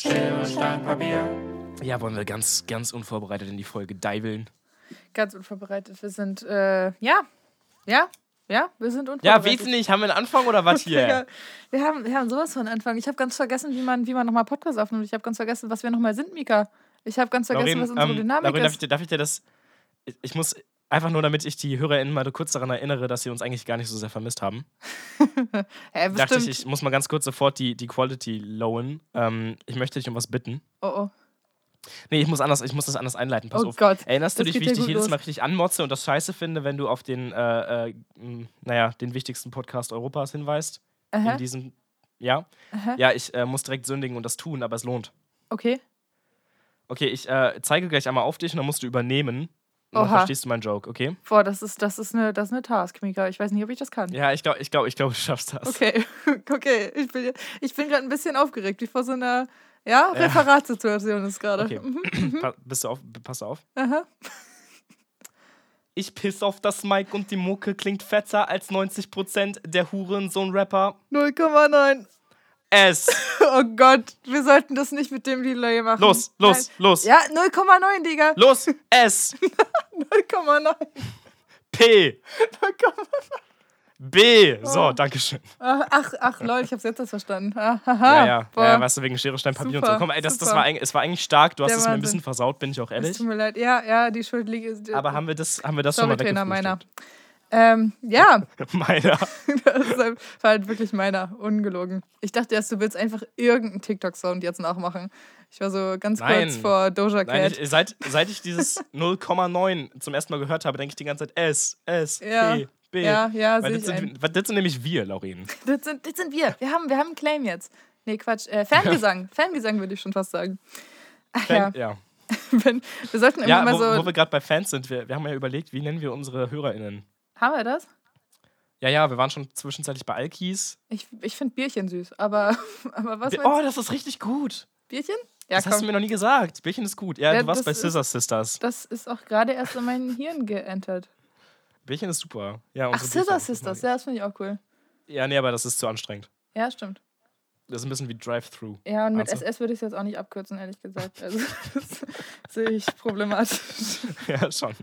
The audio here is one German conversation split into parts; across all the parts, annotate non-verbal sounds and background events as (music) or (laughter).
Schere, Stein, Papier. Ja, wollen wir ganz, ganz unvorbereitet in die Folge diveln? Ganz unvorbereitet. Wir sind, äh, ja, ja, ja, wir sind Ja, unvorbereitet. weiß nicht, haben wir einen Anfang oder was (laughs) Ja, hier? wir, haben, wir haben sowas von Anfang. Ich habe ganz vergessen, wie man, wie man nochmal Podcast aufnimmt. Ich habe ganz vergessen, was wir nochmal sind, Mika. Ich habe ganz vergessen, Lauren, was unsere ähm, Dynamik Lauren, darf, ich ist. dir, darf ich dir das. Ich, ich muss einfach nur, damit ich die HörerInnen mal kurz daran erinnere, dass sie uns eigentlich gar nicht so sehr vermisst haben. (laughs) Hä, Dachte ich, ich muss mal ganz kurz sofort die, die Quality lowen. Ähm, ich möchte dich um was bitten. oh, oh. Nee, ich muss, anders, ich muss das anders einleiten. Pass Oh auf. Gott, Erinnerst du das dich, wie ich ja dich jedes los. Mal richtig anmotze und das scheiße finde, wenn du auf den, äh, äh, naja, den wichtigsten Podcast Europas hinweist? Aha, In diesem. Ja? aha. Ja, ich äh, muss direkt sündigen und das tun, aber es lohnt. Okay. Okay, ich äh, zeige gleich einmal auf dich und dann musst du übernehmen. Oha. verstehst du meinen Joke, okay? Boah, das ist, das ist eine, das ist eine Task, Mika. Ich weiß nicht, ob ich das kann. Ja, ich glaube, ich glaube, ich glaube, du schaffst das. Okay, (laughs) okay. Ich bin, ich bin gerade ein bisschen aufgeregt, wie vor so einer ja, Referatssituation ist gerade. Okay. (clears throat) Mhm. Pa bist du auf? Pass auf. Aha. Ich piss auf das Mic und die Mucke klingt fetter als 90% der Hurensohn-Rapper. 0,9. Es. (laughs) Oh Gott, wir sollten das nicht mit dem Delay machen. Los, los, Nein. los. Ja, 0,9, Digga. Los, (laughs) S. 0,9. P. 0,9. B. So, Oh. danke schön. Ach, ach, Leute, ich hab's jetzt erst verstanden. Ah, Ja, ja, Boah, ja, weißt du, wegen Schere, Stein, Papier und so. Super, Komm, ey, das, das super. war, eigentlich- es war eigentlich stark. Du hast es mir ein bisschen versaut, bin ich auch es ehrlich. tut mir leid. Ja, ja, die Schuld liegt. Aber haben wir das, haben wir das Sorry, schon mal Trainer, meiner. Ähm, ja, (laughs) Meiner. (laughs) das halt- war halt wirklich meiner. Ungelogen. Ich dachte erst, du willst einfach irgendeinen TikTok-Sound jetzt nachmachen. Ich war so ganz Nein. kurz vor Doja Cat. Nein, ich, seit, seit ich dieses (laughs) 0,9 zum ersten Mal gehört habe, denke ich die ganze Zeit S, S, Ja. P, B. ja, ja, Weil sehe das, sind, das sind nämlich wir, Lauren. Das sind, das sind wir. Wir haben, wir haben einen Claim jetzt. Nee, Quatsch. Äh, Fangesang. Fangesang würde ich schon fast sagen. Ach ja, Fan, ja, wenn, wir sollten immer ja mal wo, so. wo wir gerade bei Fans sind, wir, wir haben ja überlegt, wie nennen wir unsere HörerInnen? Haben wir das? Ja, ja, wir waren schon zwischenzeitlich bei Alkis. Ich, ich finde Bierchen süß, aber, (laughs) aber was Oh, das ist richtig gut. Bierchen? Ja, das hast du mir noch nie gesagt. Bierchen ist gut. Ja, Ja, du warst bei Scissor Sisters. Das ist auch gerade erst in mein Hirn geentert. Bierchen ist super. Ja, Ach, Scissor Sisters, das ja, das finde ich auch cool. Ja, nee, aber das ist zu anstrengend. Ja, stimmt. Das ist ein bisschen wie Drive-Thru. Ja, und mit du? SS würde ich es jetzt auch nicht abkürzen, ehrlich gesagt. Also, (laughs) das sehe ich problematisch. (laughs) ja, schon.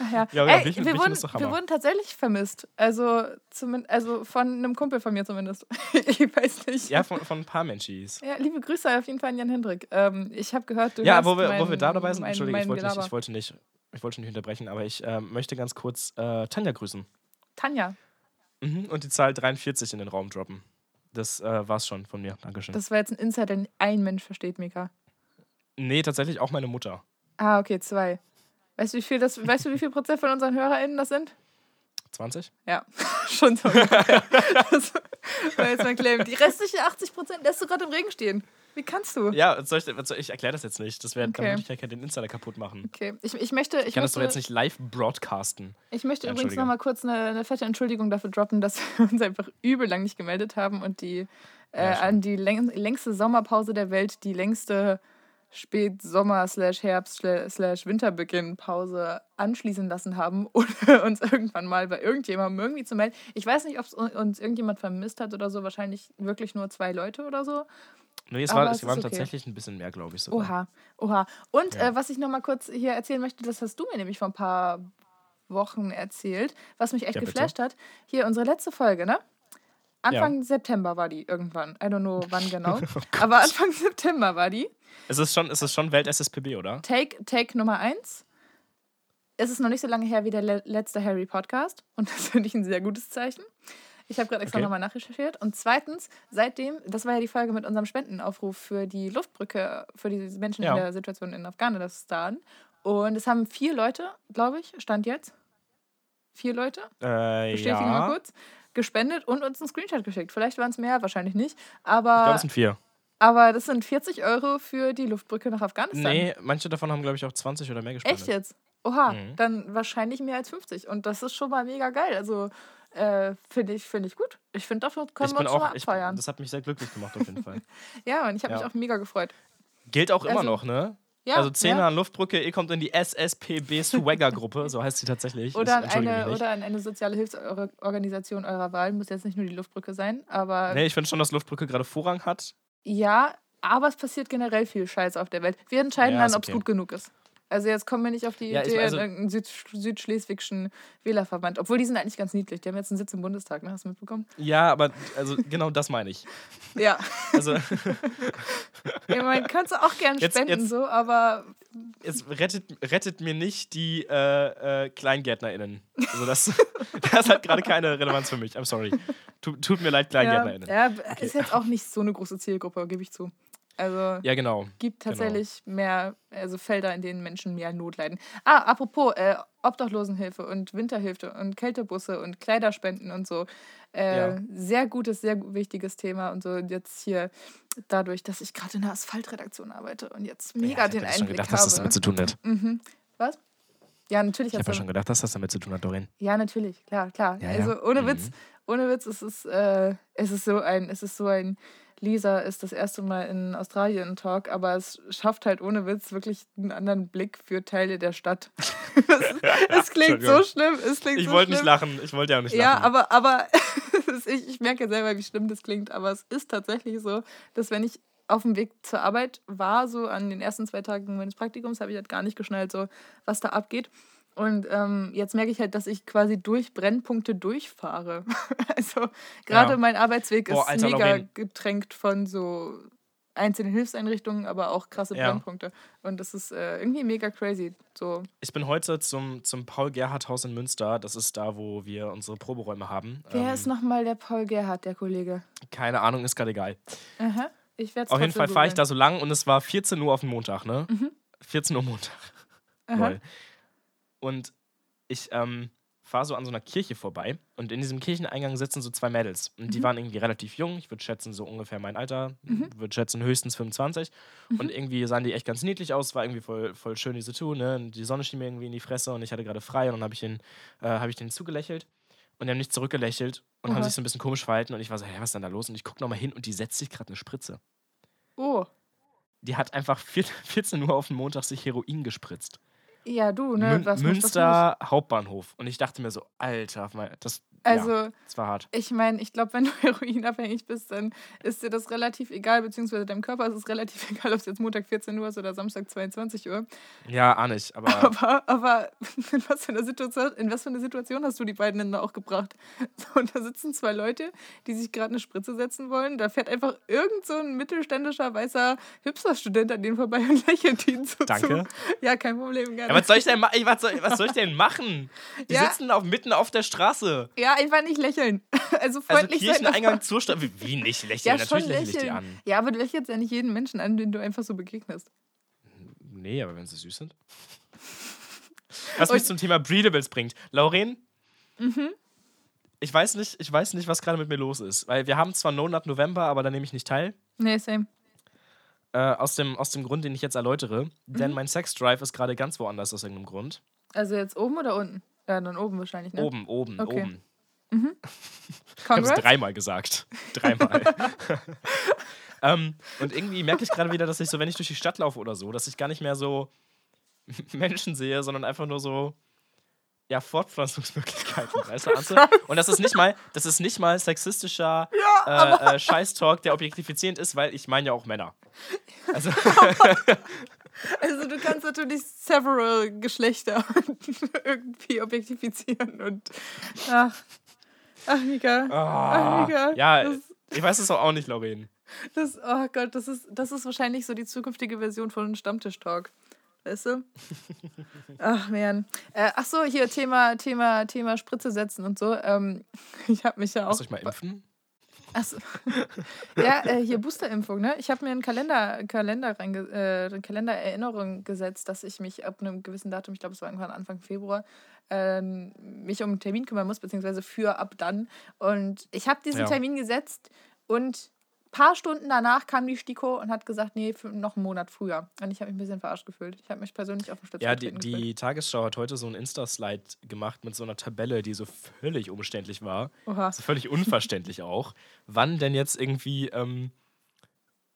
Ach ja. Ja, Ey, Bierchen- wir, wurden, wir wurden tatsächlich vermisst. Also, zumin- also von einem Kumpel von mir zumindest. (laughs) ich weiß nicht. Ja, von, von ein paar Menschis. Ja, liebe Grüße auf jeden Fall an Jan Hendrik. Ähm, ich habe gehört, du Ja, wo wir, wo mein- wir da dabei sind, mein- Entschuldige, ich wollte, nicht, ich wollte nicht, ich wollte nicht unterbrechen, aber ich ähm, möchte ganz kurz äh, Tanja grüßen. Tanja, Mhm, und die Zahl 43 in den Raum droppen. Das äh, war's schon von mir. Dankeschön. das war jetzt ein Insider, den ein Mensch versteht, Mika. nee, tatsächlich auch meine Mutter. Ah, okay, zwei. Weißt du, wie viel, das, weißt du, wie viel Prozent von unseren HörerInnen das sind? 20? Ja, (laughs) schon so. (laughs) das war jetzt mein Claim. Die restlichen 80 Prozent lässt du gerade im Regen stehen. Wie kannst du? Ja, soll ich, ich erkläre das jetzt nicht. Das wär, Okay. Dann würde ich ja den Insider kaputt machen. Okay, ich, ich möchte, ich Ich kann das möchte, doch jetzt nicht live broadcasten. ich möchte Ja, übrigens Entschuldige. noch mal kurz eine, eine fette Entschuldigung dafür droppen, dass wir uns einfach übel lang nicht gemeldet haben und die äh, Ja, an die läng längste Sommerpause der Welt, die längste Spätsommer slash Herbst slash Winterbeginn Pause anschließen lassen haben, (laughs) ohne uns irgendwann mal bei irgendjemandem irgendwie zu melden. Ich weiß nicht, ob es uns irgendjemand vermisst hat oder so, wahrscheinlich wirklich nur zwei Leute oder so. Nee, es, war, es waren okay. tatsächlich ein bisschen mehr, glaube ich. Sogar. Oha, oha. Und Ja. äh, was ich noch mal kurz hier erzählen möchte, das hast du mir nämlich vor ein paar Wochen erzählt, was mich echt Ja, bitte. geflasht hat. Hier unsere letzte Folge, ne? Anfang September war die irgendwann. I don't know wann genau. (laughs) Oh Aber Anfang (laughs) September war die. Es ist schon, es ist schon Welt-SSPB, oder? Take, Take Nummer eins. Es ist noch nicht so lange her wie der le letzte Harry-Podcast. Und (laughs) das finde ich ein sehr gutes Zeichen. Ich habe gerade extra Okay. nochmal nachrecherchiert. Und zweitens, seitdem, das war ja die Folge mit unserem Spendenaufruf für die Luftbrücke, für die Menschen Ja. in der Situation in Afghanistan. Und es haben vier Leute, glaube ich, stand jetzt. Vier Leute, Äh, bestätige ja. mal kurz, gespendet und uns einen Screenshot geschickt. Vielleicht waren es mehr, wahrscheinlich nicht. Ich glaube, Aber, es sind vier. aber das sind 40 Euro für die Luftbrücke nach Afghanistan. Nee, manche davon haben, glaube ich, auch 20 oder mehr gespendet. Echt jetzt? Oha, Mhm. dann wahrscheinlich mehr als 50. Und das ist schon mal mega geil. Also äh, finde ich, find ich gut. Ich finde, dafür können Ich wir uns auch, ich, abfeiern. das hat mich sehr glücklich gemacht auf jeden Fall. (laughs) ja, und ich habe Ja. mich auch mega gefreut. Gilt auch immer Also, noch, ne? Ja, also 10 ja. an Luftbrücke, ihr kommt in die SSPB Swagger Gruppe, so heißt sie tatsächlich. Oder an, eine, oder an eine soziale Hilfsorganisation eurer Wahl. Muss jetzt nicht nur die Luftbrücke sein. Aber Nee, ich finde schon, dass Luftbrücke gerade Vorrang hat. ja, aber es passiert generell viel Scheiß auf der Welt. Wir entscheiden Ja, dann, ob es gut genug ist. Also jetzt kommen wir nicht auf die Ja, Idee, also- in irgendeinen Süd südschleswigschen Wählerverband. Obwohl die sind eigentlich ganz niedlich. Die haben jetzt einen Sitz im Bundestag, ne? Hast du mitbekommen? Ja, aber also genau das meine ich. Ja. Also (laughs) Ich meine, kannst du auch gern Jetzt- spenden, jetzt- so, aber es rettet, rettet mir nicht die äh, äh, KleingärtnerInnen. Also das, (laughs) das hat gerade keine Relevanz für mich. I'm sorry. Tut, tut mir leid, ja, KleingärtnerInnen. Ja, ja, ist jetzt auch nicht so eine große Zielgruppe, gebe ich zu. Also genau. gibt tatsächlich mehr, also Felder, in denen Menschen mehr Not leiden. Ah, apropos äh, Obdachlosenhilfe und Winterhilfe und Kältebusse und Kleiderspenden und so. Äh, Ja. Sehr gutes, sehr wichtiges Thema und so jetzt hier dadurch, dass ich gerade in der Asphaltredaktion arbeite und jetzt mega ja, ich den hab schon Einblick gedacht, habe. dass das damit zu tun hat. mhm. Was? Ja, natürlich. Ich habe ja schon gedacht, dass das damit zu tun hat, Doreen. ja, natürlich, klar, klar. Ja, ja. also ohne Mhm. Witz, ohne Witz, es ist, äh, es ist so ein, es ist so ein, Lisa ist das erste Mal in Australien Talk, aber es schafft halt ohne Witz wirklich einen anderen Blick für Teile der Stadt. (laughs) (laughs) Es klingt so schlimm, es klingt Ich so wollte nicht lachen. Ich wollte ja auch nicht Ja, lachen. aber, aber (laughs) es- ich, ich merke selber, wie schlimm das klingt, aber es ist tatsächlich so, dass wenn ich auf dem Weg zur Arbeit war, so an den ersten zwei Tagen meines Praktikums, habe ich halt gar nicht geschnallt, so was da abgeht. Und ähm, jetzt merke ich halt, dass ich quasi durch Brennpunkte durchfahre. (laughs) also gerade Ja. mein Arbeitsweg Boah, ist mega getränkt von so einzelnen Hilfseinrichtungen, aber auch krasse Ja. Brennpunkte. Und das ist äh, irgendwie mega crazy. So, Ich bin heute zum, zum Paul-Gerhardt-Haus in Münster. Das ist da, wo wir unsere Proberäume haben. wer Ähm, ist nochmal der Paul Gerhardt, der Kollege? Keine Ahnung, ist gerade egal. Aha. Ich werd's Auf jeden Fall fahre ich da so lang und es war 14 Uhr auf den Montag, ne? 14 Uhr Montag. Mhm. Aha. Lol. Und ich ähm, fahre so an so einer Kirche vorbei und in diesem Kircheneingang sitzen so zwei Mädels. Und Mhm. die waren irgendwie relativ jung. Ich würde schätzen, so ungefähr mein Alter. Würde schätzen, höchstens 25. Mhm. Und irgendwie sahen die echt ganz niedlich aus. War irgendwie voll, voll schön, diese Tour. Ne? Und die Sonne schien mir irgendwie in die Fresse und ich hatte gerade frei. Und dann habe ich, den, äh, hab ich denen zugelächelt. Und die haben nicht zurückgelächelt und haben Oha. sich so ein bisschen komisch verhalten. Und ich war so, hey, was ist denn da los? Und ich gucke nochmal hin und die setzt sich gerade eine Spritze. Oh. Die hat einfach vier- (laughs) 14 Uhr auf den Montag sich Heroin gespritzt. Ja, du, ne? Mün Münster Hauptbahnhof. Und ich dachte mir so, Alter, das? Also, ja, das war hart. ich meine, ich glaube, wenn du (laughs) heroinabhängig bist, dann ist dir das relativ egal, beziehungsweise deinem Körper ist es relativ (laughs) egal, ob es jetzt Montag 14 Uhr ist oder Samstag 22 Uhr. Ja, ahne ich. (laughs) Aber Aber, aber in, was für einer Situation, in was für eine Situation hast du die beiden denn da auch gebracht? So, und da sitzen zwei Leute, die sich gerade eine Spritze setzen wollen. Da fährt einfach irgend so ein mittelständischer, weißer Hipster-Student an denen vorbei und lächelt ihnen so Danke. zu. Ja, kein Problem, gerne. ja, was soll ich denn was soll, was soll ich denn machen? Die Ja. sitzen auf, mitten auf der Straße. Ja, einfach nicht lächeln. (laughs) Also Also freundlich sein. Kircheneingang zur Stadt. Wie, nicht lächeln? Ja, Natürlich lächle ich die lächeln. an. Ja, aber du lächelst ja nicht jeden Menschen an, den du einfach so begegnest. Nee, aber wenn sie süß sind. (laughs) Was mich zum Thema Breedables bringt. Lauren, Mhm. ich weiß nicht, ich weiß nicht, was gerade mit mir los ist. Weil wir haben zwar No Nut November, aber da nehme ich nicht teil. Nee, same. Äh, aus, dem, aus dem Grund, den ich jetzt erläutere. Denn Mhm. mein Sex-Drive ist gerade ganz woanders aus irgendeinem Grund. Also jetzt oben oder unten? Ja, dann oben wahrscheinlich, ne? Oben, oben, Okay. oben. Ich habe es dreimal gesagt. Dreimal. (laughs) (laughs) ähm, und irgendwie merke ich gerade wieder, dass ich so, wenn ich durch die Stadt laufe oder so, dass ich gar nicht mehr so (laughs) Menschen sehe, sondern einfach nur so ja, Fortpflanzungsmöglichkeiten, weißt du, Anze? Und das ist nicht mal, das ist nicht mal sexistischer äh, äh, Scheißtalk, der objektifizierend ist, weil ich meine ja auch Männer. Also, Also du kannst natürlich several Geschlechter irgendwie objektifizieren und ach, ach Mika, ach Mika, Ah, ja, das, ich weiß es auch nicht, Lauren. das, oh Gott, das ist, das ist wahrscheinlich so die zukünftige Version von Stammtisch-Talk. Weißt du? (laughs) Ach, man. Äh, ach so, hier Thema, Thema, Thema Spritze setzen und so. Ähm, (laughs) ich habe mich ja auch. Soll ich mal impfen? Achso. (laughs) ja, äh, hier Boosterimpfung, ne? Ich habe mir einen Kalender, Kalender reinge äh, Kalendererinnerung gesetzt, dass ich mich ab einem gewissen Datum, ich glaube, es war irgendwann Anfang Februar, ähm, mich um einen Termin kümmern muss, beziehungsweise für ab dann. Und ich habe diesen Ja. Termin gesetzt und ein paar Stunden danach kam die Stiko und hat gesagt, nee, für noch einen Monat früher. Und ich habe mich ein bisschen verarscht gefühlt. Ich habe mich persönlich auf dem Stütz Ja, die, die Tagesschau hat heute so einen Insta-Slide gemacht mit so einer Tabelle, die so völlig umständlich war. Oha. Also völlig unverständlich (laughs) auch. Wann denn jetzt irgendwie ähm,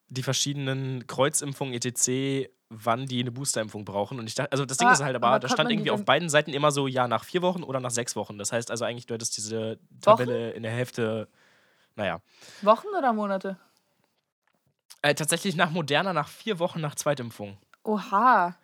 die verschiedenen Kreuzimpfungen etc., wann die eine Boosterimpfung brauchen. Und ich dachte, also das Ding Ah, ist halt aber, aber da stand irgendwie auf beiden Seiten immer so, ja, nach vier Wochen oder nach sechs Wochen. Das heißt also eigentlich, du hättest diese Tabelle in der Hälfte, naja. Wochen oder Monate? Äh, tatsächlich nach Moderna, nach vier Wochen nach Zweitimpfung. Oha.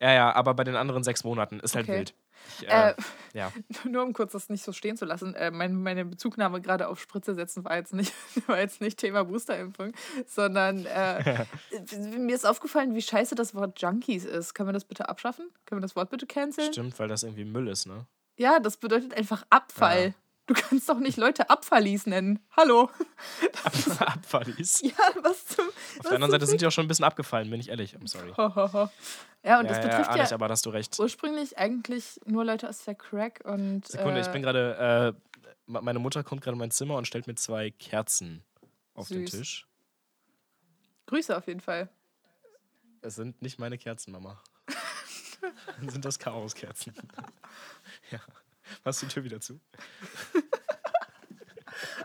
Ja, ja, aber bei den anderen sechs Monaten ist halt Okay. wild. Ich, äh, Äh, ja. (laughs) Nur um kurz das nicht so stehen zu lassen, äh, mein, meine Bezugnahme gerade auf Spritze setzen war jetzt nicht, (laughs) war jetzt nicht Thema Boosterimpfung, sondern äh, (laughs) mir ist aufgefallen, wie scheiße das Wort Junkies ist. Können wir das bitte abschaffen? Können wir das Wort bitte canceln? Stimmt, weil das irgendwie Müll ist, ne? Ja, das bedeutet einfach Abfall. Ja. Du kannst doch nicht Leute Abfallis nennen. Hallo. Abfallis. Ja, was zum. Auf der anderen Seite sind die auch schon ein bisschen abgefallen, bin ich ehrlich. I'm sorry. Ho, Ja, und das ja, betrifft ja, ja, alles, aber hast du recht. ursprünglich eigentlich nur Leute aus der Crack und. Sekunde, ich äh, bin gerade. Äh, me- meine Mutter kommt gerade in mein Zimmer und stellt mir zwei Kerzen auf den Süß. Tisch. Grüße auf jeden Fall. Es sind nicht meine Kerzen, Mama. (laughs) Dann sind das Chaoskerzen. (laughs) ja. Machst du die Tür wieder zu? (laughs)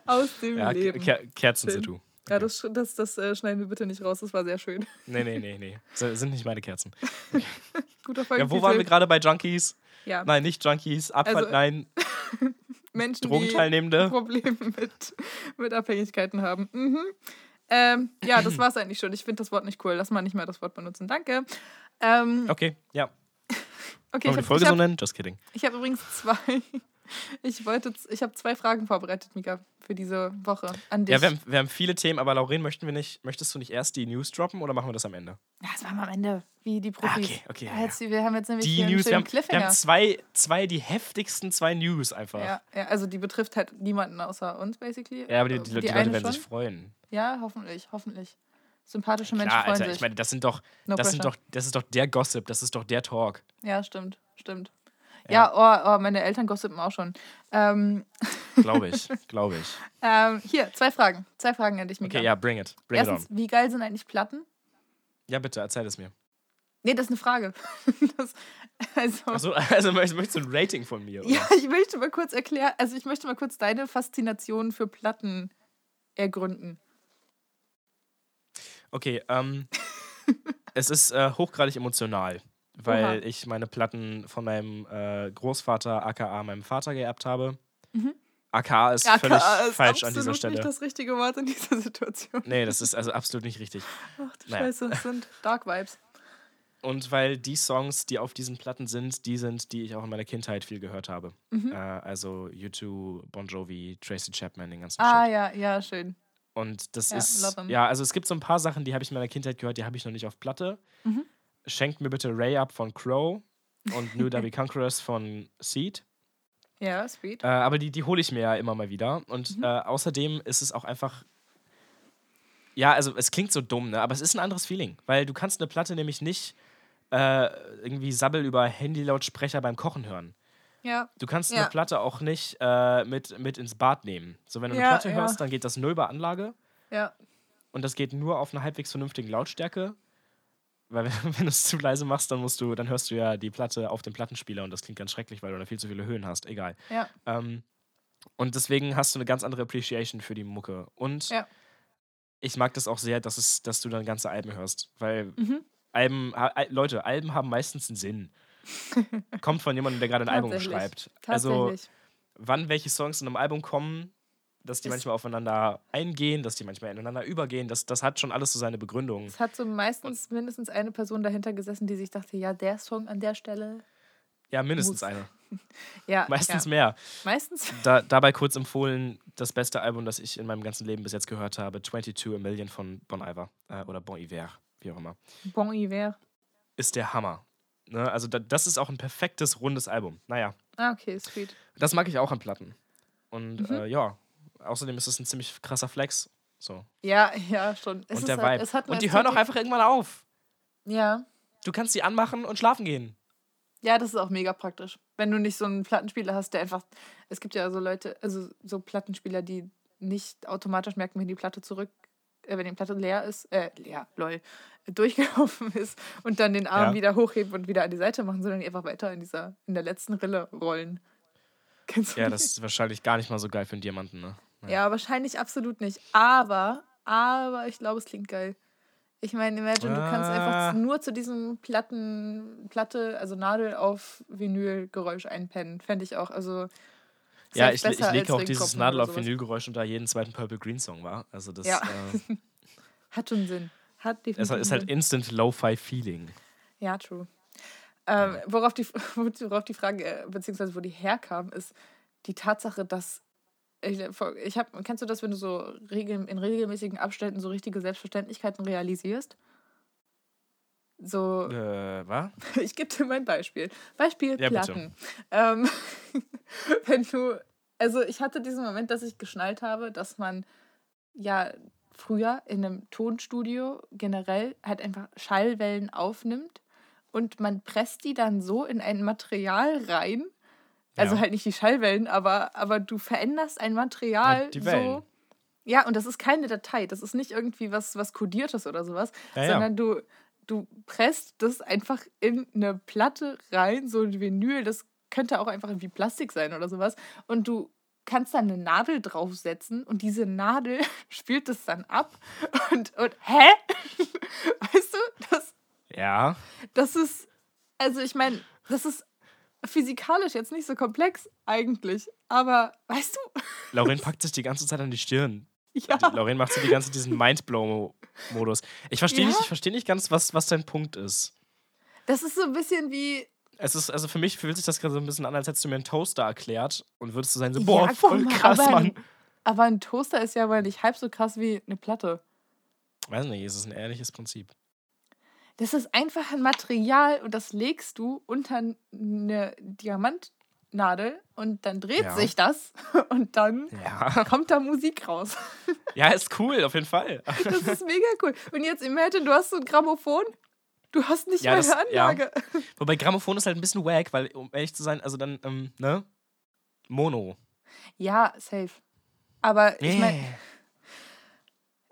Aus dem Ja, Leben. Ker Kerzen Film. sind du. Ja, das, das, das äh, schneiden wir bitte nicht raus, das war sehr schön. Nee, nee, nee, nee. S- Sind nicht meine Kerzen. (laughs) Guter Ja, Folgentitel. wo waren wir gerade bei Junkies? Ja, Nein, nicht Junkies. Abfall, Also- nein. (laughs) Menschen, die Drogenteilnehmende. Probleme mit, mit Abhängigkeiten haben. Mhm. Ähm, ja, das war's eigentlich schon. Ich finde das Wort nicht cool. Lass mal nicht mehr das Wort benutzen. Danke. Ähm, Okay, ja. Okay, Wollen wir die ich Folge habe so hab, nennen? Just kidding. ich hab übrigens zwei. (laughs) Ich wollte, ich habe zwei Fragen vorbereitet, Mika, für diese Woche an dich. Ja, wir haben, wir haben viele Themen, aber Lauren, möchten wir nicht, möchtest du nicht erst die News droppen oder machen wir das am Ende? Ja, das machen wir am Ende, wie die Profis. Ah, okay, okay, Ja, ja, jetzt, wir haben jetzt nämlich Die News, wir haben, wir haben zwei, zwei, die heftigsten zwei News einfach. ja, ja, also die betrifft halt niemanden außer uns, basically. Ja, aber die, Äh, die, die, Leute werden schon. sich freuen. Ja, hoffentlich, hoffentlich. Sympathische Menschen Klar, freuen Alter, sich. ich meine, das sind doch, No das sind pressure. doch, das ist doch der Gossip, das ist doch der Talk. Ja, stimmt, stimmt. Ja. Ja, oh, oh, meine Eltern gossipen auch schon. Ähm, Glaube ich, (laughs) glaube ich. ähm, hier, zwei Fragen. Zwei Fragen an dich, Mika. Okay, ja, bring it. Bring Erstens, it on. wie geil sind eigentlich Platten? Ja, bitte, erzähl es mir. Nee, das ist eine Frage. (laughs) das, also, Achso, also möchtest du ein Rating von mir? Oder? ja, ich möchte mal kurz erklären, also ich möchte mal kurz deine Faszination für Platten ergründen. Okay, ähm, (laughs) es ist äh, hochgradig emotional, weil Oha. ich meine Platten von meinem äh, Großvater, aka meinem Vater, geerbt habe. aka ist völlig AKA ist falsch an dieser Stelle. nicht das richtige Wort in dieser Situation. Nee, das ist also absolut nicht richtig. Ach du Naja. Scheiße, das sind (laughs) Dark Vibes. Und weil die Songs, die auf diesen Platten sind, die sind, die ich auch in meiner Kindheit viel gehört habe. Mhm. Äh, also U2, Bon Jovi, Tracy Chapman, den ganzen Ah Shit. ja, ja, schön. Und das Ja, ist, ja, also es gibt so ein paar Sachen, die habe ich in meiner Kindheit gehört, die habe ich noch nicht auf Platte. Mhm. Schenkt mir bitte Ray Up von Crow und New (laughs) Derby Conquerors von Seed. Ja, sweet. Äh, aber die, die hole ich mir ja immer mal wieder. Und Mhm. äh, außerdem ist es auch einfach. Ja, also es klingt so dumm, ne? aber es ist ein anderes Feeling. Weil du kannst eine Platte nämlich nicht äh, irgendwie Sabbel über Handylautsprecher beim Kochen hören. Ja, Du kannst Ja. eine Platte auch nicht äh, mit, mit ins Bad nehmen. So, wenn du eine Ja, Platte hörst, dann geht das nur über Anlage ja. und das geht nur auf einer halbwegs vernünftigen Lautstärke. Weil (laughs) wenn, wenn du es zu leise machst, dann musst du, dann hörst du ja die Platte auf dem Plattenspieler und das klingt ganz schrecklich, weil du da viel zu viele Höhen hast. Egal. Ja. Ähm, und deswegen hast du eine ganz andere Appreciation für die Mucke. Und Ja. ich mag das auch sehr, dass, es, dass du dann ganze Alben hörst. Weil Mhm. Alben, Leute, Alben haben meistens einen Sinn. (laughs) Kommt von jemandem, der gerade ein Album schreibt. Also, wann welche Songs in einem Album kommen, dass die Ist- manchmal aufeinander eingehen, dass die manchmal ineinander übergehen, das, das hat schon alles so seine Begründung. Es hat so meistens mindestens eine Person dahinter gesessen, die sich dachte, ja, der Song an der Stelle. Ja, mindestens Muss. eine. (laughs) Ja, Meistens ja. mehr. Meistens. Da, dabei kurz empfohlen, das beste Album, das ich in meinem ganzen Leben bis jetzt gehört habe, 22 A Million von Bon Iver äh, oder Bon Iver, wie auch immer, Bon Iver. ist der Hammer. Ne? Also da, das ist auch ein perfektes, rundes Album. Naja, Ah, okay, sweet. das mag ich auch an Platten. Und Mhm. äh, ja, außerdem ist es ein ziemlich krasser Flex. So. Ja, ja, schon. Es und der halt, Vibe. und die hören auch einfach irgendwann auf. Ja. Du kannst die anmachen und schlafen gehen. Ja, das ist auch mega praktisch. Wenn du nicht so einen Plattenspieler hast, der einfach. Es gibt ja so Leute, also so Plattenspieler, die nicht automatisch merken, wenn die Platte zurück, wenn die Platte leer ist, äh, leer, lol, (laughs) durchgelaufen ist und dann den Arm Ja. wieder hochheben und wieder an die Seite machen, sondern die einfach weiter in dieser, in der letzten Rille rollen. (laughs) Kennst du Ja, das ist wahrscheinlich gar nicht mal so geil für einen Diamanten, ne? Ja, wahrscheinlich absolut nicht. Aber, aber ich glaube, es klingt geil. Ich meine, imagine, du kannst Ah. einfach nur zu diesem Platten, Platte, also Nadel auf Vinyl-Geräusch einpennen. Fände ich auch. Also, Ja, ich, ich lege auch dieses Nadel auf. Vinylgeräusch unter jeden zweiten Purple Green Song war. Also das, Ja. äh, (laughs) Hat schon Sinn. Hat Es ist halt einen Instant Lo-Fi Feeling. Ja, true. Ähm, worauf, die, (laughs) worauf die Frage, äh, beziehungsweise wo die herkam, ist die Tatsache, dass. Ich, ich hab, kennst du das, wenn du so regel, in regelmäßigen Abständen so richtige Selbstverständlichkeiten realisierst? So. Äh, was? (laughs) Ich gebe dir mein Beispiel. Beispiel Ja. Platten. Ähm, (laughs) wenn du, also ich hatte diesen Moment, dass ich geschnallt habe, dass man ja früher in einem Tonstudio generell halt einfach Schallwellen aufnimmt und man presst die dann so in ein Material rein. Also Ja. halt nicht die Schallwellen, aber, aber du veränderst ein Material Ja, die Wellen. so. Ja, und das ist keine Datei. Das ist nicht irgendwie was, was Kodiertes oder sowas, ja. sondern du, du presst das einfach in eine Platte rein, so ein Vinyl. Das könnte auch einfach irgendwie Plastik sein oder sowas. Und du kannst dann eine Nadel draufsetzen und diese Nadel (laughs) spielt es dann ab. Und, und hä? (laughs) Weißt du, das, Ja. das ist, also ich meine, das ist physikalisch jetzt nicht so komplex eigentlich. Aber weißt du, Lauren (laughs) packt sich die ganze Zeit an die Stirn. Ja. Die- Lauren macht so die ganze diesen Mindblow-Modus. Ich verstehe Ja? nicht, ich verstehe nicht ganz, was, was dein Punkt ist. Das ist so ein bisschen wie, Es ist, also für mich fühlt sich das gerade so ein bisschen an, als hättest du mir einen Toaster erklärt und würdest du sein so, Ja, boah, guck voll mal, krass, aber- Mann. aber ein Toaster ist ja aber nicht halb so krass wie eine Platte. Weiß nicht, es ist ein ehrliches Prinzip. Das ist einfach ein Material und das legst du unter eine Diamantnadel und dann dreht Ja. sich das (laughs) und dann Ja. kommt da Musik raus. (laughs) Ja, ist cool, auf jeden Fall. (laughs) Das ist mega cool. Und jetzt imagine, du hast so ein Grammophon, du hast nicht Ja, mal das- eine. Anlage. Wobei Grammophon ist halt ein bisschen wack, weil, um ehrlich zu sein, also dann, ähm, ne? Mono. Ja, safe. Aber ich meine,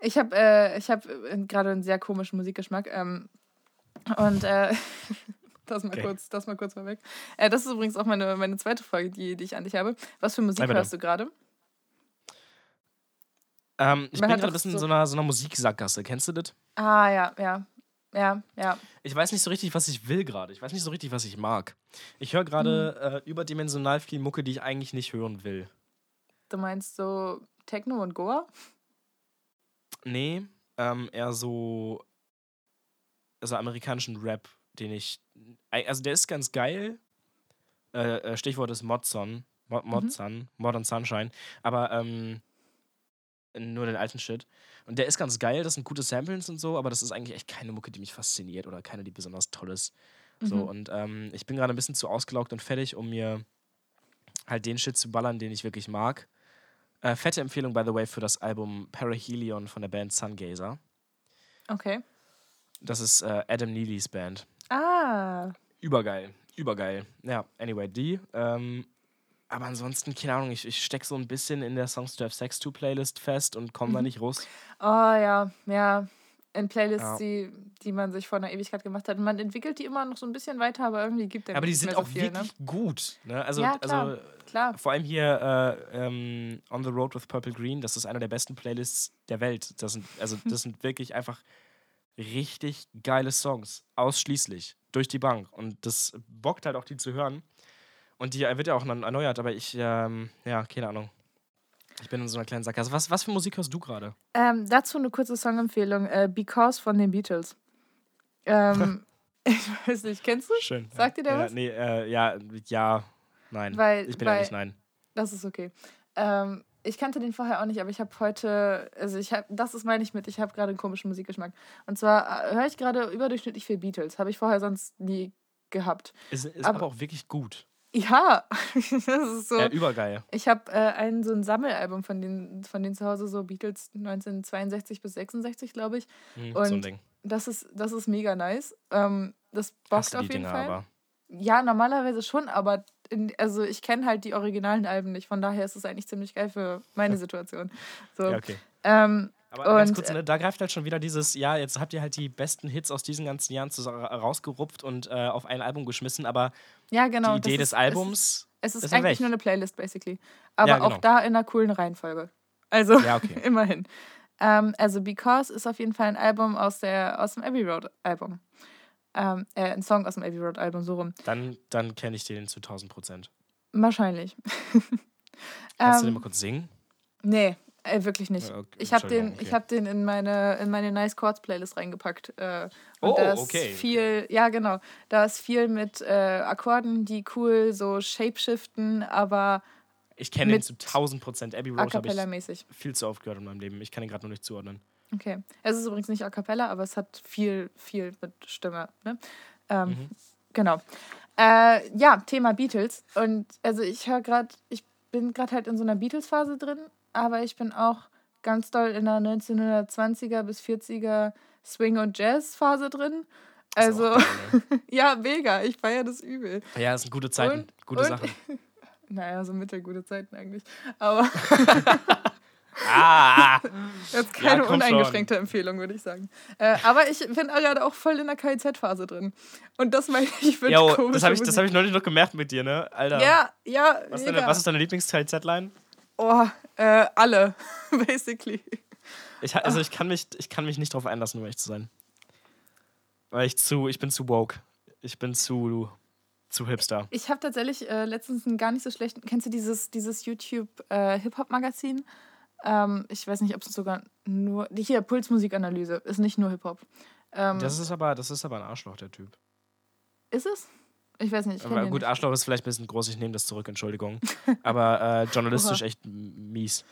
ich habe äh, ich hab äh, gerade einen sehr komischen Musikgeschmack. Ähm, und äh, das mal Okay. kurz, das mal kurz vorweg. Äh, das ist übrigens auch meine, meine zweite Frage, die, die ich an dich habe. Was für Musik hörst du gerade? Ähm, ich Man bin gerade ein bisschen in so- so einer, so einer Musiksackgasse. Kennst du das? Ah, ja, ja. Ja, ja. Ich weiß nicht so richtig, was ich will gerade. Ich weiß nicht so richtig, was ich mag. Ich höre gerade äh, überdimensional viel Mucke, die ich eigentlich nicht hören will. Du meinst so Techno und Goa? Nee, ähm, eher so, also amerikanischen Rap, den ich, also der ist ganz geil. Äh, äh, Stichwort ist Modson, Mod, Modson, Modern Sunshine, aber ähm, nur den alten Shit. Und der ist ganz geil, das sind gute Samples und so, aber das ist eigentlich echt keine Mucke, die mich fasziniert oder keine, die besonders toll ist. So, Mhm. und ähm, ich bin gerade ein bisschen zu ausgelaugt und fertig, um mir halt den Shit zu ballern, den ich wirklich mag. Äh, fette Empfehlung, by the way, für das Album Parahelion von der Band Sungazer. Okay. Das ist äh, Adam Neely's Band. Ah. Übergeil, übergeil. Ja, anyway, die. Ähm, aber ansonsten, keine Ahnung, ich, ich stecke so ein bisschen in der Songs to Have Sex to Playlist fest und komme da nicht raus. Oh ja, ja. In Playlists, Ja. die, die man sich vor einer Ewigkeit gemacht hat. Und man entwickelt die immer noch so ein bisschen weiter, aber irgendwie gibt der Aber die sind mehr auch so viel, wirklich gut. Ne? Also, Ja, klar. also Klar. vor allem hier äh, ähm, On the Road with Purple Green, das ist einer der besten Playlists der Welt. Das sind, also, das sind wirklich einfach richtig geile Songs. Ausschließlich. Durch die Bank. Und das bockt halt auch, die zu hören. Und die wird ja auch erneuert, aber ich, ähm, ja, keine Ahnung. Ich bin in so einer kleinen Sackgasse. Was, was für Musik hörst du gerade? Ähm, dazu eine kurze Songempfehlung: äh, Because von den Beatles. Ähm, (laughs) ich weiß nicht, kennst du? Schön. Sagt dir der ja, was? Nee, äh, ja, ja, nein. Weil- ich bin weil- ehrlich, nein. Das ist okay. Ähm, ich kannte den vorher auch nicht, aber ich habe heute, also ich habe, das ist meine ich mit, ich habe gerade einen komischen Musikgeschmack. Und zwar äh, höre ich gerade überdurchschnittlich viel Beatles. Habe ich vorher sonst nie gehabt. Ist, ist aber- aber auch wirklich gut. Ja, (laughs) das ist so. Ja, übergeil. Ich habe äh, ein so ein Sammelalbum von denen, von denen zu Hause, so Beatles 1962 bis 66, glaube ich. Hm, so ein Und Ding. Das ist, das ist mega nice. Ähm, das bockt auf jeden Dinger Fall. aber. Ja, normalerweise schon, aber in, also ich kenne halt die originalen Alben nicht. Von daher ist es eigentlich ziemlich geil für meine Situation. So. Ja, okay. ähm, Aber ganz Und, kurz, ne, da greift halt schon wieder dieses, ja, jetzt habt ihr halt die besten Hits aus diesen ganzen Jahren rausgerupft und äh, auf ein Album geschmissen, aber ja, genau. die Idee ist, des Albums, Es ist, es ist eigentlich weg. nur eine Playlist, basically. Aber Ja, auch genau. da in einer coolen Reihenfolge. Also, Ja, okay. (laughs) immerhin. Ähm, also, Because ist auf jeden Fall ein Album aus, der, aus dem Abbey Road Album. Ähm, äh, ein Song aus dem Abbey Road Album, so rum. dann, dann kenne ich den zu 1000 Prozent. Wahrscheinlich. (laughs) Kannst du den ähm, mal kurz singen? nee, Ey, wirklich nicht. Okay, Ich habe den, Entschuldigung, ich okay. hab den in meine, in meine Nice Chords Playlist reingepackt. Äh, und Oh, da ist okay. viel, ja genau, da ist viel mit äh, Akkorden, die cool so shapeshiften, aber Ich kenne ihn Mit zu 1000 Prozent. Abbey Road habe ich viel zu oft gehört in meinem Leben. Ich kann ihn gerade nur nicht zuordnen. Okay. Es ist übrigens nicht a cappella, aber es hat viel, viel mit Stimme. Ne? Ähm, Mhm. Genau. Äh, ja, Thema Beatles. Und also ich höre gerade, ich bin gerade halt in so einer Beatles-Phase drin, aber ich bin auch ganz doll in einer 1920er bis 40er Swing- und Jazz-Phase drin. Also, geil, (laughs) ja, mega. Ich feiere das übel. ne? Ja, das sind gute Zeiten. Und- gute und- Sachen. (laughs) Naja, so mittelgute Zeiten eigentlich. Aber (laughs) Ah! jetzt keine komm uneingeschränkte Empfehlung, würde ich sagen. Äh, aber ich bin gerade auch voll in der KIZ-Phase drin. Und das meine ich mit Jo, komischer das habe ich, das hab ich neulich noch gemerkt mit dir, ne? Alter. Ja, ja, Was, deine, was ist deine Lieblings-Z-Line? Oh, äh, alle, (laughs) basically. Ich, also ich kann, mich, ich kann mich nicht drauf einlassen, um ehrlich zu sein. Weil ich zu, ich bin zu woke. Ich bin zu, zu hipster. Ich habe tatsächlich äh, letztens einen gar nicht so schlechten. Kennst du dieses, dieses YouTube äh? Ähm, ich weiß nicht, ob es sogar nur. Hier, Pulsmusikanalyse. Ist nicht nur Hip-Hop. Ähm, Das ist aber, das ist aber ein Arschloch, der Typ. ist es? Ich weiß nicht. Ich Aber gut, nicht. Arschloch ist vielleicht ein bisschen groß, ich nehme das zurück, Entschuldigung. (laughs) Aber äh, journalistisch echt mies.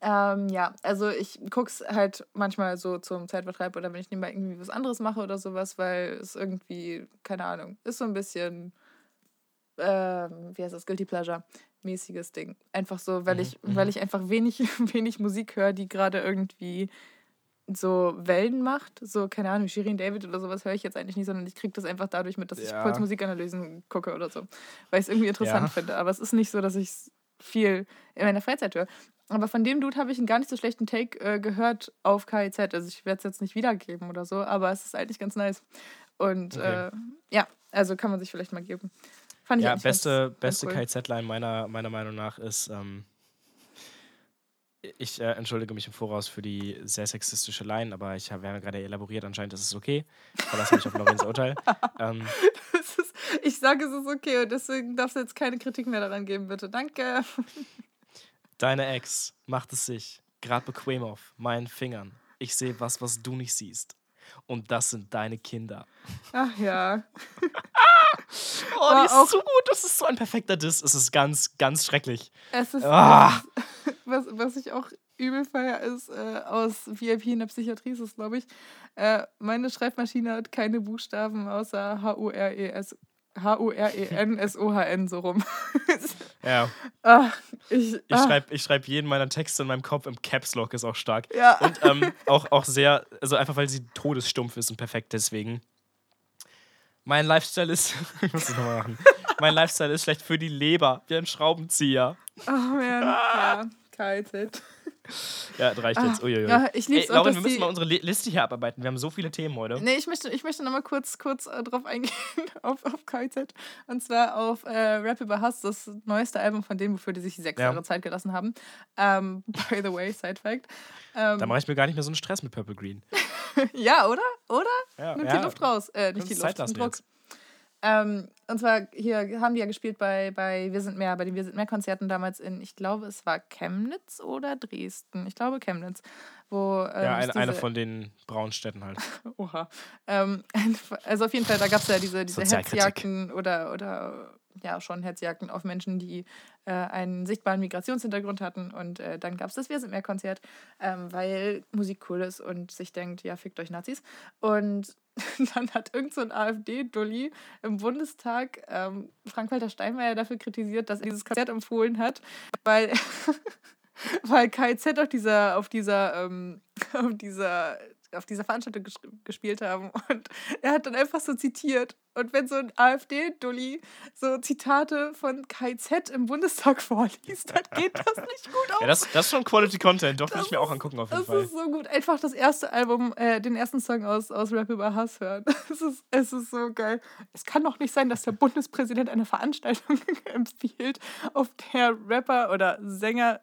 Ähm, ja, also ich guck's halt manchmal so zum Zeitvertreib oder wenn ich nebenbei irgendwie was anderes mache oder sowas, weil es irgendwie, keine Ahnung, ist so ein bisschen, ähm, wie heißt das, Guilty Pleasure mäßiges Ding. Einfach so, weil Mhm, ich, mhm. weil ich einfach wenig, (laughs) wenig Musik höre, die gerade irgendwie so Wellen macht. So, keine Ahnung, Shirin David oder sowas höre ich jetzt eigentlich nicht, sondern ich kriege das einfach dadurch mit, dass ich Ja. Pulsmusikanalysen gucke oder so. Weil ich es irgendwie interessant Ja. finde. Aber es ist nicht so, dass ich viel in meiner Freizeit höre. Aber von dem Dude habe ich einen gar nicht so schlechten Take äh, gehört auf KIZ. Also ich werde es jetzt nicht wiedergeben oder so, aber es ist eigentlich ganz nice. Und Okay. äh, ja, also kann man sich vielleicht mal geben. Fand ich Ja, beste, beste cool. KZ-Line meiner, meiner Meinung nach ist, ähm, ich äh, entschuldige mich im Voraus für die sehr sexistische Line, aber ich habe ja gerade elaboriert, anscheinend ist es okay. Verlasse mich auf Lorenz Urteil. (laughs) Ähm, ist, ich sage, es ist okay und deswegen darfst du jetzt keine Kritik mehr daran geben, bitte. Danke. deine Ex macht es sich gerade bequem auf meinen Fingern. Ich sehe was, was du nicht siehst. Und das sind deine Kinder. Ach ja. (laughs) (laughs) Oh, die ist so gut. Das ist so ein perfekter Diss. Es ist ganz, ganz schrecklich. Es ist, Ah. (laughs) was, was ich auch übel feier, ist äh, aus VIP in der Psychiatrie, ist es, glaube ich. Äh, meine Schreibmaschine hat keine Buchstaben außer H-U-R-E-S. H-U-R-E-N-S-O-H-N so rum. (laughs) Ja. ah, ich Ich schreibe ich schreib jeden meiner Texte in meinem Kopf im Caps Lock, ist auch stark. Ja. Und ähm, auch, auch sehr, also einfach weil sie todesstumpf ist und perfekt deswegen. Mein Lifestyle ist, (laughs) ich muss das nochmal machen. (laughs) Mein Lifestyle ist schlecht für die Leber, wie ein Schraubenzieher. Oh man, ja. KZ. Ja, das reicht Ah, jetzt. Uiuiui. ja, ich lieb's Ey, Lauren, wir müssen mal unsere Li- Liste hier abarbeiten. Wir haben so viele Themen heute. Nee, ich möchte, ich möchte nochmal kurz, kurz äh, drauf eingehen, (laughs) auf, auf KZ. Und zwar auf äh, Rap über Hass, das neueste Album von denen, wofür die sich sechs Ja. Jahre Zeit gelassen haben. Ähm, (laughs) by the way, Side Fact. Ähm, Da mache ich mir gar nicht mehr so einen Stress mit Purple Green. (laughs) ja, oder? Oder? Ja, Nimmt ja. die Luft raus. Äh, nicht die Zeit Luft, lassen den Druck. jetzt. Ähm, und zwar hier haben die ja gespielt bei, bei Wir sind mehr, bei den Wir sind mehr Konzerten damals in, ich glaube, es war Chemnitz oder Dresden. Ich glaube Chemnitz. Wo, ähm, Ja, es eine, eine diese- von den braunen Städten halt. (laughs) Oha. Ähm, (laughs) also auf jeden Fall, da gab es ja diese, diese. Hetzjagden oder, oder ja schon Hetzjagden auf Menschen, die äh, einen sichtbaren Migrationshintergrund hatten. Und äh, dann gab es das Wir sind mehr Konzert, ähm, weil Musik cool ist und sich denkt, ja, fickt euch Nazis. Und (laughs) dann hat irgend so AfD-Dulli im Bundestag ähm, Frank-Walter Steinmeier dafür kritisiert, dass er dieses Konzert empfohlen hat, weil, (laughs) weil KZ auf dieser, auf dieser, ähm, (laughs) auf dieser, auf dieser Veranstaltung ges gespielt haben. (laughs) Und er hat dann einfach so zitiert. Und wenn so ein AfD-Dulli so Zitate von KZ im Bundestag (laughs) vorliest, dann geht das nicht gut aus. Ja, das, das ist schon Quality Content. Doch, will Das ich mir auch angucken auf jeden Das Fall. ist so gut. Einfach das erste Album, äh, den ersten Song aus, aus Rap über Hass hören. (laughs) Es ist, es ist so geil. Es kann doch nicht sein, dass der Bundespräsident eine Veranstaltung empfiehlt, auf der Rapper oder Sänger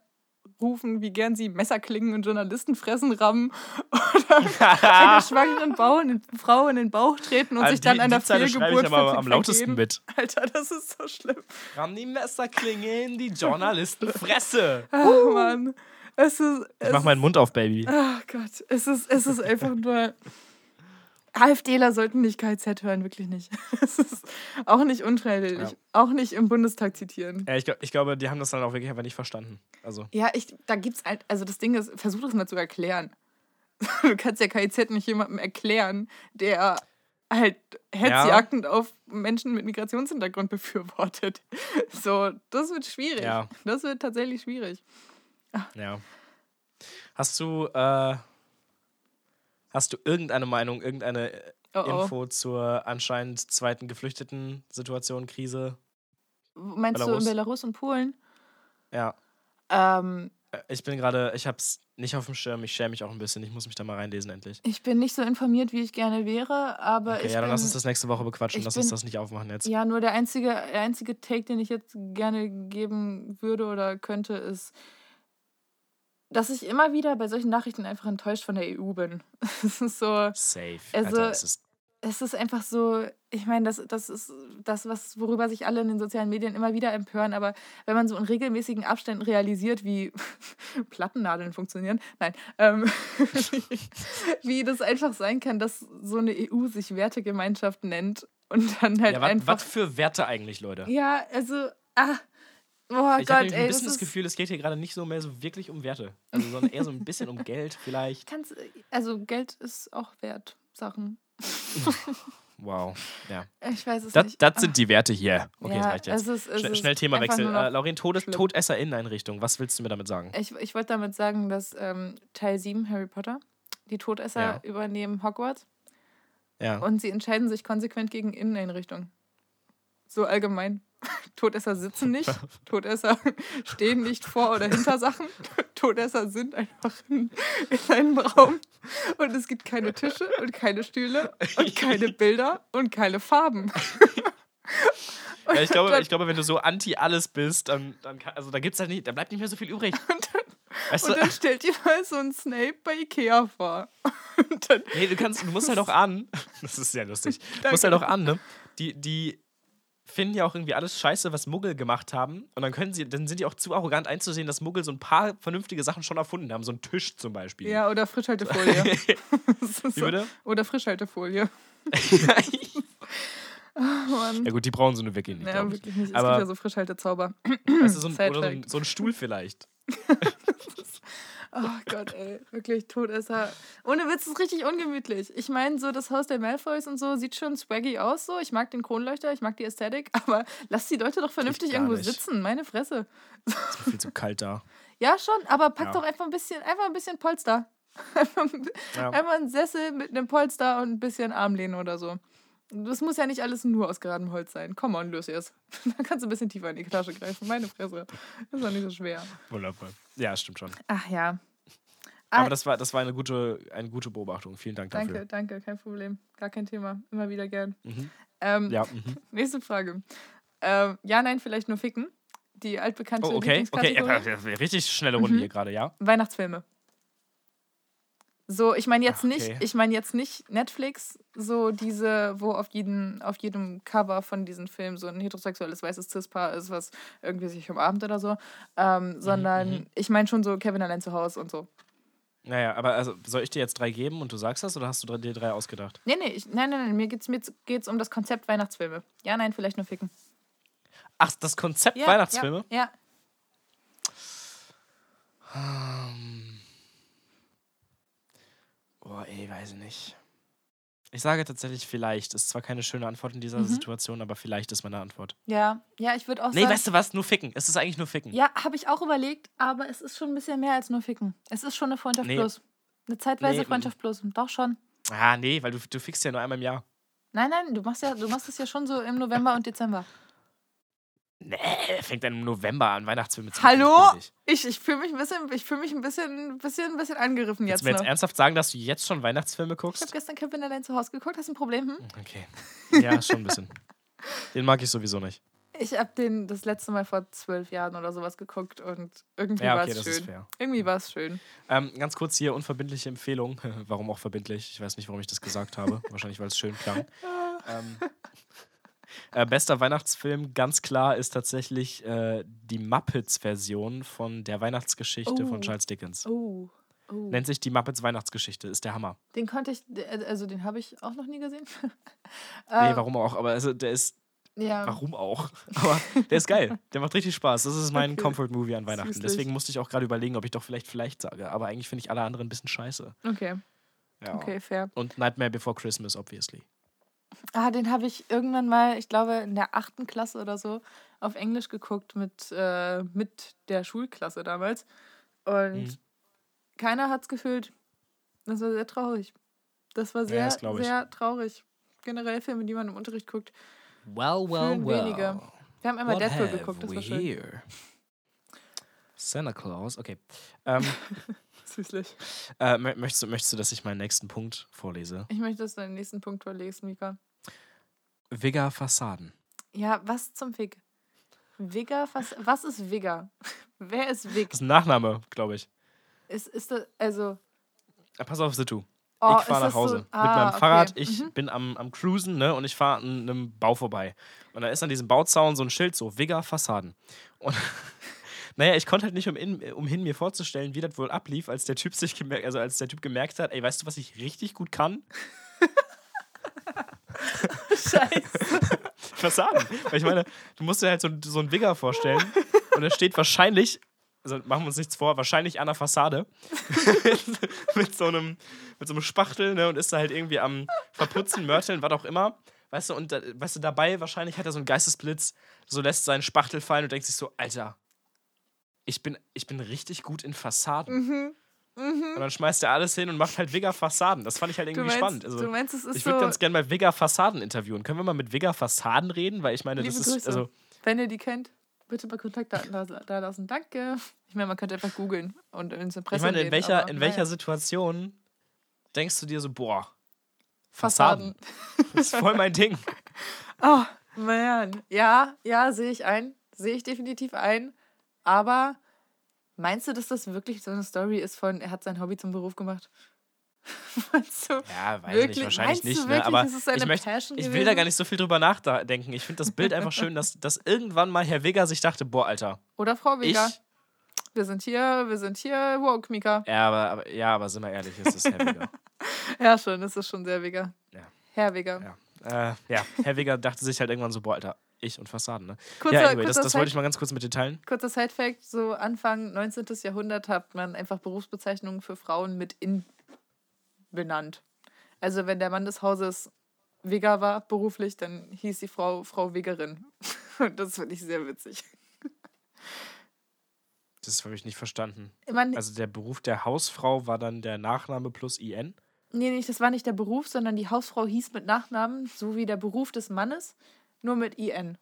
rufen, wie gern sie Messerklingen und Journalisten fressen, rammen oder einer (laughs) schwangeren Bau in, Frau in den Bauch treten und Also sich dann die, an der die Zeile schreibe ich Fehlgeburt aber am lautesten mit. Alter, das ist so schlimm. Ramm die Messerklinge in die Journalistenfresse. Ach, Mann. Es ist, Ich mach meinen Mund auf, Baby. Ach Gott, es ist, es ist einfach nur. AfDler sollten nicht KZ hören, wirklich nicht. (laughs) Es ist auch nicht unfreiwillig. Ja. Auch nicht im Bundestag zitieren. Ja, ich, glaub- ich glaube, die haben das dann auch wirklich einfach nicht verstanden. Also, Ja, ich, da gibt's halt, also das Ding ist, versuch das mal zu erklären. (laughs) Du kannst ja KIZ nicht jemandem erklären, der halt hetzjagend auf Menschen mit Migrationshintergrund befürwortet. (laughs) So, das wird schwierig. Ja. Das wird tatsächlich schwierig. ja. Hast du, äh, hast du irgendeine Meinung, irgendeine äh, Oh, oh. Info zur anscheinend zweiten Geflüchteten-Situation, Krise? Meinst du Belarus? in Belarus und Polen? Ja. Ähm, Äh, Ich bin gerade, ich hab's nicht auf dem Schirm, ich schäme mich auch ein bisschen. Ich muss mich da mal reinlesen endlich. ich bin nicht so informiert, wie ich gerne wäre, aber Okay, ich ja, dann bin, lass uns das nächste Woche bequatschen. Lass uns bin- das nicht aufmachen jetzt. Ja, nur der einzige, der einzige Take, den ich jetzt gerne geben würde oder könnte, ist, dass ich immer wieder bei solchen Nachrichten einfach enttäuscht von der EU bin. (laughs) Es ist so, Safe. Also, Alter, es ist, es ist einfach so, ich meine, das, das ist das, was, worüber sich alle in den sozialen Medien immer wieder empören, aber wenn man so in regelmäßigen Abständen realisiert, wie (laughs) Plattennadeln funktionieren, nein, ähm, (laughs) wie das einfach sein kann, dass so eine EU sich Wertegemeinschaft nennt und dann halt ja, was, einfach. was für Werte eigentlich, Leute? Ja, also, ah, oh ich habe Gott, ein ey, bisschen das das Gefühl, es geht hier gerade nicht so mehr so wirklich um Werte. Also sondern eher so ein bisschen um Geld (laughs) vielleicht. kann's, also Geld ist auch wert, Sachen. (laughs) Wow. Ja. Ich weiß es Das, nicht. das sind die Werte hier. Okay, ja, das reicht jetzt. Es ist, es Schnell, schnell Thema einfach wechseln. nur noch Äh, Laurin, Todes, schlimm. Todesser-Inneneinrichtung. Was willst du mir damit sagen? Ich, ich wollte damit sagen, dass ähm, Teil 7 Harry Potter, die Todesser Ja. übernehmen Hogwarts Ja. und sie entscheiden sich konsequent gegen Inneneinrichtungen. So allgemein. (laughs) Todesser sitzen nicht, Todesser (laughs) stehen nicht vor oder hinter Sachen, Todesser sind einfach in, in einem Raum und es gibt keine Tische und keine Stühle und keine (laughs) Bilder und keine Farben. ja ich, glaube, dann- ich glaube, wenn du so anti alles bist, dann, dann kann, also da gibt's halt nicht, da bleibt nicht mehr so viel übrig. Weißt Und du? dann stellt dir mal so einen Snape bei Ikea vor. Und dann, Nee, du kannst, du musst halt auch ahnen. Das ist sehr lustig. Du musst halt auch ahnen, ne? Die, die finden ja auch irgendwie alles scheiße, was Muggel gemacht haben. Und dann können sie, dann sind die auch zu arrogant einzusehen, dass Muggel so ein paar vernünftige Sachen schon erfunden haben. So einen Tisch zum Beispiel. ja, oder Frischhaltefolie. (laughs) Wie bitte? Oder Frischhaltefolie. (laughs) Oh Mann. ja gut, die brauchen so eine wirklich nicht. Ja, wirklich nicht. Es Aber- gibt ja so Frischhaltezauber. Weißt du, so ein, Sad (clears throat) oder so ein, so ein Stuhl vielleicht. (laughs) Oh Gott, ey. Wirklich, Todesser. Ohne Witz, ist richtig ungemütlich. Ich meine, so das Haus der Malfoys und so sieht schon swaggy aus. So. Ich mag den Kronleuchter, ich mag die Ästhetik, (laughs) aber lass die Leute doch vernünftig irgendwo nicht. sitzen. Meine Fresse. Ist mir viel zu kalt da. (laughs) Ja, schon, aber pack Ja. doch einfach ein bisschen, einfach ein bisschen Polster. (laughs) Einfach ein- Ja. Einmal einen Sessel mit einem Polster und ein bisschen Armlehnen oder so. Das muss ja nicht alles nur aus geradem Holz sein. Komm on, löse es. Dann kannst du ein bisschen tiefer in die Tasche greifen. Meine Fresse. Das ist doch nicht so schwer. Wundervoll. Ja, stimmt schon. Ach ja. Ah, Aber das war, das war eine, gute, eine gute Beobachtung. Vielen Dank dafür. danke, danke, kein Problem. Gar kein Thema. Immer wieder gern. Mhm. Ähm, Ja, (laughs) mhm. Nächste Frage. Ähm, ja, nein, vielleicht nur ficken. Die altbekannte Oh, okay. Okay, ja, richtig schnelle Runde Mhm. hier gerade, ja? Weihnachtsfilme. So, ich meine jetzt Ach, nicht, okay. ich meine jetzt nicht Netflix, so diese, wo auf jedem, auf jedem Cover von diesen Filmen so ein heterosexuelles weißes Cis-Paar ist, was irgendwie sich umarmt oder so, ähm, sondern mhm. ich meine schon so Kevin allein zu Hause und so. Naja, aber also, soll ich dir jetzt drei geben und du sagst das oder hast du dir drei ausgedacht? Nee, nee, ich, nein, nein, nein, mir geht's, mir geht's um das Konzept Weihnachtsfilme. Ja, nein, vielleicht nur ficken. Ach, das Konzept Ja, Weihnachtsfilme? Ja, ja. Oh, ey, weiß ich nicht. Ich sage tatsächlich vielleicht. Ist zwar keine schöne Antwort in dieser Mhm. Situation, aber vielleicht ist meine Antwort. Ja, ja, ich würde auch Nee, sagen. weißt du was? Nur ficken. Es ist eigentlich nur ficken. Ja, habe ich auch überlegt, aber es ist schon ein bisschen mehr als nur ficken. Es ist schon eine Freundschaft Nee. plus. Eine zeitweise Nee, Freundschaft plus. Doch schon. Ah, nee, weil du, du fickst ja nur einmal im Jahr. Nein, nein, du machst ja, du machst es ja schon so im November und Dezember. Nee, fängt dann im November an, Weihnachtsfilme zu Hallo? Ich Ich, fühle mich ein bisschen, ich fühle mich ein bisschen, bisschen, bisschen angegriffen Willst jetzt. du mir jetzt noch. ernsthaft sagen, dass du jetzt schon Weihnachtsfilme Ich habe guckst? gestern Kevin allein zu Hause geguckt. Hast du ein Problem? Hm? Okay. Ja, schon ein bisschen. (laughs) Den mag ich sowieso nicht. Ich habe den das letzte Mal vor zwölf Jahren oder sowas geguckt und irgendwie Ja, war okay, es das ist schön. fair. Irgendwie war es schön. Ähm, ganz kurz hier unverbindliche Empfehlung. (laughs) warum auch verbindlich? Ich weiß nicht, warum ich das gesagt habe. Wahrscheinlich, weil es schön klang. (laughs) ähm, Äh, bester Weihnachtsfilm, ganz klar, ist tatsächlich äh, die Muppets-Version von der Weihnachtsgeschichte Oh. von Charles Dickens. Oh. oh. Nennt sich die Muppets Weihnachtsgeschichte, ist der Hammer. Den konnte ich, also den habe ich auch noch nie gesehen. (laughs) Nee, Ähm, warum auch, aber also der ist, Ja. warum auch? (laughs) Aber der ist geil. Der macht richtig Spaß. Das ist mein Okay. Comfort-Movie an Weihnachten. Süßlich. Deswegen musste ich auch gerade überlegen, ob ich doch vielleicht vielleicht sage. Aber eigentlich finde ich alle anderen ein bisschen scheiße. Okay, Ja. okay, fair. Und Nightmare Before Christmas, obviously. Ah, den habe ich irgendwann mal, ich glaube, in der achten Klasse oder so, auf Englisch geguckt mit, äh, mit der Schulklasse damals. Und Mhm. keiner hat es gefühlt. Das war sehr traurig. Das war Ja, sehr, ich. sehr traurig. Generell Filme, die man im Unterricht guckt. Well, Fühlen wenige. Wir haben einmal What Deadpool geguckt, das war schön. here? Santa Claus, okay. Ähm, (laughs) Süßlich. äh, mö- möchtest, du, möchtest du, dass ich meinen nächsten Punkt vorlese? Ich möchte, dass du den nächsten Punkt vorlegst, Mika. Vigga Fassaden. Ja, was zum Fick? Vigga, was, was ist Vigga? (laughs) Wer ist Vig? Das ist ein Nachname, glaube ich. Ist, ist das, also. Pass auf, Situ. Oh, ich fahre nach Hause So, mit ah, meinem okay. Fahrrad. Ich Mhm. bin am, am Cruisen, ne? Und ich fahre an einem Bau vorbei. Und da ist an diesem Bauzaun so ein Schild, so Vigga Fassaden. Und naja, ich konnte halt nicht umhin, umhin mir vorzustellen, wie das wohl ablief, als der Typ sich gemerkt, also als der Typ gemerkt hat, ey, weißt du, was ich richtig gut kann? Scheiße. (laughs) Fassaden. Weil ich meine, du musst dir halt so, so einen Wigger vorstellen und er steht wahrscheinlich, also machen wir uns nichts vor, wahrscheinlich an der Fassade (laughs) mit, so einem, mit so einem Spachtel ne, und ist da halt irgendwie am Verputzen, Mörteln, was auch immer. Weißt du, und da, weißt du, dabei wahrscheinlich hat er so einen Geistesblitz, so lässt seinen Spachtel fallen und denkt sich so, Alter, ich bin, ich bin richtig gut in Fassaden. Und dann schmeißt er alles hin und macht halt Wigger Fassaden. Das fand ich halt Du irgendwie meinst, spannend. Also, du meinst, es ist ich so. würde ganz gerne mal Wigger Fassaden interviewen. Können wir mal mit Wigger Fassaden reden? Weil ich meine, Liebe das ist. Grüße. Also, Wenn ihr die kennt, bitte mal Kontaktdaten da, lassen. Danke. Ich meine, man könnte einfach googeln und ins ich Impressum meine, in gehen, welcher, aber in welcher naja. Situation denkst du dir so, boah, Fassaden. Fassaden. Das ist voll mein Ding. (laughs) Oh, man. Ja, ja, sehe ich ein. Sehe ich definitiv ein. Aber meinst du, dass das wirklich so eine Story ist von, er hat sein Hobby zum Beruf gemacht? (laughs) meinst du? Ja, weiß Wirklich? nicht, wahrscheinlich nicht. Ne? wirklich, Aber ist es seine ich, möchte, ich will da gar nicht so viel drüber nachdenken. Ich finde das Bild einfach schön, dass, dass irgendwann mal Herr Wigger sich dachte, boah, Alter, Oder Frau. Vega. Wir sind hier, wir sind hier, woke, Mika. Ja, aber, aber, ja, aber sind wir ehrlich, es ist Herr Wigger. (laughs) Ja, schon, das ist schon sehr Vega. Ja. Herr Vega. Ja. Äh, ja, Herr Wigger dachte sich halt irgendwann so, boah, Alter, ich und Fassaden, ne? Kurzer, ja, anyway, das, das wollte ich mal ganz kurz mit dir teilen. kurzer Side-Fact: so Anfang 19. Jahrhundert hat man einfach Berufsbezeichnungen für Frauen mit in benannt. Also, wenn der Mann des Hauses Vega war, beruflich, dann hieß die Frau Frau Wegerin. (laughs) Und das finde ich sehr witzig. Das habe ich nicht verstanden. Meine, Also der Beruf der Hausfrau war dann der Nachname plus IN? nee, nee, das war nicht der Beruf, sondern die Hausfrau hieß mit Nachnamen, so wie der Beruf des Mannes, nur mit IN.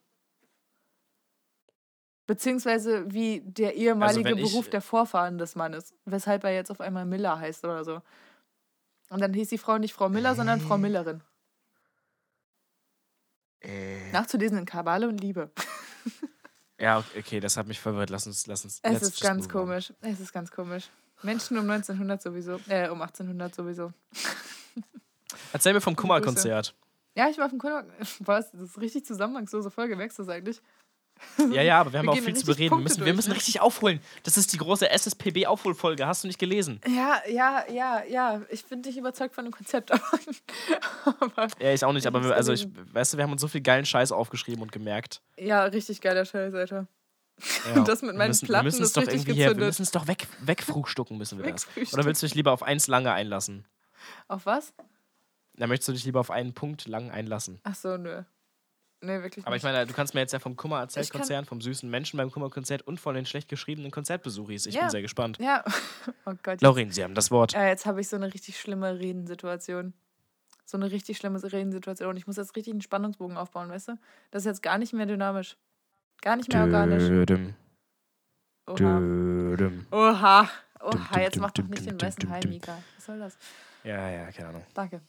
Beziehungsweise wie der ehemalige wenn ich- Beruf der Vorfahren des Mannes, weshalb er jetzt auf einmal Miller heißt oder so. Und dann hieß die Frau nicht Frau Miller, sondern Frau Millerin. Äh. Nachzulesen in Kabale und Liebe. Ja, okay, das hat mich verwirrt. Lass uns, lass uns. Es ist ganz move on. komisch. Es ist ganz komisch. Menschen um 1900 sowieso. Äh, um 1800 sowieso. Erzähl mir vom. Kummerkonzert. Ja, ich war auf dem Kunde. (laughs) Was? Das ist richtig zusammenhangslose Folge. Merkst du das eigentlich? Ja, ja, aber wir haben Wir auch viel zu bereden. Wir Punkte müssen, wir durch, müssen ne? richtig aufholen. Das ist die große SSPB-Aufholfolge. Hast du nicht gelesen? Ja, ja, ja, ja. Ich bin nicht überzeugt von dem Konzept. (laughs) Aber, Ja, ich auch nicht, aber wir, also ich, weißt du, wir haben uns so viel geilen Scheiß aufgeschrieben und gemerkt. ja, richtig geiler Scheiß, Alter. Ja. (laughs) Das mit Wir meinen müssen, wir Platten müssen es ist doch richtig irgendwie hier, wir müssen es doch weg, wegfrugstucken müssen wir das. Oder willst du dich lieber auf eins lange einlassen? Auf was? Dann möchtest du dich lieber auf einen Punkt lang einlassen. Ach so, nö. Nee, wirklich Aber ich meine, du kannst mir jetzt ja vom Kummer kann- Konzert, vom süßen Menschen beim Kummerkonzert und von den schlecht geschriebenen Konzertbesuchis. Ich Ja. bin sehr gespannt. Ja. (laughs) Oh Gott. Lauren, Sie haben das Wort. ja, jetzt habe ich so eine richtig schlimme Redensituation. So eine richtig schlimme Redensituation. Ich muss jetzt richtig einen Spannungsbogen aufbauen, weißt du? Das ist jetzt gar nicht mehr dynamisch. Gar nicht mehr organisch. Dödüm, Oha. dödüm. Oha. Oha, jetzt mach doch nicht den weißen Hai. Mika. Was soll das? Ja, ja, keine Ahnung. Danke.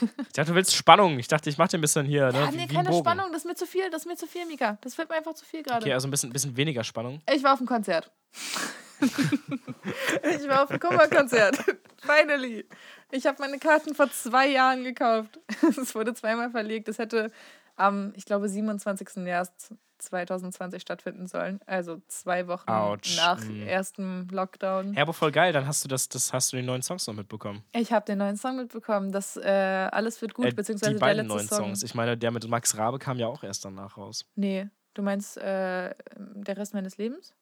Ich dachte, du willst Spannung. Ich dachte, ich mach dir ein bisschen hier, ne? Ja, wie, nee, keine Bogen. Spannung. Das ist mir zu viel. Das ist mir zu viel, Mika. Das wird mir einfach zu viel gerade. Okay, also ein bisschen, bisschen weniger Spannung. Ich war auf dem Konzert. (laughs) ich war auf dem Kummerkonzert. Finally. Ich habe meine Karten vor zwei Jahren gekauft. (laughs) Es wurde zweimal verlegt. Es hätte am, ich glaube, 27. März 2020 stattfinden sollen. Also zwei Wochen Autsch, nach mm. erstem Lockdown. Ja, aber voll geil, dann hast du das, das hast du den neuen Songs noch mitbekommen. Ich habe den neuen Song mitbekommen. Das äh, alles wird gut, Äh, beziehungsweise die der beiden letzte neuen Song. Songs. Ich meine, der mit Max Rabe kam ja auch erst danach raus. Nee, du meinst äh, der Rest meines Lebens?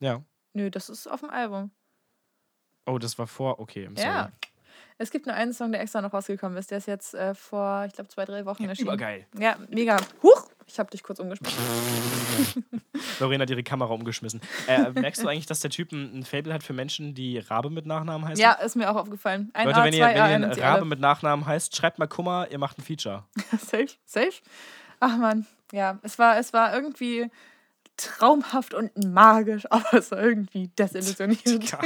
Ja. Nö, das ist auf dem Album. Oh, das war vor, okay, I'm sorry. Ja. Es gibt nur einen Song, der extra noch rausgekommen ist. Der ist jetzt äh, vor, ich glaube, zwei, drei Wochen erschienen. Übergeil. Ja, mega. Huch! Ich habe dich kurz umgeschmissen. (laughs) Lorena hat ihre Kamera umgeschmissen. Äh, merkst du eigentlich, dass der Typ ein, ein Fable hat für Menschen, die Rabe mit Nachnamen heißen? Ja, ist mir auch aufgefallen. Ein Leute, A, wenn ihr, wenn ihr ein Rabe mit Nachnamen heißt, schreibt mal Kummer, ihr macht ein Feature. (laughs) safe, safe. Ach man, ja, es war, es war irgendwie traumhaft und magisch, (laughs) aber es war irgendwie desillusionierend. Ja.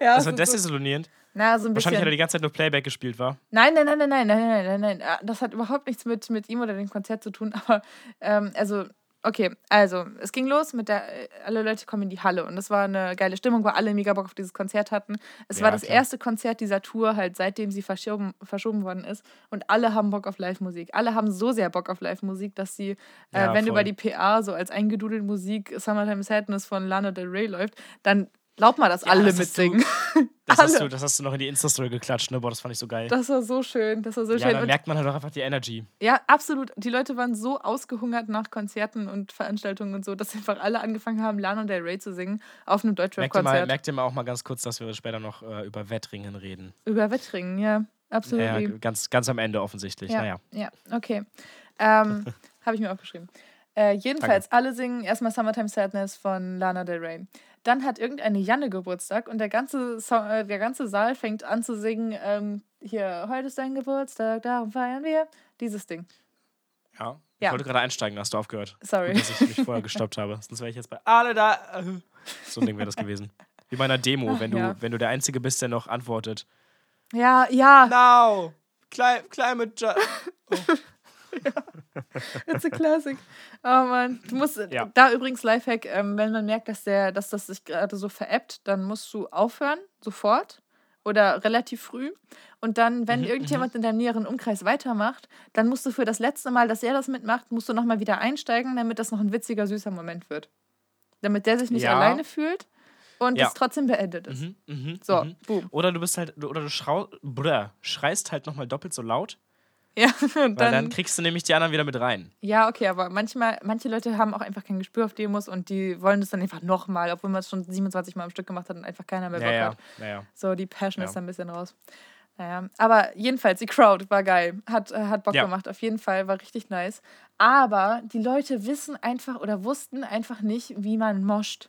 Das es war desillusionierend. Na, so ein Wahrscheinlich hat er bisschen. die ganze Zeit nur Playback gespielt, war. Nein, nein, nein, nein, nein, nein, nein, nein, nein. Ah, Das hat überhaupt nichts mit, mit ihm oder dem Konzert zu tun. (laughs) Aber, ähm, also, okay, also, es ging los mit der, äh, alle Leute kommen in die Halle und es war eine geile Stimmung, weil alle mega Bock auf dieses Konzert hatten. Es Ja, war das klar. erste Konzert dieser Tour, halt seitdem sie verschoben, verschoben worden ist. Und alle haben Bock auf Live-Musik. Alle haben so sehr Bock auf Live-Musik, dass sie, äh, Ja, wenn voll. über die PA so als eingedudelt Musik Summertime Sadness von Lana Del Rey läuft, dann glaubt mal, dass Ja, alle das hast du- mitsingen. (laughs) Das hast, Alle. du, das hast du noch in die Insta-Story geklatscht, ne? Boah, das fand ich so geil. Das war so schön, das war so ja, schön. da Und merkt man halt auch einfach die Energy. Ja, absolut. Die Leute waren so ausgehungert nach Konzerten und Veranstaltungen und so, dass einfach alle angefangen haben, Lana Del Rey zu singen auf einem Deutschrap-Konzert. merkt ihr mal auch mal ganz kurz, dass wir später noch äh, über Wettringen reden. Über Wettringen, ja. Absolut. Ja, ganz, ganz am Ende offensichtlich. ja, Naja. ja, okay. Ähm, (laughs) Habe ich mir aufgeschrieben. Äh, jedenfalls, alle singen erstmal Summertime Sadness von Lana Del Rey. Dann hat irgendeine Janne Geburtstag und der ganze, Song, äh, der ganze Saal fängt an zu singen, ähm, hier, heute ist dein Geburtstag, darum feiern wir. Dieses Ding. Ja. Ich Ja. wollte gerade einsteigen, hast du aufgehört. Sorry. Gut, dass ich mich vorher gestoppt habe. (laughs) Sonst wäre ich jetzt bei alle da. So ein Ding wäre das gewesen. Wie bei einer Demo, Ach, wenn, du, ja. wenn du der Einzige bist, der noch antwortet. Ja, ja, Now! Cli climate (laughs) Ju It's a classic. Oh Mann. Du musst, Ja. da übrigens Lifehack, ähm, wenn man merkt, dass, der, dass das sich gerade so veräppt, dann musst du aufhören, sofort oder relativ früh. Und dann, wenn Mhm, irgendjemand in deinem näheren Umkreis weitermacht, dann musst du für das letzte Mal, dass er das mitmacht, musst du nochmal wieder einsteigen, damit das noch ein witziger, süßer Moment wird. Damit der sich nicht Ja. alleine fühlt und Ja. es trotzdem beendet ist. Mhm, mhm, So, mhm. boom. Oder du bist halt, oder du schrau Bruder, schreist halt nochmal doppelt so laut, Ja, weil dann, dann, kriegst du nämlich die anderen wieder mit rein. ja, okay, aber manchmal, manche Leute haben auch einfach kein Gespür auf Demos und die wollen das dann einfach nochmal, obwohl man es schon 27 Mal am Stück gemacht hat und einfach keiner mehr Bock ja, hat. ja, ja. So, die Passion ist da ein bisschen raus. Naja, aber jedenfalls, die Crowd war geil. Hat, äh, hat Bock Ja. gemacht, auf jeden Fall, war richtig nice. Aber die Leute wissen einfach oder wussten einfach nicht, wie man moscht.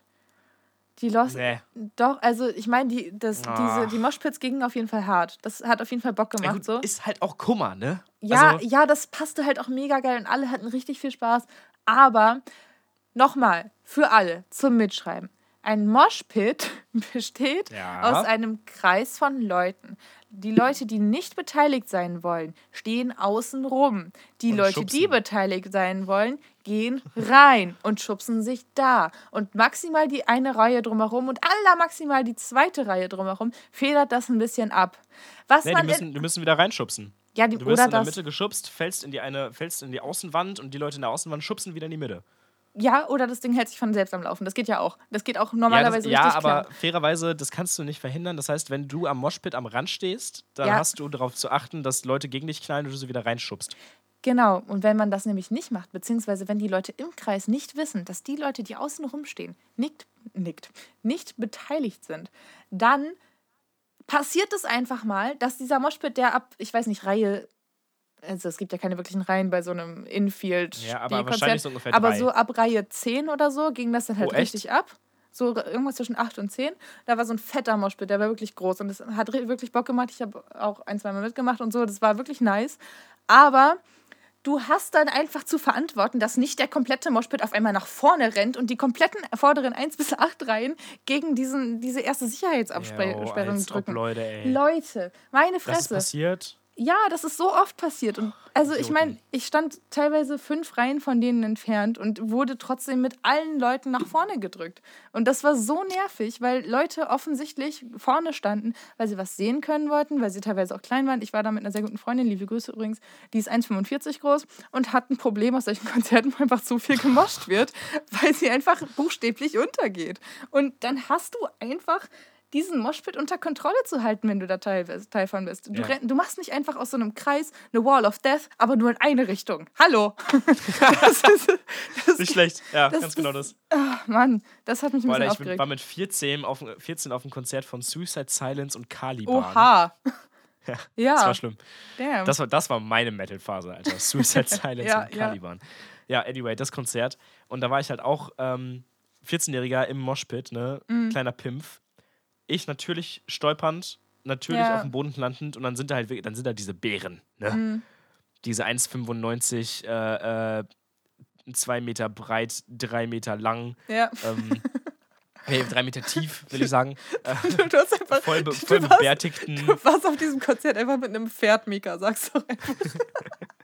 Die Lost, Nee. doch, also ich meine, die, das, diese, die Moshpits gingen auf jeden Fall hart. Das hat auf jeden Fall Bock gemacht. gut, so. Ist halt auch Kummer, ne? Ja, Also, ja, das passte halt auch mega geil und alle hatten richtig viel Spaß. Aber nochmal, für alle zum Mitschreiben. Ein Moshpit (laughs) besteht Ja. aus einem Kreis von Leuten. Die Leute, die nicht beteiligt sein wollen, stehen außen rum. Die Und Leute, die schubsen. beteiligt sein wollen, gehen rein und schubsen sich da. Und maximal die eine Reihe drumherum und aller maximal die zweite Reihe drumherum federt das ein bisschen ab. Was nee, die man in- müssen, die müssen wieder reinschubsen. ja, die, Du wirst oder in der das. Mitte geschubst, fällst in die eine, fällst in die Außenwand und die Leute in der Außenwand schubsen wieder in die Mitte. Ja, oder das Ding hält sich von selbst am Laufen. Das geht ja auch. Das geht auch Ja, normalerweise das, ja richtig aber klar. fairerweise, das kannst du nicht verhindern. Das heißt, wenn du am Moshpit am Rand stehst, dann Ja. hast du darauf zu achten, dass Leute gegen dich knallen und du sie wieder reinschubst. Genau. Und wenn man das nämlich nicht macht, beziehungsweise wenn die Leute im Kreis nicht wissen, dass die Leute, die außen rumstehen, nicht, nickt, nicht beteiligt sind, dann passiert es einfach mal, dass dieser Moshpit, der ab, ich weiß nicht, Reihe, also es gibt ja keine wirklichen Reihen bei so einem Infield Ja, aber wahrscheinlich so ungefähr aber drei. so ab Reihe 10 oder so ging das dann halt Oh, richtig ab. So irgendwas zwischen 8 und 10. Da war so ein fetter Moshpit, der war wirklich groß und das hat wirklich Bock gemacht. Ich habe auch ein, zwei Mal mitgemacht und so. Das war wirklich nice. Aber du hast dann einfach zu verantworten, dass nicht der komplette Moshpit auf einmal nach vorne rennt und die kompletten vorderen 1 bis 8 Reihen gegen diesen, diese erste Sicherheitsabsperrung ob, drücken. Leute, ey. Leute, meine das ist Fresse. passiert. Ja, das ist so oft passiert. Und also ich meine, ich stand teilweise fünf Reihen von denen entfernt und wurde trotzdem mit allen Leuten nach vorne gedrückt. Und das war so nervig, weil Leute offensichtlich vorne standen, weil sie was sehen können wollten, weil sie teilweise auch klein waren. Ich war da mit einer sehr guten Freundin, liebe Grüße übrigens, die ist 1,45 groß und hat ein Problem aus solchen (laughs) Konzerten, wo einfach zu viel gemoscht wird, weil sie einfach buchstäblich untergeht. Und dann hast du einfach diesen Moshpit unter Kontrolle zu halten, wenn du da Teil, Teil von bist. Du, Ja. du machst nicht einfach aus so einem Kreis eine Wall of Death, aber nur in eine Richtung. Hallo! (laughs) das (laughs) ist, das, Nicht schlecht. Ja, das ganz genau ist- das. Ah, Mann, das hat mich ein Weil bisschen ich aufgeregt. war mit 14 auf, 14 auf dem Konzert von Suicide Silence und Caliban. Oha! (laughs) Ja, Ja, Das war schlimm. damn. Das war, das war meine Metal-Phase, Alter. Suicide Silence Ja, und ja. Caliban. Ja. anyway, das Konzert. Und da war ich halt auch ähm, 14-Jähriger im Moshpit, ne? Mhm. Kleiner Pimpf. Ich natürlich stolpernd, natürlich Ja. auf dem Boden landend und dann sind da halt dann sind da diese Bären, ne? Mhm. Diese 1,95, äh, äh, 2 Meter breit, 3 Meter lang, ja. ähm, (laughs) nee, 3 Meter tief, will ich sagen. (laughs) Äh, Du, du hast einfach. voll, be du voll warst- bebärtigten. Du warst auf diesem Konzert einfach mit einem Pferd, Mika, sagst du einfach.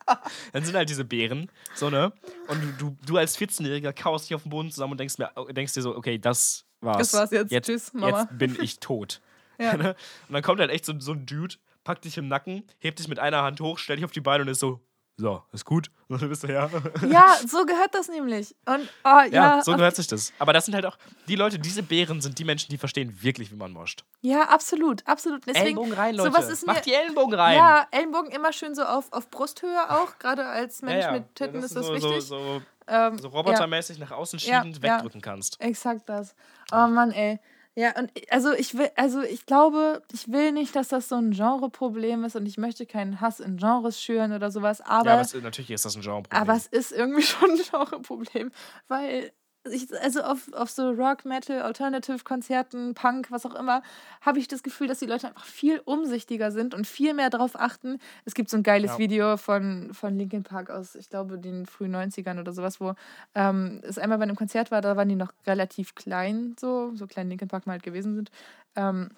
(laughs) Dann sind halt diese Bären, so, ne? Und du, du, du als 14-Jähriger kaust dich auf den Boden zusammen und denkst, mir, denkst dir so, okay, das war's. Das war's jetzt. Jetzt, Tschüss, Mama. jetzt bin (laughs) ich tot. Ja. (laughs) Ne? und dann kommt halt echt so, so ein Dude, packt dich im Nacken, hebt dich mit einer Hand hoch, stellt dich auf die Beine und ist so, so, ist gut. (laughs) Und dann bist du, ja. Ja, so gehört das nämlich. Und oh, ja, Ja, so gehört sich das. Aber das sind halt auch, die Leute, diese Bären sind die Menschen, die verstehen wirklich, wie man moscht. ja, absolut, absolut. Deswegen, Ellenbogen rein, Leute. sowas ist Macht die Ellenbogen rein. Ja, Ellenbogen immer schön so auf, auf Brusthöhe auch. Gerade als Mensch mit Titten ist das so, wichtig. So, so, ähm, so robotermäßig nach außen Ja, schiebend ja. wegdrücken kannst. Ja, exakt das. Oh Mann, ey. Ja, und also ich will, also ich glaube, ich will nicht, dass das so ein Genreproblem ist und ich möchte keinen Hass in Genres schüren oder sowas, aber, ja, aber es, natürlich ist das ein Genreproblem. aber es ist irgendwie (laughs) schon ein Genreproblem, weil ich, also auf, auf so Rock, Metal, Alternative-Konzerten, Punk, was auch immer, habe ich das Gefühl, dass die Leute einfach viel umsichtiger sind und viel mehr darauf achten. Es gibt so ein geiles Ja. Video von, von Linkin Park aus, ich glaube, den frühen 90ern oder sowas, wo ähm, es einmal bei einem Konzert war, da waren die noch relativ klein, so, so klein Linkin Park mal halt gewesen sind. Ähm,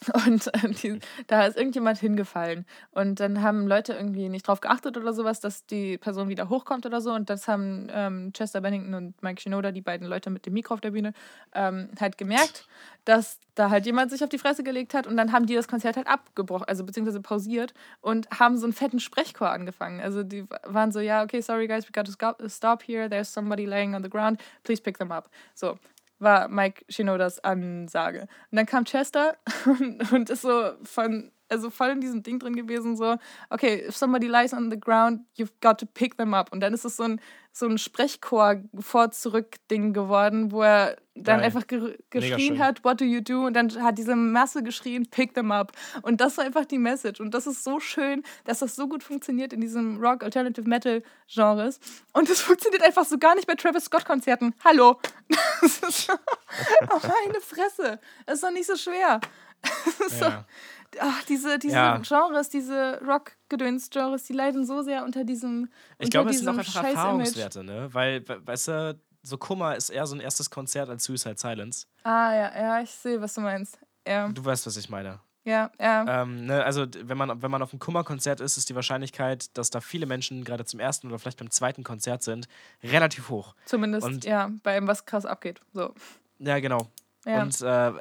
(laughs) und äh, die, da ist irgendjemand hingefallen. Und dann haben Leute irgendwie nicht drauf geachtet oder sowas, dass die Person wieder hochkommt oder so. Und das haben ähm, Chester Bennington und Mike Shinoda, die beiden Leute mit dem Mikro auf der Bühne, ähm, halt gemerkt, dass da halt jemand sich auf die Fresse gelegt hat. Und dann haben die das Konzert halt abgebrochen, also beziehungsweise pausiert und haben so einen fetten Sprechchor angefangen. Also die waren so, ja, okay, sorry guys, we got to stop here. There's somebody laying on the ground. Please pick them up. So, war Mike Shinodas Ansage. Und dann kam Chester (laughs) und, und ist so von, also voll in diesem Ding drin gewesen, so, okay, if somebody lies on the ground, you've got to pick them up. Und dann ist es so ein, so ein Sprechchor-Vor-Zurück-Ding geworden, wo er dann Geil. einfach ge geschrien hat, what do you do? Und dann hat diese Masse geschrien, pick them up. Und das war einfach die Message. Und das ist so schön, dass das so gut funktioniert in diesem Rock, Alternative Metal Genres. Und es funktioniert einfach so gar nicht bei Travis Scott Konzerten. Hallo. (laughs) Das ist so, (laughs) oh, meine Fresse. Das ist doch nicht so schwer. Das ist Ja. so, ach, diese, diese Ja. Genres, diese Rock-Gedöns-Genres, die leiden so sehr unter diesem. Ich unter glaube, es sind auch einfach. Erfahrungswerte, ne? Weil, we- weißt du, so Kummer ist eher so ein erstes Konzert als Suicide Silence. Ah, ja, ja, ich sehe, was du meinst. Ja, Du weißt, was ich meine. ja, ja. Ähm, ne, also, wenn man, wenn man auf einem Kummerkonzert ist, ist die Wahrscheinlichkeit, dass da viele Menschen gerade zum ersten oder vielleicht beim zweiten Konzert sind, relativ hoch. Zumindest, und- ja, bei ihm was krass abgeht. So. Ja, genau. Ja. Und äh,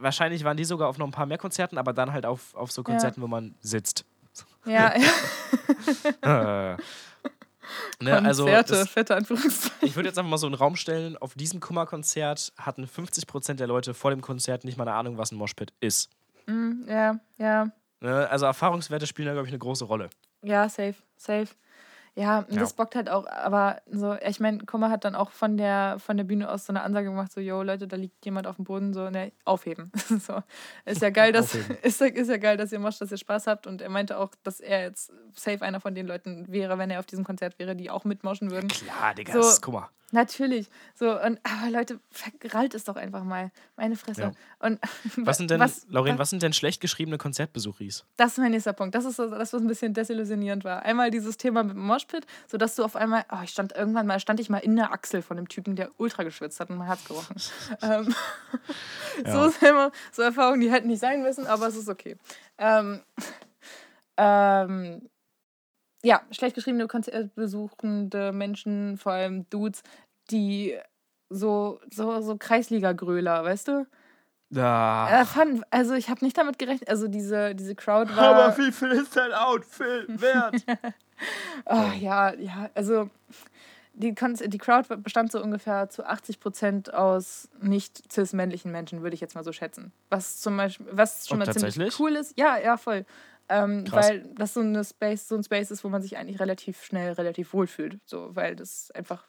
wahrscheinlich waren die sogar auf noch ein paar mehr Konzerten, aber dann halt auf, auf so Konzerten, wo man sitzt. ja, ja. (laughs) ne, also, das, fette Anführungszeichen. ich würde jetzt einfach mal so in den Raum stellen: Auf diesem Kummerkonzert hatten 50% der Leute vor dem Konzert nicht mal eine Ahnung, was ein Moshpit ist. Mm, ja, ja. Ne? Also, Erfahrungswerte spielen da, glaube ich, eine große Rolle. Ja, safe, safe. Ja, Ja. das bockt halt auch, aber so, ich meine, Kummer hat dann auch von der, von der Bühne aus so eine Ansage gemacht, so, yo, Leute, da liegt jemand auf dem Boden, so, ne, aufheben. (laughs) so, ist ja geil, dass, (laughs) ist, ist ja geil, dass ihr moscht, dass ihr Spaß habt und er meinte auch, dass er jetzt safe einer von den Leuten wäre, wenn er auf diesem Konzert wäre, die auch mitmoschen würden. Klar, Digga, So- das ist Kummer. Natürlich. So, und, aber Leute, verrallt es doch einfach mal. Meine Fresse. Ja. Und Was sind denn, was- Lauren, was- sind denn schlecht geschriebene Konzertbesuchis? Das ist mein nächster Punkt. Das ist das, was ein bisschen desillusionierend war. Einmal dieses Thema mit dem Moshpit, sodass du auf einmal, oh, ich stand irgendwann mal, stand ich mal in der Achsel von dem Typen, der ultra geschwitzt hat und mein Herz gebrochen. (laughs) ähm, Ja. so, ist immer, so Erfahrungen, die hätten nicht sein müssen, aber es ist okay. Ähm, Ähm, ja, schlecht geschriebene Konzertbesuchende Menschen, vor allem Dudes, die so, so, so Kreisliga-Gröler, weißt du? Ja. Äh, fand, also ich habe nicht damit gerechnet, also diese, diese Crowd war... Aber wie viel ist dein Outfit (laughs) wert? oh, ja, ja, also die, die Crowd bestand so ungefähr zu 80 Prozent aus nicht cis-männlichen Menschen, würde ich jetzt mal so schätzen. Was zum Beispiel, was schon Oh, mal ziemlich cool ist. Ja, ja, voll. Ähm, weil das so, eine Space, so ein Space ist, wo man sich eigentlich relativ schnell relativ wohl fühlt. So, weil das einfach,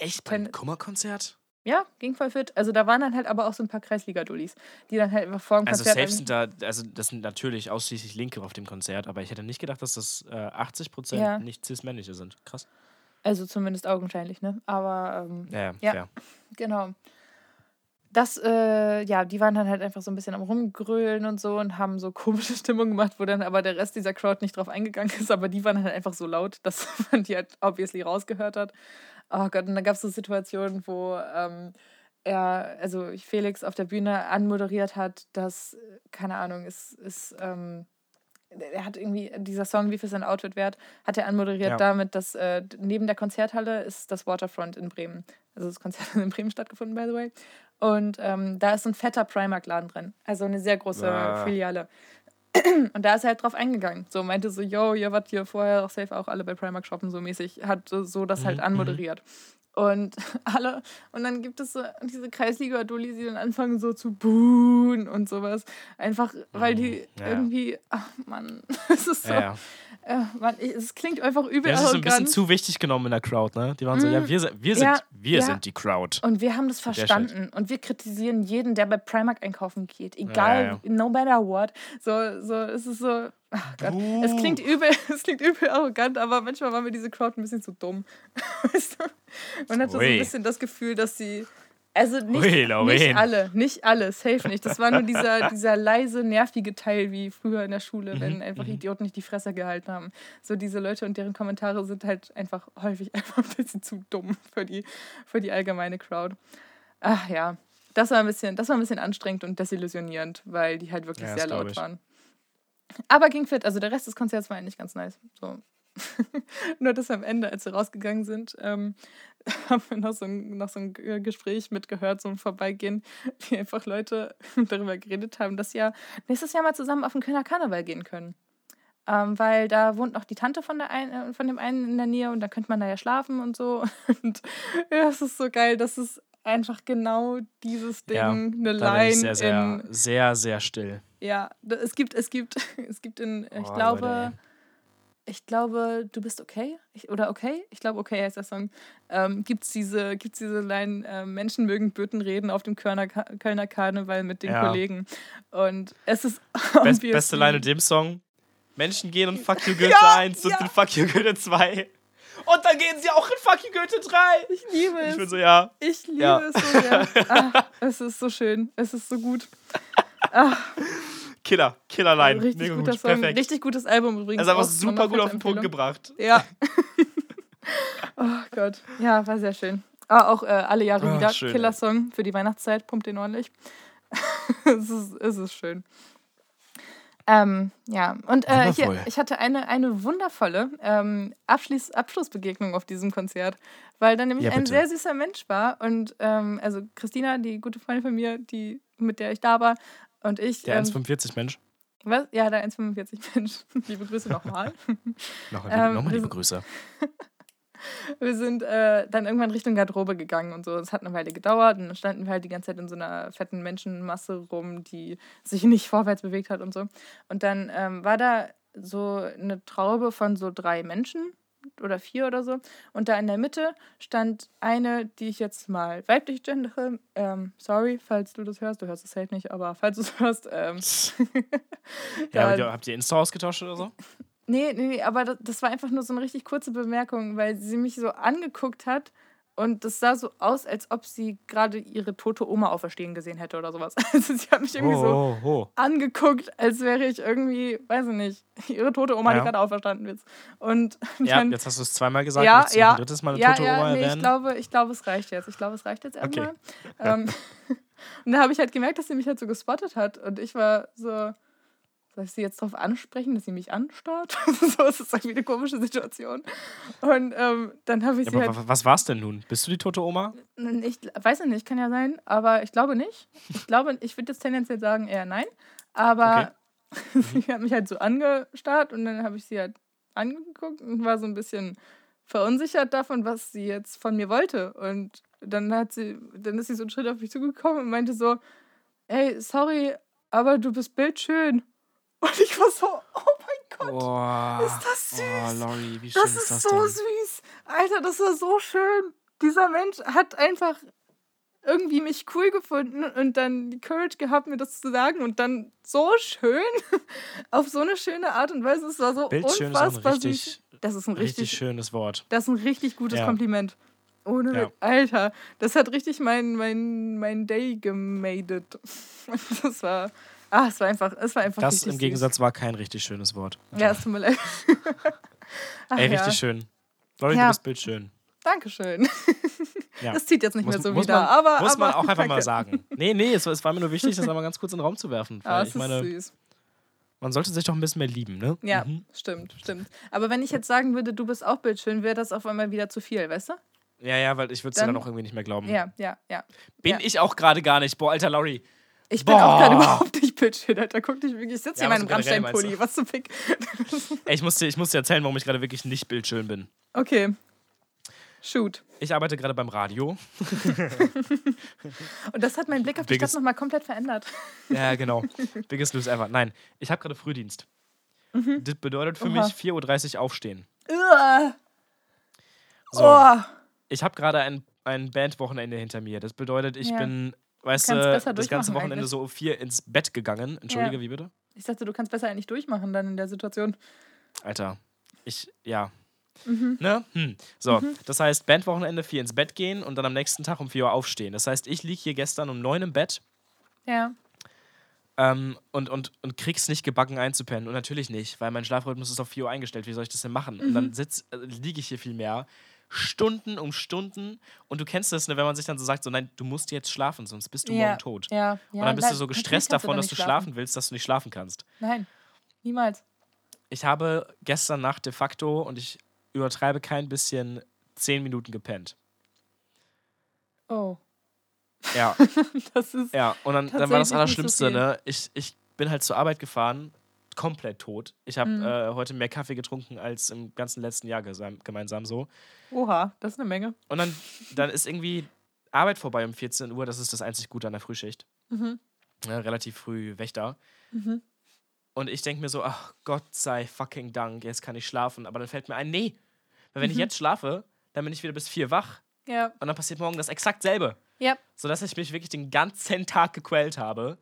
Echt? Beim Kummerkonzert? ja, ging voll fit. Also da waren dann halt aber auch so ein paar Kreisliga-Dullis, die dann halt einfach vor dem Also Konzert. safe eigentlich- sind da, also das sind natürlich ausschließlich Linke auf dem Konzert, aber ich hätte nicht gedacht, dass das äh, 80% Ja. nicht cis-männliche sind. Krass. also zumindest augenscheinlich, ne? Aber ähm, Ja, ja, Ja. (laughs) Genau. Das, äh, ja, die waren dann halt einfach so ein bisschen am Rumgrölen und so und haben so komische (laughs) Stimmung gemacht, wo dann aber der Rest dieser Crowd nicht drauf eingegangen (laughs) ist, aber die waren halt einfach so laut, dass man die halt obviously rausgehört hat. Oh Gott, und dann gab es so Situationen, wo ähm, er, also Felix auf der Bühne anmoderiert hat, dass, keine Ahnung, es ist, ähm, er hat irgendwie, dieser Song, wie viel sein Outfit wert, hat er anmoderiert Ja. damit, dass äh, neben der Konzerthalle ist das Waterfront in Bremen. Also das Konzert hat (laughs) in Bremen stattgefunden, by the way. Und ähm, da ist ein fetter Primark-Laden drin. Also eine sehr große Ah. Filiale. (clears throat) Und da ist er halt drauf eingegangen. So meinte so, yo, ihr wart hier vorher auch safe auch alle bei Primark shoppen, so mäßig. Hat so, das halt Mhm, anmoderiert. Und (laughs) alle, und dann gibt es so diese Kreisliga-Dullis, die dann anfangen so zu buhen und sowas. Einfach, weil die Mhm, ja. irgendwie, ach Mann, (laughs) es ist so, Ja, ja. äh, Mann, es klingt einfach übel Die haben sich so ein bisschen zu wichtig genommen in der Crowd, ne? Die waren so, Mm, ja, wir, sind- wir sind, ja, wir ja. sind die Crowd. Und wir haben das verstanden. Und wir kritisieren jeden, der bei Primark einkaufen geht. Egal, Ja, ja. no matter what. So, so, es ist so. Ach Gott. Es klingt übel, (laughs) es klingt übel arrogant, aber manchmal war mir diese Crowd ein bisschen zu dumm. (laughs) Weißt du? Man hatte so ein bisschen das Gefühl, dass sie. Also nicht, Ui, nicht alle, nicht alle, safe nicht. Das war nur dieser, (laughs) dieser leise, nervige Teil wie früher in der Schule, Mhm, wenn einfach Idioten nicht die Fresse gehalten haben. So diese Leute und deren Kommentare sind halt einfach häufig (laughs) einfach ein bisschen zu dumm für die, für die allgemeine Crowd. Ach ja, das war ein bisschen, das war ein bisschen anstrengend und desillusionierend, weil die halt wirklich Ja, sehr laut waren. Aber ging fit, also der Rest des Konzerts war eigentlich ganz nice. So. (laughs) Nur das am Ende, als wir rausgegangen sind, ähm, (laughs) haben wir noch so, ein, noch so ein G- Gespräch mitgehört, so ein Vorbeigehen, (laughs) wie einfach Leute darüber geredet haben, dass ja nächstes Jahr mal zusammen auf den Kölner Karneval gehen können. Ähm, weil da wohnt noch die Tante von, der ein, äh, von dem einen in der Nähe und da könnte man da ja schlafen und so. Und ja, es ist so geil, dass es einfach genau dieses Ding, Ja, eine Line sehr, sehr, in. sehr, sehr still. Ja, es gibt, es gibt, es gibt in, ich Oh, glaube, Leute, ich glaube, du bist okay. Ich, oder okay? Ich glaube, okay heißt der Song. Ähm, gibt es diese, gibt's diese Line, äh, Menschen mögen Böten reden auf dem Kölner, Kölner Karneval mit den Ja. Kollegen. Und es ist (laughs) Best, beste Line in dem Song. Menschen gehen in Fuck You Goethe Ja, 1 und ja. in Fuck You Goethe 2. Und dann gehen sie auch in Fuck You Goethe 3. Ich liebe Ich es. bin so, ja. Ich liebe Ja. es so sehr. (laughs) Ah, es ist so schön. Es ist so gut. Ah, Killer, Killerline. richtig Mega guter gut, Song. perfekt. Richtig gutes Album übrigens. Ist einfach super gut auf den Punkt gebracht. Ja. (laughs) (laughs) oh Gott. Ja, war sehr schön. Ah, auch äh, alle Jahre Ah, wieder. schön. Killer-Song für die Weihnachtszeit. Pumpt den ordentlich. (laughs) es, ist, es ist schön. Ähm, ja, und äh, hier, ich hatte eine, eine wundervolle ähm, Abschluss, Abschlussbegegnung auf diesem Konzert, weil da nämlich Ja, ein sehr süßer Mensch war. Und ähm, also Christina, die gute Freundin von mir, die, mit der ich da war, und ich. Der ähm, 1,45 Mensch. was? Ja, der 1,45 (laughs) Mensch. Liebe Grüße nochmal. Noch, (laughs) Ähm, nochmal liebe Grüße. (laughs) Wir sind äh, dann irgendwann Richtung Garderobe gegangen und so. Es hat eine Weile gedauert und dann standen wir halt die ganze Zeit in so einer fetten Menschenmasse rum, die sich nicht vorwärts bewegt hat und so. Und dann ähm, war da so eine Traube von so drei Menschen oder vier oder so. Und da in der Mitte stand eine, die ich jetzt mal weiblich gendere. Ähm, sorry, falls du das hörst. Du hörst es halt nicht, aber falls du es hörst. Ähm, (laughs) Ja, ihr- habt ihr Insta ausgetauscht oder so? Nee, nee, nee, aber das, das war einfach nur so eine richtig kurze Bemerkung, weil sie mich so angeguckt hat und das sah so aus, als ob sie gerade ihre tote Oma auferstehen gesehen hätte oder sowas. (laughs) Also sie hat mich irgendwie so Oh, oh, oh. angeguckt, als wäre ich irgendwie, weiß ich nicht, (laughs) ihre tote Oma, die Ja. gerade auferstanden ist. Und (laughs) Ja, dann, jetzt hast du es zweimal gesagt. ja, du ja, ein drittes Mal eine ja, tote ja, Oma nee, ich erwähnen? glaube, ich glaube, es reicht jetzt. Ich glaube, es reicht jetzt Okay. erstmal. Ähm, und da habe ich halt gemerkt, dass sie mich halt so gespottet hat und ich war so, soll ich sie jetzt darauf ansprechen, dass sie mich anstarrt? (laughs) so ist es irgendwie eine komische Situation. Und ähm, dann habe ich Ja, sie aber halt. wa- was war's denn nun? Bist du die tote Oma? Ich weiß ja nicht, kann ja sein, aber ich glaube nicht. Ich glaube, ich würde jetzt tendenziell sagen eher nein. Aber (laughs) sie hat mich halt so angestarrt und dann habe ich sie halt angeguckt und war so ein bisschen verunsichert davon, was sie jetzt von mir wollte. Und dann hat sie, dann ist sie so einen Schritt auf mich zugekommen und meinte so, ey, sorry, aber du bist bildschön. Und ich war so, oh mein Gott, Boah. ist das süß. Oh, Lori, wie schön das ist ist das so denn? süß. Alter, das war so schön. Dieser Mensch hat einfach irgendwie mich cool gefunden und dann die Courage gehabt, mir das zu sagen und dann so schön, (laughs) auf so eine schöne Art und Weise. Es war so Bildschön ist unfassbar richtig, süß. Das ist ein richtig richtig, schönes Wort. das ist ein richtig gutes Ja. Kompliment. Ohne Ja. Alter, das hat richtig mein, mein, mein Day gemadet. (laughs) Das war, ah, es war einfach, es war einfach Das im Gegensatz war kein richtig schönes Wort. Süß. Ja, es tut mir leid. (laughs) Ach, Ey, ja. richtig schön. Lori, Ja. du bist bildschön. Dankeschön. (laughs) Ja. Das zieht jetzt nicht mehr so muss wieder, man, aber. muss man aber, auch einfach mal danke. sagen. Nee, nee, es, es war mir nur wichtig, das einmal ganz kurz in den Raum zu werfen. (laughs) Ah, Weil es ich ist meine, süß. man sollte sich doch ein bisschen mehr lieben, ne? Ja, Mhm. stimmt, stimmt. Aber wenn ich jetzt sagen würde, du bist auch bildschön, wäre das auf einmal wieder zu viel, weißt du? Ja, ja, weil ich würde es dir Dann- auch irgendwie nicht mehr glauben. Ja, ja, ja. Bin ja. ich auch gerade gar nicht. Boah, alter Lori. Ich bin auch gerade Boah. überhaupt nicht bildschön, Alter. Guck dich wirklich. Ich sitze Ja, hier in meinem Rammstein-Pulli. Was zum Fick? (laughs) Ich muss, dir, ich muss dir erzählen, warum ich gerade wirklich nicht bildschön bin. Okay. Shoot. Ich arbeite gerade beim Radio. (laughs) Und das hat meinen Blick auf die Biggest- Stadt nochmal komplett verändert. (laughs) Ja, genau. Biggest News ever. Nein, ich habe gerade Frühdienst. Das bedeutet für Mhm. Oha. mich 4.30 Uhr aufstehen. Uah. So, Oh. ich habe gerade ein, ein Bandwochenende hinter mir. Das bedeutet, ich Ja. bin, weißt Du das ganze Wochenende eigentlich. so um vier ins Bett gegangen. Entschuldige, Ja. wie bitte? Ich dachte, du kannst besser eigentlich durchmachen dann in der Situation. Alter, ich, ja. Mhm. Ne? Hm. So, das heißt, Bandwochenende, vier ins Bett gehen und dann am nächsten Tag um 4 Uhr aufstehen. Das heißt, ich liege hier gestern um 9 im Bett Ja. ähm, und, und, und krieg's nicht gebacken einzupennen. Und natürlich nicht, weil mein Schlafrhythmus ist auf 4 Uhr eingestellt. Wie soll ich das denn machen? Und Mhm. dann sitz, äh, liege ich hier viel mehr. Stunden um Stunden. Und du kennst das, ne, wenn man sich dann so sagt, so nein, du musst jetzt schlafen, sonst bist du ja. morgen tot. Ja. ja. und dann bist du so gestresst davon, da dass du nicht schlafen willst, dass du nicht schlafen kannst. Nein. Niemals. Ich habe gestern Nacht de facto, und ich übertreibe kein bisschen, 10 Minuten gepennt. Oh. Ja, (laughs) Das ist. ja. Und dann, dann war das so Allerschlimmste, viel. ne? Ich, ich bin halt zur Arbeit gefahren, komplett tot. Ich habe Mhm. äh, heute mehr Kaffee getrunken als im ganzen letzten Jahr gemeinsam so. Oha, das ist eine Menge. Und dann, dann ist irgendwie Arbeit vorbei um 14 Uhr. Das ist das einzig Gute an der Frühschicht. Mhm. Ja, relativ früh Wächter. Mhm. Und ich denke mir so, ach Gott sei fucking Dank, jetzt kann ich schlafen. Aber dann fällt mir ein, nee. Weil wenn ich Mhm. jetzt schlafe, dann bin ich wieder bis vier wach. Ja. Und dann passiert morgen das exakt selbe. Ja. Sodass ich mich wirklich den ganzen Tag gequält habe.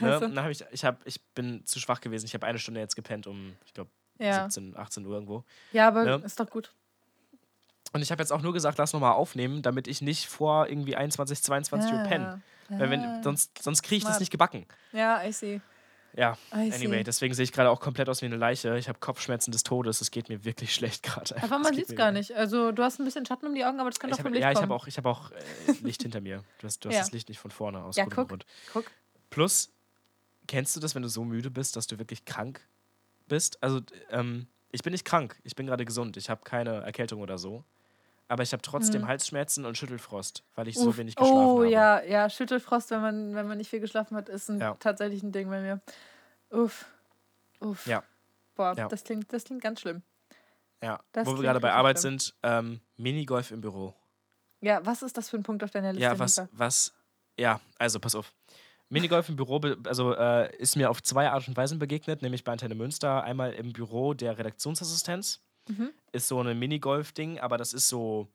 Ne? Scheiße. Dann habe ich, ich, hab, ich bin zu schwach gewesen. Ich habe eine Stunde jetzt gepennt um, ich glaube, Ja. 17, 18 Uhr irgendwo. Ja, aber Ne? ist doch gut. Und ich habe jetzt auch nur gesagt, lass nochmal aufnehmen, damit ich nicht vor irgendwie 21, 22 Uhr penne. Weil wenn, sonst sonst kriege ich das Smart. nicht gebacken. Ja, I see. Ja, I anyway, see. deswegen sehe ich gerade auch komplett aus wie eine Leiche. Ich habe Kopfschmerzen des Todes. Es geht mir wirklich (laughs) schlecht gerade. Aber man sieht es gar nicht. Also, du hast ein bisschen Schatten um die Augen, aber das kann Ich doch hab, vom Licht ja, ich kommen. habe auch, ich hab auch äh, Licht hinter mir. Du hast, du hast Ja. das Licht nicht von vorne aus. Ja, guck. Grund. Guck. Plus, kennst du das, wenn du so müde bist, dass du wirklich krank bist? Also, ähm, ich bin nicht krank. Ich bin gerade gesund. Ich habe keine Erkältung oder so. Aber ich habe trotzdem Mhm. Halsschmerzen und Schüttelfrost, weil ich so Uff. wenig geschlafen oh, habe. ja, ja, Schüttelfrost, wenn man, wenn man nicht viel geschlafen hat, ist ein, Ja. tatsächlich ein Ding bei mir. Uff. Uff. Ja. Boah, Ja. Das, klingt, das klingt ganz schlimm. Ja. Das Wo wir gerade bei Arbeit schlimm. sind, ähm, Minigolf im Büro. Ja, was ist das für ein Punkt auf deiner Liste? Ja, was, was, ja, also pass auf. Minigolf im Büro, also äh, ist mir auf zwei Art und Weisen begegnet, nämlich bei Antenne Münster, einmal im Büro der Redaktionsassistenz. Mhm. Ist so ein Minigolf-Ding, aber das ist so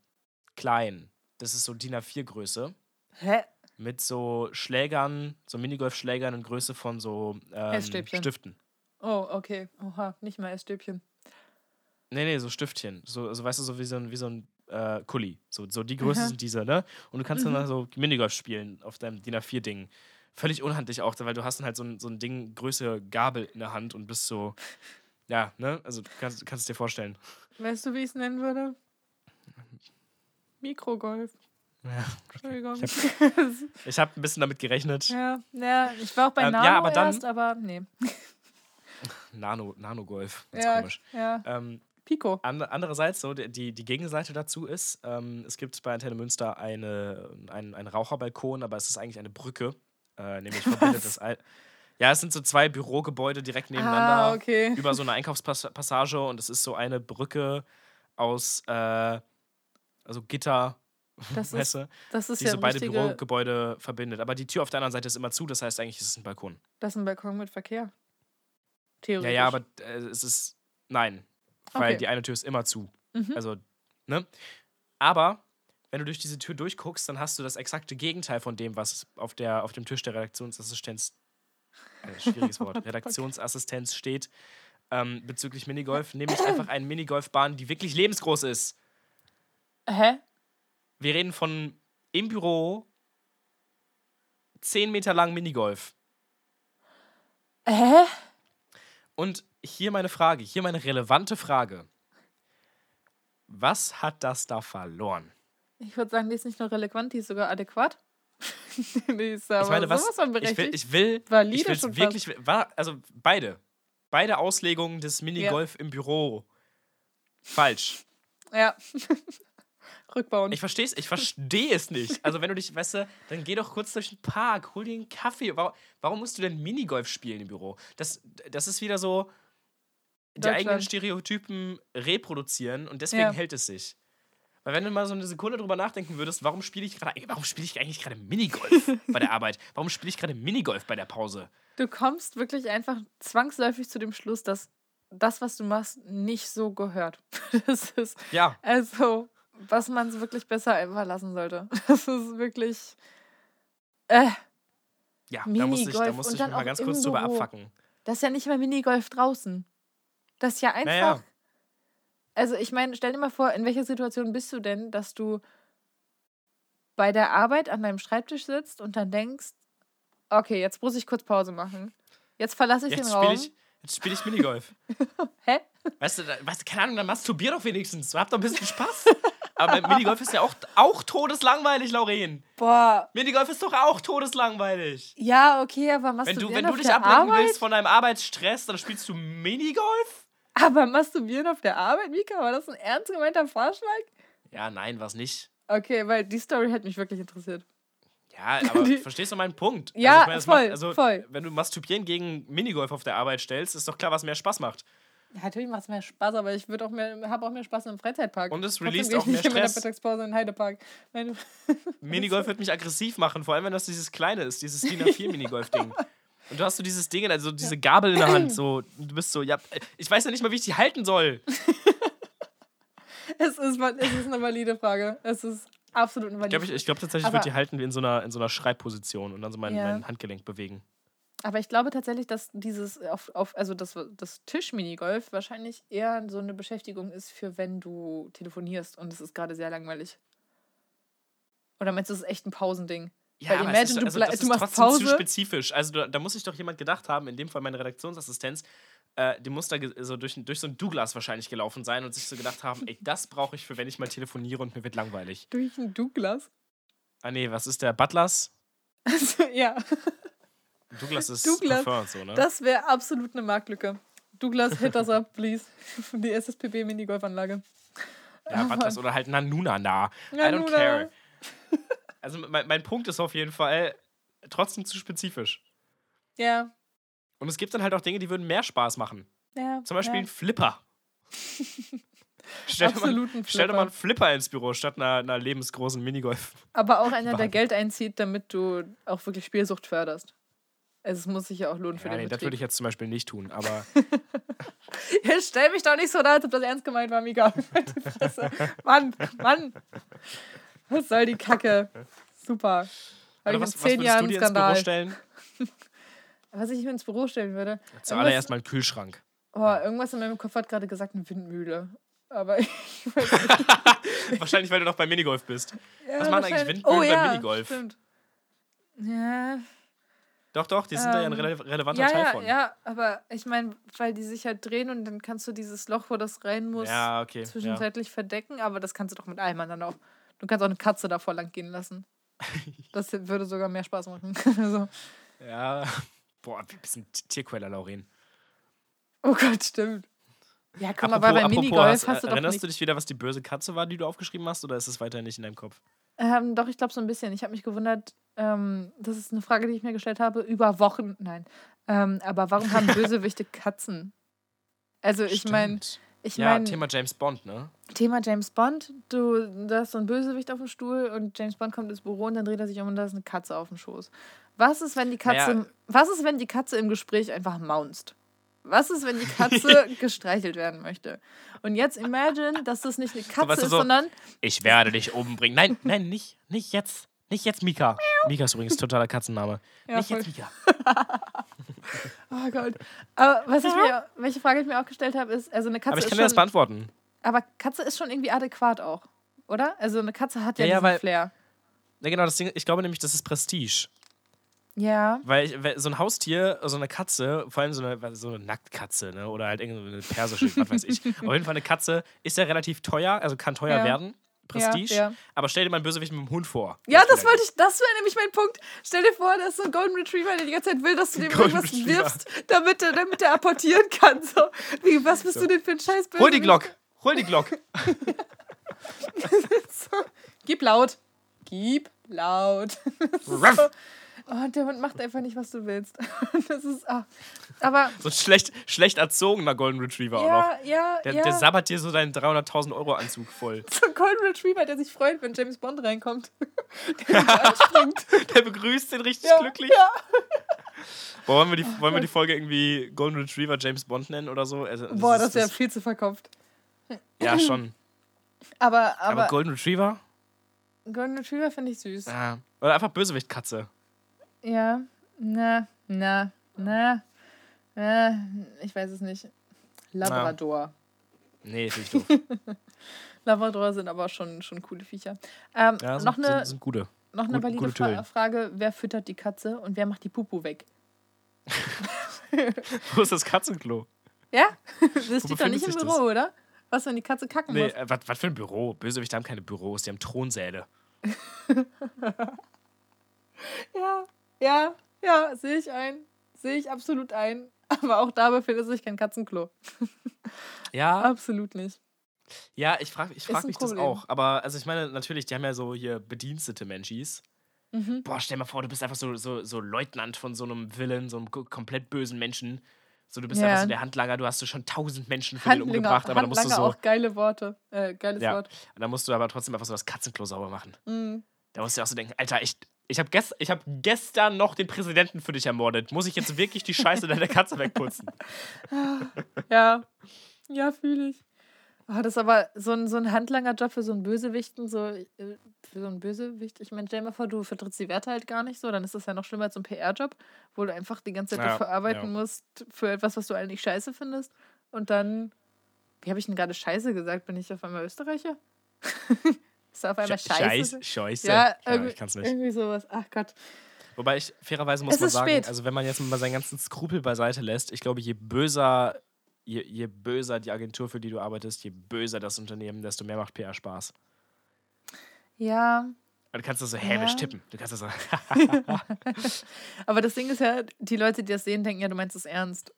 klein. Das ist so DIN A4-Größe. Hä? Mit so Schlägern, so Minigolf-Schlägern in Größe von so ähm. Stiften. Oh, okay. Oha, nicht mal Essstäbchen. Nee, nee, so Stiftchen. So, also weißt du, so wie so ein, wie so ein äh, Kuli. So, so die Größe Aha. sind diese, ne? Und du kannst Mhm. dann da so Minigolf spielen auf deinem DIN A4-Ding. Völlig unhandlich auch, weil du hast dann halt so ein, so ein Ding, Größe Gabel in der Hand und bist so, ja, ne? Also du kannst, du kannst es dir vorstellen. Weißt du, wie ich es nennen würde? Mikrogolf. Ja, Entschuldigung. Ich habe ein bisschen damit gerechnet. ja, ja, ich war auch bei Ähm, Nano ja, aber dann- erst, aber nee. (laughs) Nano, Nanogolf. Ganz Ja, komisch. ja. Ähm, Pico. And, andererseits, so, die, die Gegenseite dazu ist, ähm, es gibt bei Antenne Münster eine, einen, einen Raucherbalkon, aber es ist eigentlich eine Brücke. Äh, nämlich (laughs) verbindet das. Al ja, es sind so zwei Bürogebäude direkt nebeneinander Ah, okay. (laughs) über so eine Einkaufspassage und es ist so eine Brücke aus äh, also Gitter, Das ist, (laughs) das ist die ja so beide richtige, Bürogebäude verbindet. Aber die Tür auf der anderen Seite ist immer zu, das heißt eigentlich ist es ein Balkon. das ist ein Balkon mit Verkehr. Ja, Theoretisch. ja, aber äh, es ist. Nein. Weil Okay. die eine Tür ist immer zu. Mhm. Also, ne? Aber wenn du durch diese Tür durchguckst, dann hast du das exakte Gegenteil von dem, was auf, der, auf dem Tisch der Redaktionsassistenz, äh, schwieriges Wort, (laughs) Redaktionsassistenz steht, ähm, bezüglich Minigolf, nämlich einfach eine Minigolfbahn, die wirklich lebensgroß ist. Hä? Wir reden von im Büro 10 Meter lang Minigolf. Hä? Und hier meine Frage, hier meine relevante Frage. Was hat das da verloren? Ich würde sagen, die ist nicht nur relevant, die ist sogar adäquat. (laughs) die ist aber ich meine, was sowas von ich will, berechtigt. ich will, ich will wirklich, war, also beide, beide Auslegungen des Minigolf im Büro falsch. (laughs) ja. (laughs) Rückbauen. Ich verstehe es, ich verstehe es nicht. Also wenn du dich, weißt du, dann geh doch kurz durch den Park, hol dir einen Kaffee. Warum, warum musst du denn Minigolf spielen im Büro? Das, das ist wieder so die eigenen Stereotypen reproduzieren und deswegen Ja. hält es sich. Weil wenn du mal so eine Sekunde drüber nachdenken würdest, warum spiele ich gerade, warum spiele ich eigentlich gerade Minigolf (laughs) bei der Arbeit? Warum spiele ich gerade Minigolf bei der Pause? Du kommst wirklich einfach zwangsläufig zu dem Schluss, dass das, was du machst, nicht so gehört. (laughs) Das ist Ja, also, was man es wirklich besser einfach lassen sollte. (laughs) Das ist wirklich. Äh, ja, da muss ich, da muss ich mal ganz kurz drüber abfacken. das ist ja nicht mal Minigolf draußen. Das ist ja einfach. Naja. Also, ich meine, stell dir mal vor, in welcher Situation bist du denn, dass du bei der Arbeit an deinem Schreibtisch sitzt und dann denkst, okay, jetzt muss ich kurz Pause machen. Jetzt verlasse ich Jetzt den spiele Raum. ich, jetzt spiel ich Minigolf. (laughs) Hä? Weißt du, da, weißt du, keine Ahnung, dann masturbier doch wenigstens. Habt doch ein bisschen Spaß. Aber Minigolf ist ja auch, auch todeslangweilig, Lauren. Boah. Minigolf ist doch auch todeslangweilig. Ja, okay, aber Wenn masturbieren du, wenn du dich ablenken Arbeit? willst von deinem Arbeitsstress, dann spielst du Minigolf? Aber masturbieren auf der Arbeit, Mika, war das ein ernst gemeinter Vorschlag? Ja, nein, was nicht. Okay, weil die Story hat mich wirklich interessiert. Ja, aber (laughs) Die- verstehst du meinen Punkt? Ja, ich meine, voll, macht, also, voll. Wenn du Masturbieren gegen Minigolf auf der Arbeit stellst, ist doch klar, was mehr Spaß macht. Ja, natürlich macht es mehr Spaß, aber ich würde auch mehr, habe auch mehr Spaß im Freizeitpark. Und es released ich auch mehr nicht immer in der Stress. Mittagspause in Heidepark. (laughs) Minigolf wird mich aggressiv machen, vor allem wenn das dieses kleine ist, dieses DIN A4-Minigolf-Ding. (laughs) Und du hast so dieses Ding, also diese Gabel in der Hand, (clears throat) so, du bist so, ja, ich weiß ja nicht mal, wie ich die halten soll. (laughs) es, ist, es ist eine valide Frage. Es ist absolut eine Ich valide glaube ich, ich glaub tatsächlich, ich würde die halten wie in so einer, in so einer Schreibposition und dann so mein, Ja. mein Handgelenk bewegen. Aber ich glaube tatsächlich, dass dieses auf, auf also das, das Tisch-Minigolf wahrscheinlich eher so eine Beschäftigung ist für wenn du telefonierst und es ist gerade sehr langweilig. Oder meinst du, es ist echt ein Pausending? Weil aber imagine, ist, du also, das du ist trotzdem zu Pause. spezifisch. Also da, da muss sich doch jemand gedacht haben, in dem Fall meine Redaktionsassistenz, äh, die muss da so durch, durch so ein Douglas wahrscheinlich gelaufen sein und sich so gedacht haben, ey, das brauche ich für, wenn ich mal telefoniere und mir wird langweilig. Durch ein Douglas? Ah nee, was ist der Butlers? Also, ja, Douglas ist Douglas, Parfum so, ne? das wäre absolut eine Marktlücke. Douglas, hit us up, please. Die SSPB-Minigolfanlage. Ja, Butlers oder halt Nanunana. I don't Nanuna. care. Also mein, mein Punkt ist auf jeden Fall trotzdem zu spezifisch. Ja, Und es gibt dann halt auch Dinge, die würden mehr Spaß machen. ja. Zum Beispiel ja. ein Flipper. (laughs) Stell dir, mal, Absolut ein stell dir mal einen Flipper. Flipper ins Büro statt einer, einer lebensgroßen Minigolf. Aber auch einer, der. Geld einzieht, damit du auch wirklich Spielsucht förderst. Also es muss sich ja auch lohnen für Ja, den nee, das Betrieb. würde ich jetzt zum Beispiel nicht tun, aber (laughs) Jetzt stell mich doch nicht so da, als ob das ernst gemeint war, Mika. (laughs) Die Fresse. Mann, Mann. Was soll die Kacke? Super. Habe ich was, in was zehn würdest Jahren du dir ins Büro Skandal. stellen? (laughs) Was ich mir ins Büro stellen würde. Zuallererst mal einen Kühlschrank. Oh, irgendwas in meinem Kopf hat gerade gesagt, eine Windmühle. Aber (laughs) ich weiß nicht. (laughs) Wahrscheinlich, weil du noch bei Minigolf bist. Ja, Was machen eigentlich Windmühlen oh, beim ja, Minigolf? Stimmt. Ja, Doch, doch, die sind da ja ein Ähm, rele relevanter ja, Teil von. ja, aber ich meine, weil die sich halt drehen und dann kannst du dieses Loch, wo das rein muss, Ja, okay. Zwischenzeitlich verdecken, aber das kannst du doch mit allem anderen auch. Du kannst auch eine Katze davor lang gehen lassen. (laughs) Das würde sogar mehr Spaß machen. (laughs) also, ja. Boah, wir sind Tierquäler, Lauren. Oh Gott, stimmt. Ja, komm, apropos, aber bei Minigolf hast, hast, du doch erinnerst nicht. du dich wieder, was die böse Katze war, die du aufgeschrieben hast, oder ist es weiterhin nicht in deinem Kopf? Ähm, doch, ich glaube so ein bisschen. Ich habe mich gewundert, ähm, das ist eine Frage, die ich mir gestellt habe, über Wochen. Nein. Ähm, aber warum haben (laughs) Bösewichte Katzen? Also ich meine. Ich Ja, meine, Thema James Bond, ne? Thema James Bond, du, da ist so ein Bösewicht auf dem Stuhl und James Bond kommt ins Büro und dann dreht er sich um und da ist eine Katze auf dem Schoß. Was ist, wenn die Katze, Naja. was ist, wenn die Katze im Gespräch einfach maunzt? Was ist, wenn die Katze (laughs) gestreichelt werden möchte? Und jetzt imagine, dass das nicht eine Katze du, ist, so- sondern Ich werde dich umbringen. Nein, nein, nicht, nicht jetzt. Nicht jetzt, Mika. Mika ist übrigens totaler Katzenname. Ja, nicht voll. jetzt, Mika. (laughs) Oh Gott. Aber was ich mir, (laughs) welche Frage ich mir auch gestellt habe, ist, also eine Katze Aber ich kann dir das beantworten. aber Katze ist schon irgendwie adäquat auch, oder? Also eine Katze hat ja, Ja, ja, diesen weil- Flair. Ja, genau, das Ding, ich glaube nämlich, das ist Prestige. Ja. Weil, ich, weil so ein Haustier, so eine Katze, vor allem so eine, so eine Nacktkatze, ne? oder halt irgendeine persische, was weiß ich. (laughs) Auf jeden Fall eine Katze ist ja relativ teuer, also kann teuer Ja. werden. Prestige. Ja, ja. Aber stell dir mal einen Bösewicht mit einem Hund vor. Ja, das wollte ich, das wäre nämlich mein Punkt. Stell dir vor, da ist so ein Golden Retriever, der die ganze Zeit will, dass du dem Golden irgendwas Retriever. wirfst, damit er, damit er apportieren kann. So. Wie, was bist du denn für ein scheiß Hol die Bösewicht? Glock! Hol die Glock! (laughs) Gib laut. Gib laut. Ruff. Oh, der Hund macht einfach nicht, was du willst. (laughs) Das ist, ah. Aber, so ein schlecht, schlecht erzogener Golden Retriever auch noch. ja, ja, Der, ja. der sabbert dir so deinen 300.000 Euro Anzug voll. (laughs) so ein Golden Retriever, der sich freut, wenn James Bond reinkommt. (laughs) Der. Der begrüßt den richtig Ja, glücklich. ja. Boah, wollen, wir die, wollen wir die Folge irgendwie Golden Retriever James Bond nennen oder so? Also, Boah, das wäre viel zu verkauft. Ja, (clears throat) schon. Aber, Aber, aber, Golden Retriever? Golden Retriever finde ich süß. Ja. Oder einfach Bösewicht-Katze. Ja, na, na, na, na, ich weiß es nicht. Labrador. Nee, finde ich doof. (laughs) Labrador sind aber schon, schon coole Viecher. Ähm, Ja, sind, noch eine, sind, sind gute. noch eine valide Fra. Frage: Wer füttert die Katze und wer macht die Pupu weg? (laughs) Wo ist das Katzenklo? Ja? (laughs) Das steht doch nicht im Büro, oder? Was, wenn die Katze kacken Nee, muss? äh, was für ein Büro? Bösewichte haben keine Büros, die haben Thronsäle. Ja, ja, ja, sehe ich ein. Sehe ich absolut ein. (laughs) Aber auch da befindet sich kein Katzenklo. (laughs) Ja, Absolut nicht. ja ich frage ich frag mich das Problem. auch. Aber also ich meine, natürlich, die haben ja so hier bedienstete Menschis. Mhm. Boah, stell mal vor, du bist einfach so, so, so Leutnant von so einem Villain, so einem ko- komplett bösen Menschen. So, du bist Ja. einfach so der Handlanger, du hast so schon tausend Menschen für den umgebracht, aber dann musst du Handlanger so. auch geile Worte. Äh, geiles Ja. Wort. Und dann musst du aber trotzdem einfach so das Katzenklo sauber machen. Mhm. Da musst du auch so denken, Alter, ich, ich habe gest, ich hab gestern noch den Präsidenten für dich ermordet. Muss ich jetzt wirklich die Scheiße deiner Katze wegputzen? (laughs) Ja, ja, fühle ich. Ah, das ist aber so ein, so ein Handlanger-Job für so einen Bösewichten, so äh, für so einen Bösewicht. Ich meine, stell dir mal vor, du vertrittst die Werte halt gar nicht so, dann ist das ja noch schlimmer als so ein PR-Job, wo du einfach die ganze Zeit Ja, dafür arbeiten ja. musst für etwas, was du eigentlich scheiße findest. Und dann, wie habe ich denn gerade scheiße gesagt? Bin ich auf einmal Österreicher? (laughs) ist auf einmal Scheiß, scheiße? Scheiße. Ja, Ja, irgendwie, ich kann's nicht. irgendwie sowas. Ach Gott. Wobei ich fairerweise muss Es man sagen, spät. also wenn man jetzt mal seinen ganzen Skrupel beiseite lässt, ich glaube, je böser, je, je böser die Agentur, für die du arbeitest, je böser das Unternehmen, desto mehr macht PR Spaß. Ja, du kannst das so hämisch Ja. tippen. Du kannst das so. aber das Ding ist ja, die Leute, die das sehen, denken ja, du meinst es ernst.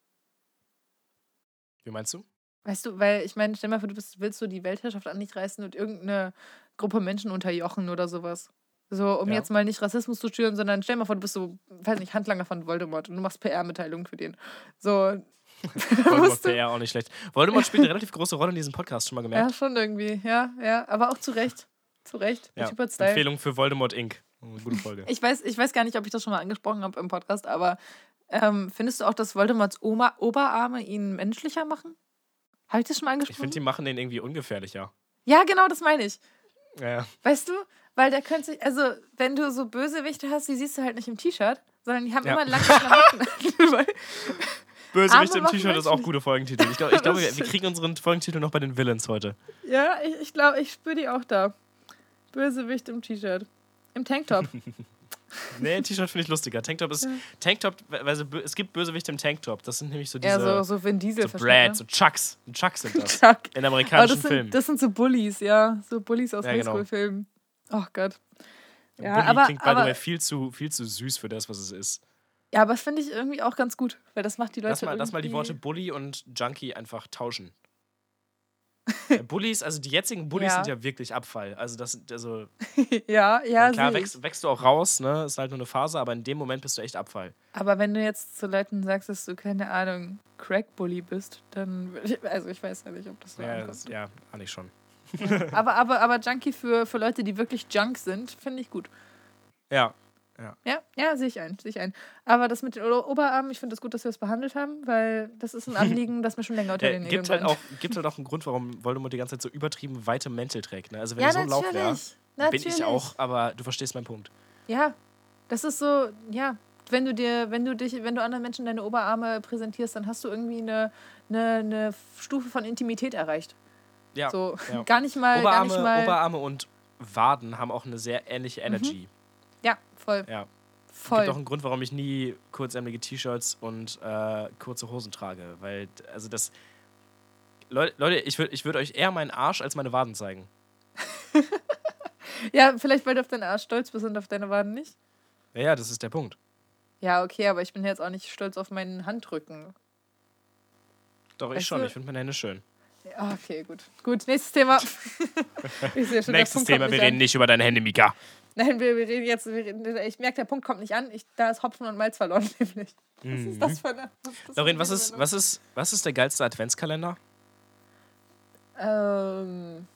Wie meinst du? Weißt du, weil ich meine, stell mal vor, du bist, willst so die Weltherrschaft an dich reißen und irgendeine Gruppe Menschen unterjochen oder sowas. So, um Ja. jetzt mal nicht Rassismus zu schüren, sondern stell mal vor, du bist so, weiß nicht, Handlanger von Voldemort und du machst PR-Mitteilungen für den. So. (laughs) (laughs) Voldemort PR auch nicht schlecht. Voldemort spielt eine relativ große Rolle in diesem Podcast, schon mal Ja, gemerkt. schon irgendwie. Ja, ja. Aber auch zu Recht. Zu Recht. Ja. Empfehlung für Voldemort Inc. Eine gute (laughs) Folge. Ich weiß, ich weiß gar nicht, ob ich das schon mal angesprochen habe im Podcast, aber ähm, findest du auch, dass Voldemorts Oma Oberarme ihn menschlicher machen? Habe ich das schon mal Ich angesprochen? finde, die machen den irgendwie ungefährlicher. ja, genau, das meine ich. Ja. Weißt du? Weil der könnte sich, also wenn du so Bösewichte hast, die siehst du halt nicht im T-Shirt, sondern die haben Ja. immer lange Klamotten. (laughs) (laughs) Bösewicht im T-Shirt ist auch gute Folgentitel. Ich (laughs) glaube, ich glaub, wir, wir kriegen unseren Folgentitel noch bei den Villains heute. ja, ich, ich glaube, ich spüre die auch da. Bösewicht im T-Shirt. Im Tanktop. Nee, T-Shirt finde ich lustiger. Tanktop ist. Tanktop, weil so, bö- es gibt Bösewichte im Tanktop. Das sind nämlich so diese. Eher so, so Vin Diesel so Brad, so Chucks. Chucks sind das. (laughs) Chuck. In amerikanischen das sind, Filmen. das sind so Bullies, ja. So Bullies aus Ja, genau. Highschool-Filmen. Oh Gott. Ja, Bully aber, klingt by the way viel zu, viel zu süß für das, was es ist. Ja, aber das finde ich irgendwie auch ganz gut, weil das macht die Leute Lass mal, lass mal die Worte Bully und Junkie einfach tauschen. Äh, (laughs) Bullies, also die jetzigen Bullies Ja. sind ja wirklich Abfall. Also das sind also (laughs) ja, ja, klar wächst, wächst du auch raus, ne? Ist halt nur eine Phase, aber in dem Moment bist du echt Abfall. Aber wenn du jetzt zu Leuten sagst, dass du, keine Ahnung, Crack-Bully bist, dann, würde ich- also ich weiß ja nicht, ob das so Ja, das, ja, ahne ich schon. (laughs) Aber, aber, aber Junkie für, für Leute, die wirklich Junk sind, finde ich gut. Ja, Ja, ja, sehe ich ein, sehe ich ein. Aber das mit den Oberarmen, ich finde es das gut, dass wir es behandelt haben, weil das ist ein (laughs) Anliegen, das mir schon länger unter äh, den Nägeln gibt, halt brennt. auch, gibt halt auch einen Grund, warum Voldemort die ganze Zeit so übertrieben weite Mäntel trägt. Ne? Also wenn ja, ich so ein Lauch wäre, bin ich auch, aber du verstehst meinen Punkt. Ja, das ist so, ja, wenn du dir, wenn du dich, wenn du anderen Menschen deine Oberarme präsentierst, dann hast du irgendwie eine, eine, eine Stufe von Intimität erreicht. Ja, so, ja. (laughs) gar nicht mal, gar Oberarme, nicht mal. Oberarme und Waden haben auch eine sehr ähnliche Energy. ja, voll. Ja. Voll. Gibt auch einen Grund, warum ich nie kurzärmelige T-Shirts und äh, kurze Hosen trage. Weil, also das. Leute, Leute ich würde ich würd euch eher meinen Arsch als meine Waden zeigen. (laughs) Ja, vielleicht weil du auf deinen Arsch stolz bist und auf deine Waden nicht. Ja, ja, das ist der Punkt. Ja, okay, aber ich bin jetzt auch nicht stolz auf meinen Handrücken. Doch, ich Weißt schon. du- Ich finde meine Hände schön. Ja, okay, gut. Gut, nächstes Thema. (laughs) ich Nächstes Thema, wir nicht reden an. nicht über deine Hände, Mika. Nein, wir, wir reden jetzt. Wir reden, ich merke, der Punkt kommt nicht an. Ich, da ist Hopfen und Malz verloren, (laughs) nämlich. Was ist das für eine. Was was ist, was, ist, was ist der geilste Adventskalender? Ähm,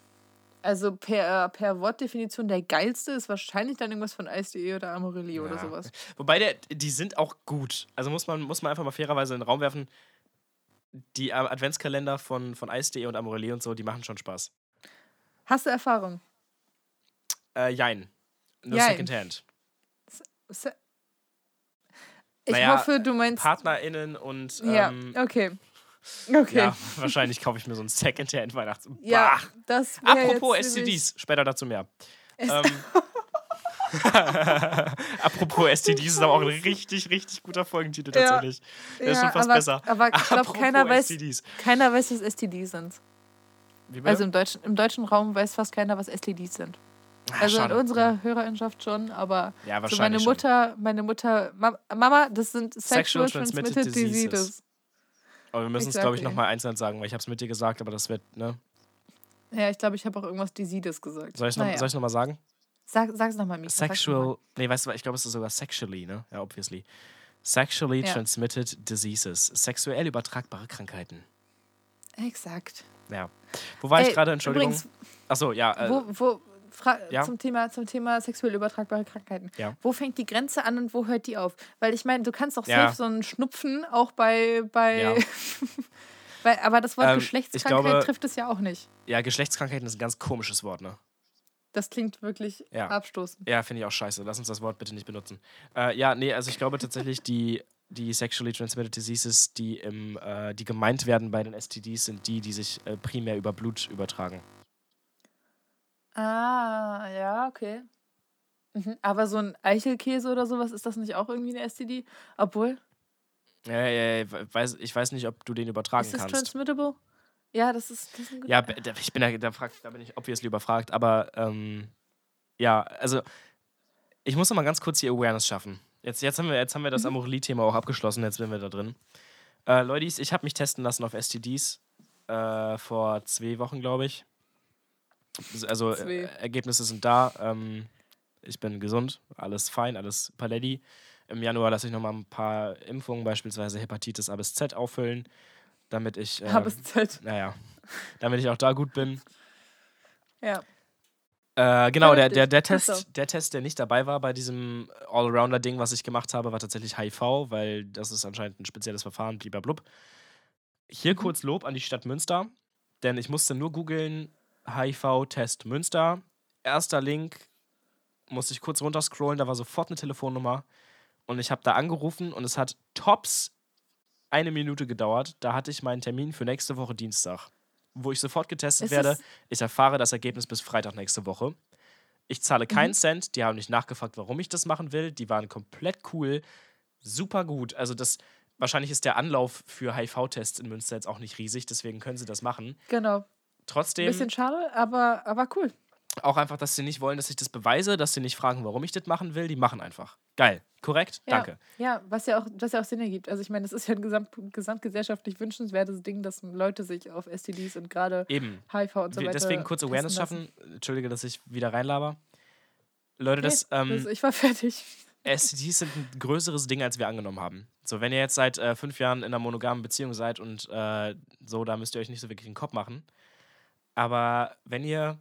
also per, per Wortdefinition der geilste ist wahrscheinlich dann irgendwas von Ice.de oder Amorelie oder Ja. sowas. Wobei, der, die sind auch gut. Also muss man, muss man einfach mal fairerweise in den Raum werfen. Die äh, Adventskalender von, von Ice.de und Amorelie und so, die machen schon Spaß. Hast du Erfahrung? Äh, jein. Nur Jein. Secondhand. Se- Ich Naja, hoffe, du meinst. PartnerInnen und ja, ähm, okay. Okay. ja, (laughs) wahrscheinlich kaufe ich mir so ein Secondhand Weihnachts. Ja, Bah. das Apropos STDs, später dazu mehr. Ähm, (laughs) Apropos STDs ist aber auch ein richtig, richtig guter Folgentitel Ja. tatsächlich. Der ist Ja, schon fast aber, besser. Aber ich glaube, keiner weiß, STDs. keiner weiß, was STDs sind. Also im deutschen, im deutschen Raum weiß fast keiner, was STDs sind. Ah, Also schade. in unserer Hörerinschaft schon, aber Ja, so meine wahrscheinlich schon. Mutter, meine Mutter, Ma Mama, das sind Sexual Sexual, transmitted Transmitted, diseases. Diseases. Aber wir müssen es, Ich glaube ich, nochmal einzeln sagen, weil ich habe es mit dir gesagt, aber das wird, ne? Ja, ich glaube, ich habe auch irgendwas Diseases gesagt. Soll ich es Naja. noch, nochmal sagen? Sag, sag's nochmal, Mika. Sexual, nee, weißt du, ich glaube, es ist sogar sexually, ne? Ja, obviously. Sexually Ja. transmitted diseases. Sexuell übertragbare Krankheiten. mal. Exakt. Ja. Wo war ich Ey, gerade? Entschuldigung. Übrigens, Achso, ja. Äh, wo, wo, fra ja? zum, Thema, zum Thema sexuell übertragbare Krankheiten. Ja. Wo fängt die Grenze an und wo hört die auf? Weil ich meine, du kannst doch Ja. safe so einen Schnupfen auch bei. bei (laughs) weil, aber das Wort Ähm, Geschlechtskrankheit glaube- trifft es ja auch nicht. ja, Geschlechtskrankheiten ist ein ganz komisches Wort, ne? Das klingt wirklich Ja. abstoßend. Ja, finde ich auch scheiße. Lass uns das Wort bitte nicht benutzen. Äh, ja, nee, also ich glaube tatsächlich, die, die sexually transmitted diseases, die, im, äh, die gemeint werden bei den STDs, sind die, die sich äh, primär über Blut übertragen. Ah, ja, okay. Mhm. Aber so ein Eichelkäse oder sowas, ist das nicht auch irgendwie eine STD? Obwohl, Ja, ja, ja, weiß, ich weiß nicht, ob du den übertragen ist das kannst. transmittable? Ja, das ist, das ist ein guter- Ja, ich bin da, da, frag, da bin ich obviously überfragt, aber ähm, ja, also ich muss noch mal ganz kurz die Awareness schaffen. Jetzt, jetzt haben wir, jetzt haben wir das Mhm. Amorelie-Thema auch abgeschlossen, jetzt sind wir da drin. Äh, Leute, ich habe mich testen lassen auf STDs äh, vor zwei Wochen, glaube ich. Also äh, Ergebnisse sind da. Ähm, ich bin gesund, alles fein, alles paletti. Im Januar lasse ich noch mal ein paar Impfungen, beispielsweise Hepatitis A bis Z, auffüllen, damit ich. ähm, Hab es Zeit. naja, damit ich auch da gut bin. Ja. Äh, genau, der, der, der, Test, der Test, der nicht dabei war bei diesem Allrounder-Ding, was ich gemacht habe, war tatsächlich HIV, weil das ist anscheinend ein spezielles Verfahren, blub. Hier Mhm. kurz Lob an die Stadt Münster, denn ich musste nur googeln, HIV-Test Münster. Erster Link, musste ich kurz runterscrollen, da war sofort eine Telefonnummer und ich habe da angerufen und es hat tops eine Minute gedauert. Da hatte ich meinen Termin für nächste Woche Dienstag, wo ich sofort getestet Ist werde. Ich erfahre das Ergebnis bis Freitag nächste Woche. Ich zahle keinen Mhm. Cent. Die haben nicht nachgefragt, warum ich das machen will. Die waren komplett cool. Super gut. Also das wahrscheinlich ist der Anlauf für HIV-Tests in Münster jetzt auch nicht riesig, deswegen können sie das machen. Genau. Trotzdem, Bisschen schade, aber, aber cool. Auch einfach, dass sie nicht wollen, dass ich das beweise, dass sie nicht fragen, warum ich das machen will. Die machen einfach. Geil. Korrekt? Ja, Danke. Ja, was ja auch, was ja auch Sinn ergibt. Also ich meine, das ist ja ein gesamt, gesamtgesellschaftlich wünschenswertes Ding, dass Leute sich auf STDs und gerade Eben. HIV und so weiter. Deswegen kurz Awareness schaffen. Entschuldige, dass ich wieder reinlaber. Leute, das, Nee, ähm, das, ich war fertig. STDs sind ein größeres Ding, als wir angenommen haben. So, wenn ihr jetzt seit äh, fünf Jahren in einer monogamen Beziehung seid und äh, so, da müsst ihr euch nicht so wirklich den Kopf machen. Aber wenn ihr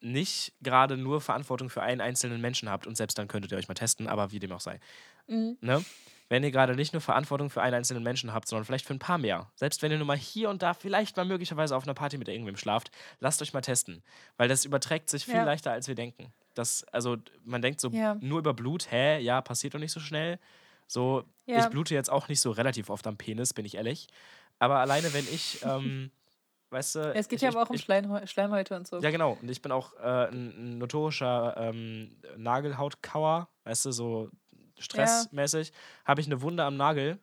nicht gerade nur Verantwortung für einen einzelnen Menschen habt, und selbst dann könntet ihr euch mal testen, aber wie dem auch sei. Mhm. Ne? Wenn ihr gerade nicht nur Verantwortung für einen einzelnen Menschen habt, sondern vielleicht für ein paar mehr. Selbst wenn ihr nur mal hier und da vielleicht mal möglicherweise auf einer Party mit irgendwem schlaft, lasst euch mal testen. Weil das überträgt sich viel Ja. leichter, als wir denken. Das, also, man denkt so Ja. nur über Blut, hä, ja, passiert doch nicht so schnell. So, Ja. ich blute jetzt auch nicht so relativ oft am Penis, bin ich ehrlich. Aber alleine, wenn ich, ähm, (laughs) weißt du. Es geht ich, ja aber auch um ich, Schleimhäu- Schleimhäute und so. Ja, genau. Und ich bin auch äh, ein, ein notorischer ähm, Nagelhautkauer, weißt du, so stressmäßig. Habe ich eine Wunde am Nagel,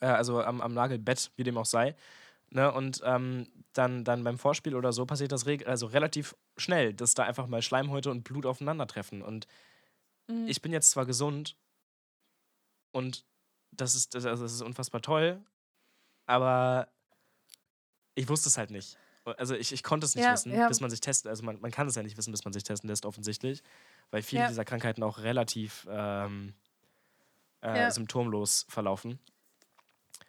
äh, also am, am Nagelbett, wie dem auch sei. Ne? Und ähm, dann, dann beim Vorspiel oder so passiert das also relativ schnell, dass da einfach mal Schleimhäute und Blut aufeinandertreffen. Und Mhm. ich bin jetzt zwar gesund und das ist, das, also das ist unfassbar toll, aber ich wusste es halt nicht. Also ich, ich konnte es nicht Ja, wissen, ja. bis man sich testet. Also man, man kann es ja nicht wissen, bis man sich testen lässt, offensichtlich. Weil viele Ja. dieser Krankheiten auch relativ ähm, äh, symptomlos verlaufen.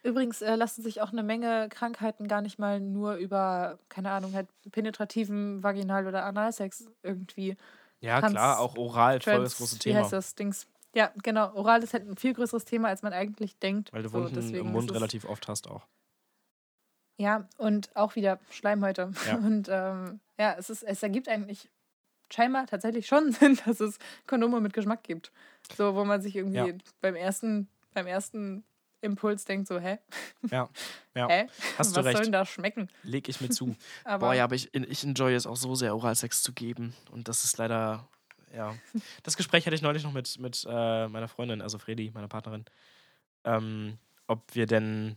Übrigens äh, lassen sich auch eine Menge Krankheiten gar nicht mal nur über, keine Ahnung, halt penetrativen Vaginal- oder Analsex irgendwie. Ja, Trans- klar, auch oral voll das Trans- große Wie Thema. heißt das Dings? Ja, genau. Oral ist halt ein viel größeres Thema, als man eigentlich denkt. Weil du Wunden im Mund relativ oft hast auch. Ja, und auch wieder Schleimhäute. Ja. (laughs) Und ähm, ja, es, ist, es ergibt eigentlich scheinbar tatsächlich schon (laughs) Sinn, dass es Kondome mit Geschmack gibt. So, wo man sich irgendwie Ja. beim ersten, beim ersten Impuls denkt, so, hä? Ja, ja. (laughs) Hä? Hast du Was soll recht. denn da schmecken? Leg ich mir zu. Aber Boah, ja, aber ich, ich enjoy es auch so sehr, Oralsex zu geben. Und das ist leider, ja. Das Gespräch hatte ich neulich noch mit, mit äh, meiner Freundin, also Fredi, meiner Partnerin. Ähm, ob wir denn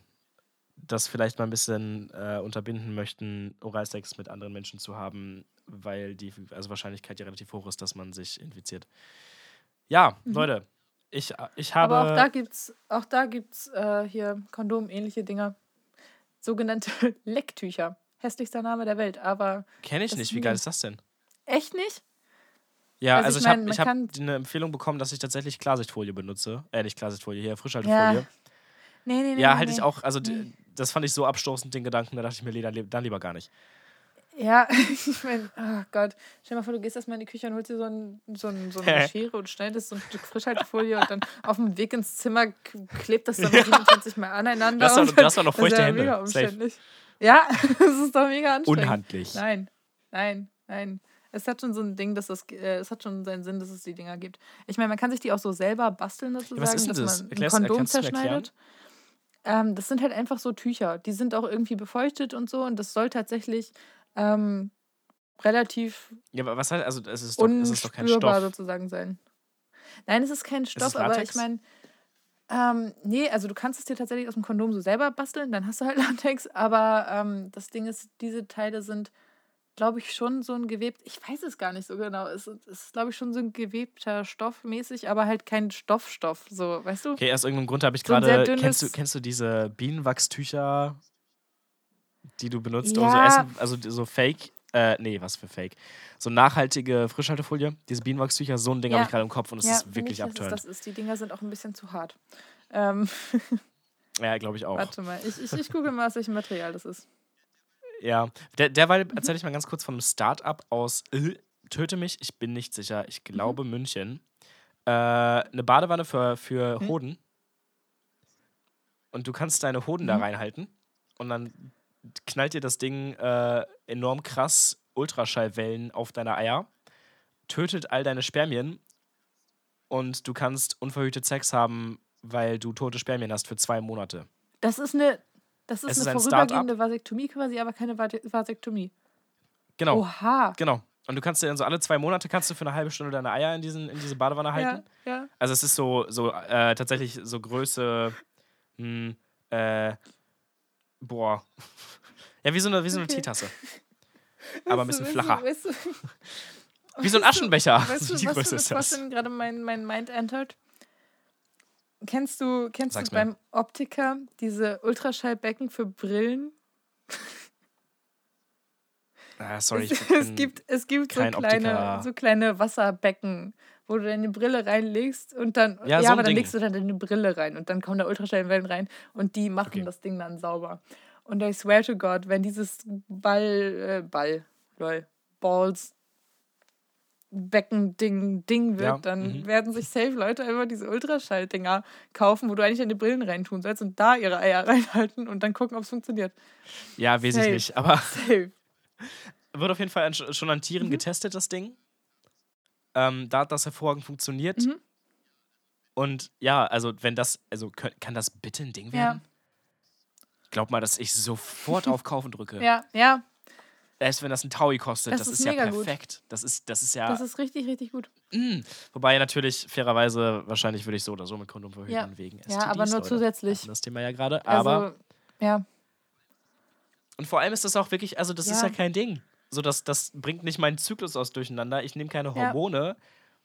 das vielleicht mal ein bisschen äh, unterbinden möchten, Oralsex mit anderen Menschen zu haben, weil die also Wahrscheinlichkeit ja relativ hoch ist, dass man sich infiziert. Ja, Leute, ich, ich habe. Mhm. Aber auch da gibt's, auch da gibt's äh, hier Kondom-ähnliche Dinger. Sogenannte (laughs) Lecktücher. Hässlichster Name der Welt, aber Kenne ich nicht. Wie geil ist das denn? echt nicht? Ja, Also also, ich ich habe hab eine Empfehlung bekommen, dass ich tatsächlich Klarsichtfolie benutze. Äh, nicht Klarsichtfolie, hier Frischhaltefolie. Nee, nee, nee. Ja, halte nee. ich auch, also Nee. Das fand ich so abstoßend, den Gedanken, da dachte ich mir, dann, dann lieber gar nicht. Ja, (laughs) ich meine, oh Gott. Stell dir mal vor, du gehst erstmal in die Küche und holst dir so, ein, so, ein, so eine (laughs) Schere und schneidest so ein Stück Frischhaltefolie und dann auf dem Weg ins Zimmer klebt das dann noch 27 Mal aneinander. Du hast doch- und noch das ist feuchte ja Hände. Mega Safe. umständlich. Ja, (laughs) das ist doch mega anstrengend. Unhandlich. Nein, nein, nein. Es hat schon so ein Ding, dass es, äh, es hat schon seinen Sinn, dass es die Dinger gibt. Ich meine, man kann sich die auch so selber basteln, sozusagen, was ist denn dass das? man ein Kondom zerschneidet. Ähm, das sind halt einfach so Tücher. Die sind auch irgendwie befeuchtet und so. Und das soll tatsächlich ähm, relativ Ja, aber was heißt, also es ist doch, es ist doch kein Stoff. sozusagen sein. Nein, es ist kein Stoff, es aber ich meine, ähm, nee, also du kannst es dir tatsächlich aus dem Kondom so selber basteln, dann hast du halt (laughs) Latex, aber ähm, das Ding ist, diese Teile sind, glaube ich, schon so ein gewebt, ich weiß es gar nicht so genau, es ist, es ist glaube ich, schon so ein gewebter Stoff mäßig, aber halt kein Stoffstoff, so, weißt du? Okay, aus irgendeinem Grund habe ich So gerade, kennst du, kennst du diese Bienenwachstücher, die du benutzt, um so Ja. Essen, also so Fake, äh, nee, was für Fake, so nachhaltige Frischhaltefolie, diese Bienenwachstücher, so ein Ding Ja. habe ich gerade im Kopf und es ja, ist wirklich abtörend. das ist. Die Dinger sind auch ein bisschen zu hart. Ähm, Ja, glaube ich (laughs) auch. warte mal, ich, ich, ich google mal, aus welchem Material das ist. Ja, der, derweil Mhm. erzähle ich mal ganz kurz von einem Start-up aus äh, Töte mich, ich bin nicht sicher, ich Mhm. glaube München. Äh, eine Badewanne für, für Mhm. Hoden. Und du kannst deine Hoden da Mhm. reinhalten und dann knallt dir das Ding äh, enorm krass Ultraschallwellen auf deine Eier, tötet all deine Spermien und du kannst unverhütet Sex haben, weil du tote Spermien hast für zwei Monate. Das ist eine, das ist Es ist eine ein vorübergehende Vasektomie quasi, aber keine Vasektomie. Genau. Oha. Genau. Und du kannst dir dann so alle zwei Monate kannst du für eine halbe Stunde deine Eier in, diesen, in diese Badewanne halten. Ja, ja. Also es ist so, so äh, tatsächlich so Größe, hm, äh, boah. (laughs) Ja, wie so eine, wie so eine Okay. Teetasse. (laughs) aber ein bisschen Weißt du- flacher. Weißt du, Wie so ein weißt du- Aschenbecher. Weißt du, Die was Größe du ist das. Vorstellen gerade mein, mein Mind entert? Kennst du, kennst Sag's du mir. beim Optiker diese Ultraschallbecken für Brillen? Ah, sorry, es, (laughs) es gibt, es gibt so kleine, Optiker. so kleine Wasserbecken, wo du deine Brille reinlegst und dann, Ja, ja, so aber dann Ding. legst du dann deine Brille rein und dann kommen da Ultraschallwellen rein und die machen Okay. das Ding dann sauber. Und I swear to God, wenn dieses Ball, äh, Ball, lol, Balls, Becken-Ding Ding wird, Ja, dann mhm. werden sich safe Leute einfach diese Ultraschalldinger kaufen, wo du eigentlich deine Brillen reintun sollst und da ihre Eier (laughs) reinhalten und dann gucken, ob es funktioniert. ja, weiß ich Safe. nicht. Aber (laughs) Safe. wird auf jeden Fall schon an Tieren Mhm. getestet, das Ding. Ähm, da hat das hervorragend funktioniert. Mhm. Und ja, also wenn das, also kann das bitte ein Ding Ja. werden? Glaub mal, dass ich sofort (laughs) auf Kaufen drücke. Ja, ja, Erst wenn das ein Taui kostet, Das das, ist ist, ja gut. perfekt. Das ist, das ist ja. das ist richtig, richtig gut. Mm. Wobei natürlich, fairerweise, wahrscheinlich würde ich so oder so mit Kondom verhüten Ja. wegen Ja, STDs, aber nur Leute. zusätzlich. Das Thema ja gerade. Aber, Also, ja. und vor allem ist das auch wirklich, also das ist Ja. ja kein Ding. So, das, das bringt nicht meinen Zyklus aus durcheinander. Ich nehme keine Ja. Hormone.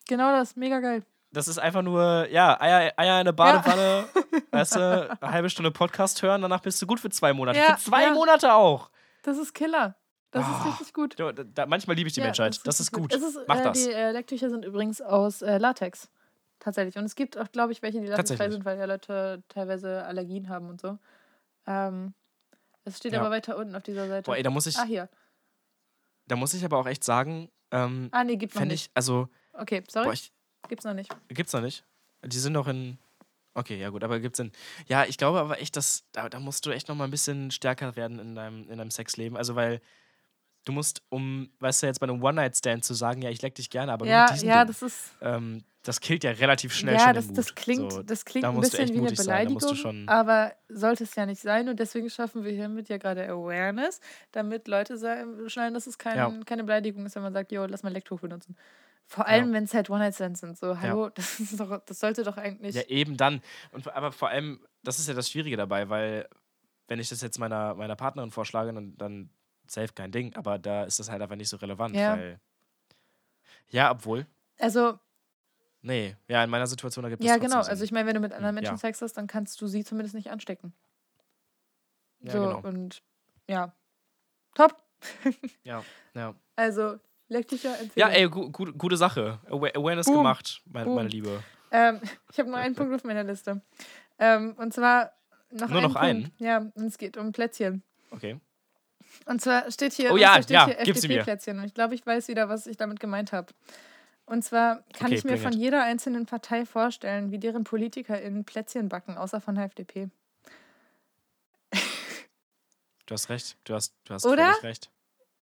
Genau das, mega geil. Das ist einfach nur, ja, Eier, Eier in eine Badewanne, (laughs) weißt du, eine halbe Stunde Podcast hören, danach bist du gut für zwei Monate. Ja, für zwei ja. Monate auch. Das ist Killer. Das Oh. ist richtig gut. Da, da, manchmal liebe ich die Ja, Menschheit. Das richtig ist gut. Es ist, Mach äh, das. Die äh, Lecktücher sind übrigens aus äh, Latex. Tatsächlich. Und es gibt auch, glaube ich, welche, die latexfrei sind, weil ja Leute teilweise Allergien haben und so. Ähm, es steht Ja. aber weiter unten auf dieser Seite. Boah, ey, da muss ich, ah, hier. da muss ich aber auch echt sagen, ähm, Ah, nee, gibt's noch nicht. ich, also, Okay, sorry. boah, ich, Gibt's noch nicht. gibt's noch nicht. Die sind noch in. Okay, ja gut, aber gibt's in. Ja, ich glaube aber echt, dass da, da musst du echt noch mal ein bisschen stärker werden in deinem, in deinem Sexleben. Also weil du musst, um, weißt du, jetzt bei einem One-Night-Stand zu sagen, ja, ich leck dich gerne, aber Ja, mit diesem ja, Ding, das ist. ähm, das killt ja relativ schnell ja, schon das, den das klingt, So, das klingt da ein bisschen wie eine Beleidigung, aber sollte es ja nicht sein und deswegen schaffen wir hiermit ja gerade Awareness, damit Leute sagen, schnallen, dass es kein, Ja. keine Beleidigung ist, wenn man sagt, jo, lass mal Lecktuch benutzen. Vor allem, wenn es halt One-Night-Stands sind. So, hallo, das, ist doch, das sollte doch eigentlich. Ja, eben dann. Und, aber vor allem, das ist ja das Schwierige dabei, weil wenn ich das jetzt meiner, meiner Partnerin vorschlage, dann, dann safe kein Ding. Aber da ist das halt einfach nicht so relevant, Ja. weil. Ja, obwohl. also, Nee, ja, in meiner Situation da gibt es ja, genau. Sinn. Also, ich meine, wenn du mit anderen Hm, Menschen ja. Sex hast, dann kannst du sie zumindest nicht anstecken. Ja, so, genau. und ja. Top. (laughs) Ja, ja. Also, Lecktücher empfehlen. Ja, ey, gu gu gute Sache. Awa- Awareness Boom. gemacht, mein, Boom. meine Liebe. Ähm, (laughs) ich habe nur einen (laughs) Punkt auf meiner Liste. Ähm, und zwar noch Nur einen noch Punkt. Ja, und es geht um Plätzchen. Okay. Und zwar steht hier, Oh ja, steht ja, hier. FDP-Plätzchen. Und ich glaube, ich weiß wieder, was ich damit gemeint habe. Und zwar kann Okay, ich mir von it. jeder einzelnen Partei vorstellen, wie deren PolitikerInnen Plätzchen backen, außer von der FDP. Du hast recht. Du hast, du hast Oder? völlig recht.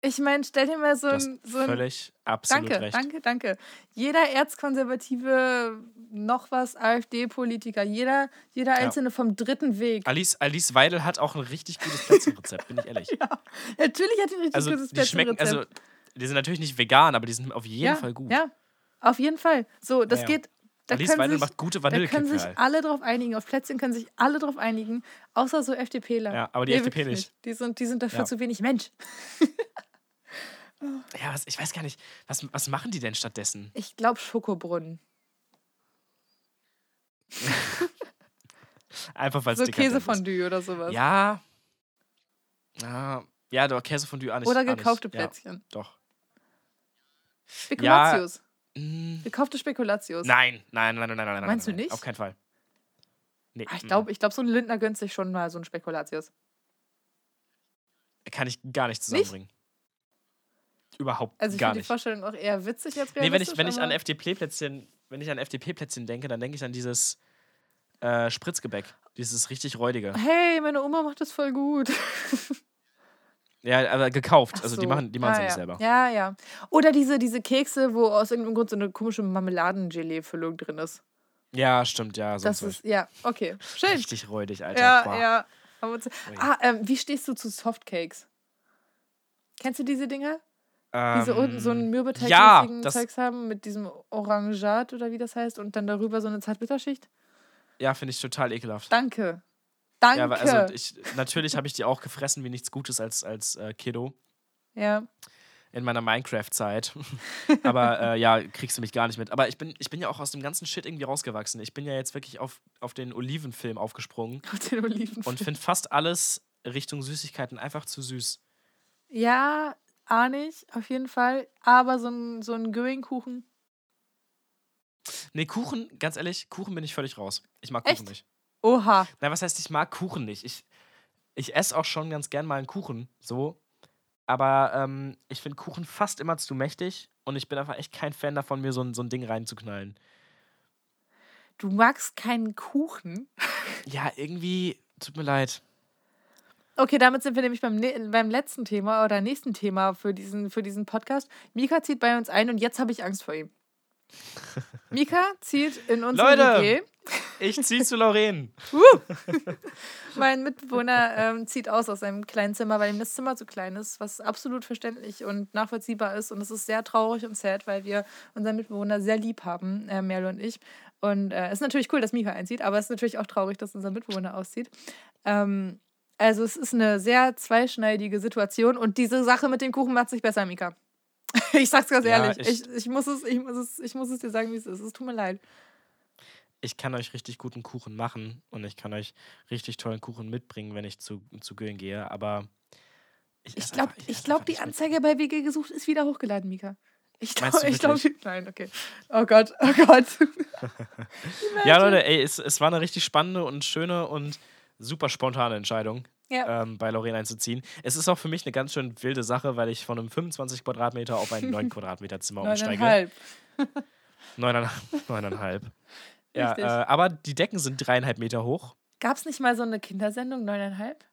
Ich meine, stell dir mal so Du hast ein. So ein völlig, absolut danke, recht. danke, danke. Jeder erzkonservative, noch was AfD-Politiker, jeder, jeder einzelne vom dritten Weg. Alice, Alice Weidel hat auch ein richtig gutes Plätzchenrezept, bin ich ehrlich. (laughs) Natürlich hat die ein richtig Also, gutes die schmecken, Plätzchenrezept. also, die sind natürlich nicht vegan, aber die sind auf jeden ja, Fall gut. Ja, auf jeden Fall. So, das Ja, ja. geht. Da Alice Weidel sich, macht gute da können sich Vanillekipferl. alle drauf einigen. Auf Plätzchen können sich alle drauf einigen, außer so FDPler. Ja, aber die Nee, FDP wirklich nicht. Die sind, die sind dafür Ja. zu wenig Mensch. (laughs) Ja, was, ich weiß gar nicht, was, was machen die denn stattdessen? Ich glaube Schokobrunnen. (laughs) Einfach weil es So. Käsefondue oder sowas. Ja. Ja, ja doch, Käsefondue auch nicht. oder auch nicht. gekaufte Ja, Plätzchen. doch. Spekulatius. Mm, Gekaufte Spekulatius. nein, nein, nein, nein, nein, nein. Meinst nein, du nicht? Auf keinen Fall. Nee, Ah, ich mm, glaube, ich glaub, so ein Lindner gönnt sich schon mal so ein Spekulatius. Kann ich gar nicht zusammenbringen. Überhaupt Also ich gar finde die nicht. Vorstellung auch eher witzig als Nee, wenn ich, realistisch. wenn ich an FDP-Plätzchen, wenn ich an FDP-Plätzchen denke, dann denke ich an dieses äh, Spritzgebäck. Dieses richtig räudige. Hey, meine Oma macht das voll gut. (laughs) Ja, aber gekauft. Ach Also die so. machen, die machen ah, sie ja. nicht selber. Ja, ja. Oder diese, diese Kekse, wo aus irgendeinem Grund so eine komische Marmeladengelee-Füllung drin ist. Ja, stimmt, ja. So Das ist, ja, okay. Schön. richtig räudig, Alter. Ja, Boah. ja. Aber ah, ähm, wie stehst du zu Softcakes? Kennst du diese Dinger? Die so unten so ein Ähm, Mürbeteig-mäßigen ja, Zeugs haben mit diesem Orangat oder wie das heißt und dann darüber so eine Zartbitterschicht? ja finde ich total ekelhaft. Danke. Danke. Ja, also ich, natürlich habe ich die auch gefressen wie nichts Gutes als, als äh, Kiddo. ja. in meiner Minecraft-Zeit. (laughs) Aber äh, ja, kriegst du mich gar nicht mit. Aber ich bin, ich bin ja auch aus dem ganzen Shit irgendwie rausgewachsen. Ich bin ja jetzt wirklich auf, auf den Olivenfilm aufgesprungen (laughs) Auf den Oliven. und finde fast alles Richtung Süßigkeiten einfach zu süß. Ja, ahne ich, auf jeden Fall. Aber so ein, so ein Göing-Kuchen. Nee, Kuchen, ganz ehrlich, Kuchen bin ich völlig raus. Ich mag Kuchen Echt? nicht. Oha. Nein, was heißt, ich mag Kuchen nicht? Ich, ich esse auch schon ganz gern mal einen Kuchen, so. Aber ähm, ich finde Kuchen fast immer zu mächtig und ich bin einfach echt kein Fan davon, mir so ein, so ein Ding reinzuknallen. Du magst keinen Kuchen? Ja, irgendwie, tut mir leid. Okay, damit sind wir nämlich beim, ne beim letzten Thema oder nächsten Thema für diesen, für diesen Podcast. Mika zieht bei uns ein und jetzt habe ich Angst vor ihm. (laughs) Mika zieht in unsere Leute! WG. Ich zieh zu Lauren. (laughs) Mein Mitbewohner ähm, zieht aus aus seinem kleinen Zimmer, weil ihm das Zimmer zu klein ist, was absolut verständlich und nachvollziehbar ist. Und es ist sehr traurig und sad, weil wir unseren Mitbewohner sehr lieb haben, äh, Merle und ich. Und äh, es ist natürlich cool, dass Mika einzieht, aber es ist natürlich auch traurig, dass unser Mitbewohner auszieht. Ähm, also es ist eine sehr zweischneidige Situation und diese Sache mit dem Kuchen macht sich besser, Mika. (laughs) Ich sag's ganz Ja, ehrlich. ich- ich, ich, muss es, ich, muss es, ich muss es dir sagen, wie es ist. Es tut mir leid. Ich kann euch richtig guten Kuchen machen und ich kann euch richtig tollen Kuchen mitbringen, wenn ich zu, zu Göhlen gehe, aber Ich glaube, ich esse glaub, die nicht mit. Anzeige bei WG gesucht ist wieder hochgeladen, Mika. Ich glaube, ich glaube, (laughs) nein, okay. Oh Gott, oh Gott. (laughs) Ja, Leute, ey, es, es war eine richtig spannende und schöne und super spontane Entscheidung, Ja. ähm, bei Lorraine einzuziehen. Es ist auch für mich eine ganz schön wilde Sache, weil ich von einem 25 Quadratmeter auf ein (laughs) 9 Quadratmeter Zimmer umsteige. Neuneinhalb. (laughs) Neuneinhalb. Neuneinhalb. (laughs) Ja, Richtig. äh, aber die Decken sind dreieinhalb Meter hoch. Gab es nicht mal so eine Kindersendung, neuneinhalb?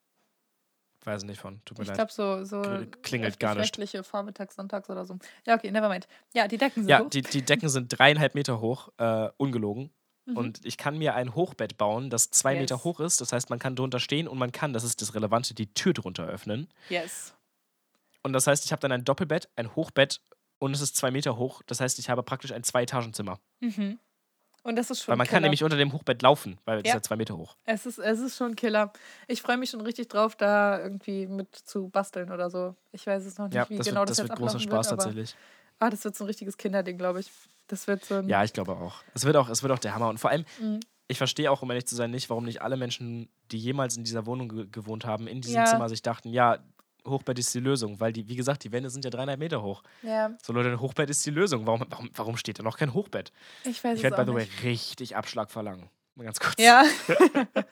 Weiß nicht von, tut mir Ich leid. glaube, so, so Kl- klingelt gar nicht. Vormittags, Sonntags oder so. Ja, okay, nevermind. Ja, die Decken sind Ja, hoch. die, die Decken sind dreieinhalb Meter hoch, äh, ungelogen. Mhm. Und ich kann mir ein Hochbett bauen, das zwei Yes. Meter hoch ist. Das heißt, man kann drunter stehen und man kann, das ist das Relevante, die Tür drunter öffnen. Yes. Und das heißt, ich habe dann ein Doppelbett, ein Hochbett und es ist zwei Meter hoch. Das heißt, ich habe praktisch ein Zwei-Etagen-Zimmer. Mhm. Und das ist schon Weil man Killer. kann nämlich unter dem Hochbett laufen, weil es Ja. ist ja zwei Meter hoch. Es ist, es ist schon Killer. Ich freue mich schon richtig drauf, da irgendwie mit zu basteln oder so. Ich weiß es noch nicht, Ja, wie das genau wird, das, das jetzt wird großer Spaß wird, tatsächlich. Ah, das wird so ein richtiges Kinderding, glaube ich. Das wird so ein Ja, ich glaube auch. Es wird auch, es wird auch der Hammer. Und vor allem, Mhm. ich verstehe auch, um ehrlich zu sein, nicht, warum nicht alle Menschen, die jemals in dieser Wohnung ge gewohnt haben, in diesem Ja. Zimmer sich dachten, ja, Hochbett ist die Lösung. Weil die, wie gesagt, die Wände sind ja dreieinhalb Meter hoch. Ja, So Leute, ein Hochbett ist die Lösung. Warum, warum, warum steht da noch kein Hochbett? ich weiß Ich es werde, auch by the way, nicht. richtig Abschlag verlangen. Mal ganz kurz. Ja. (laughs)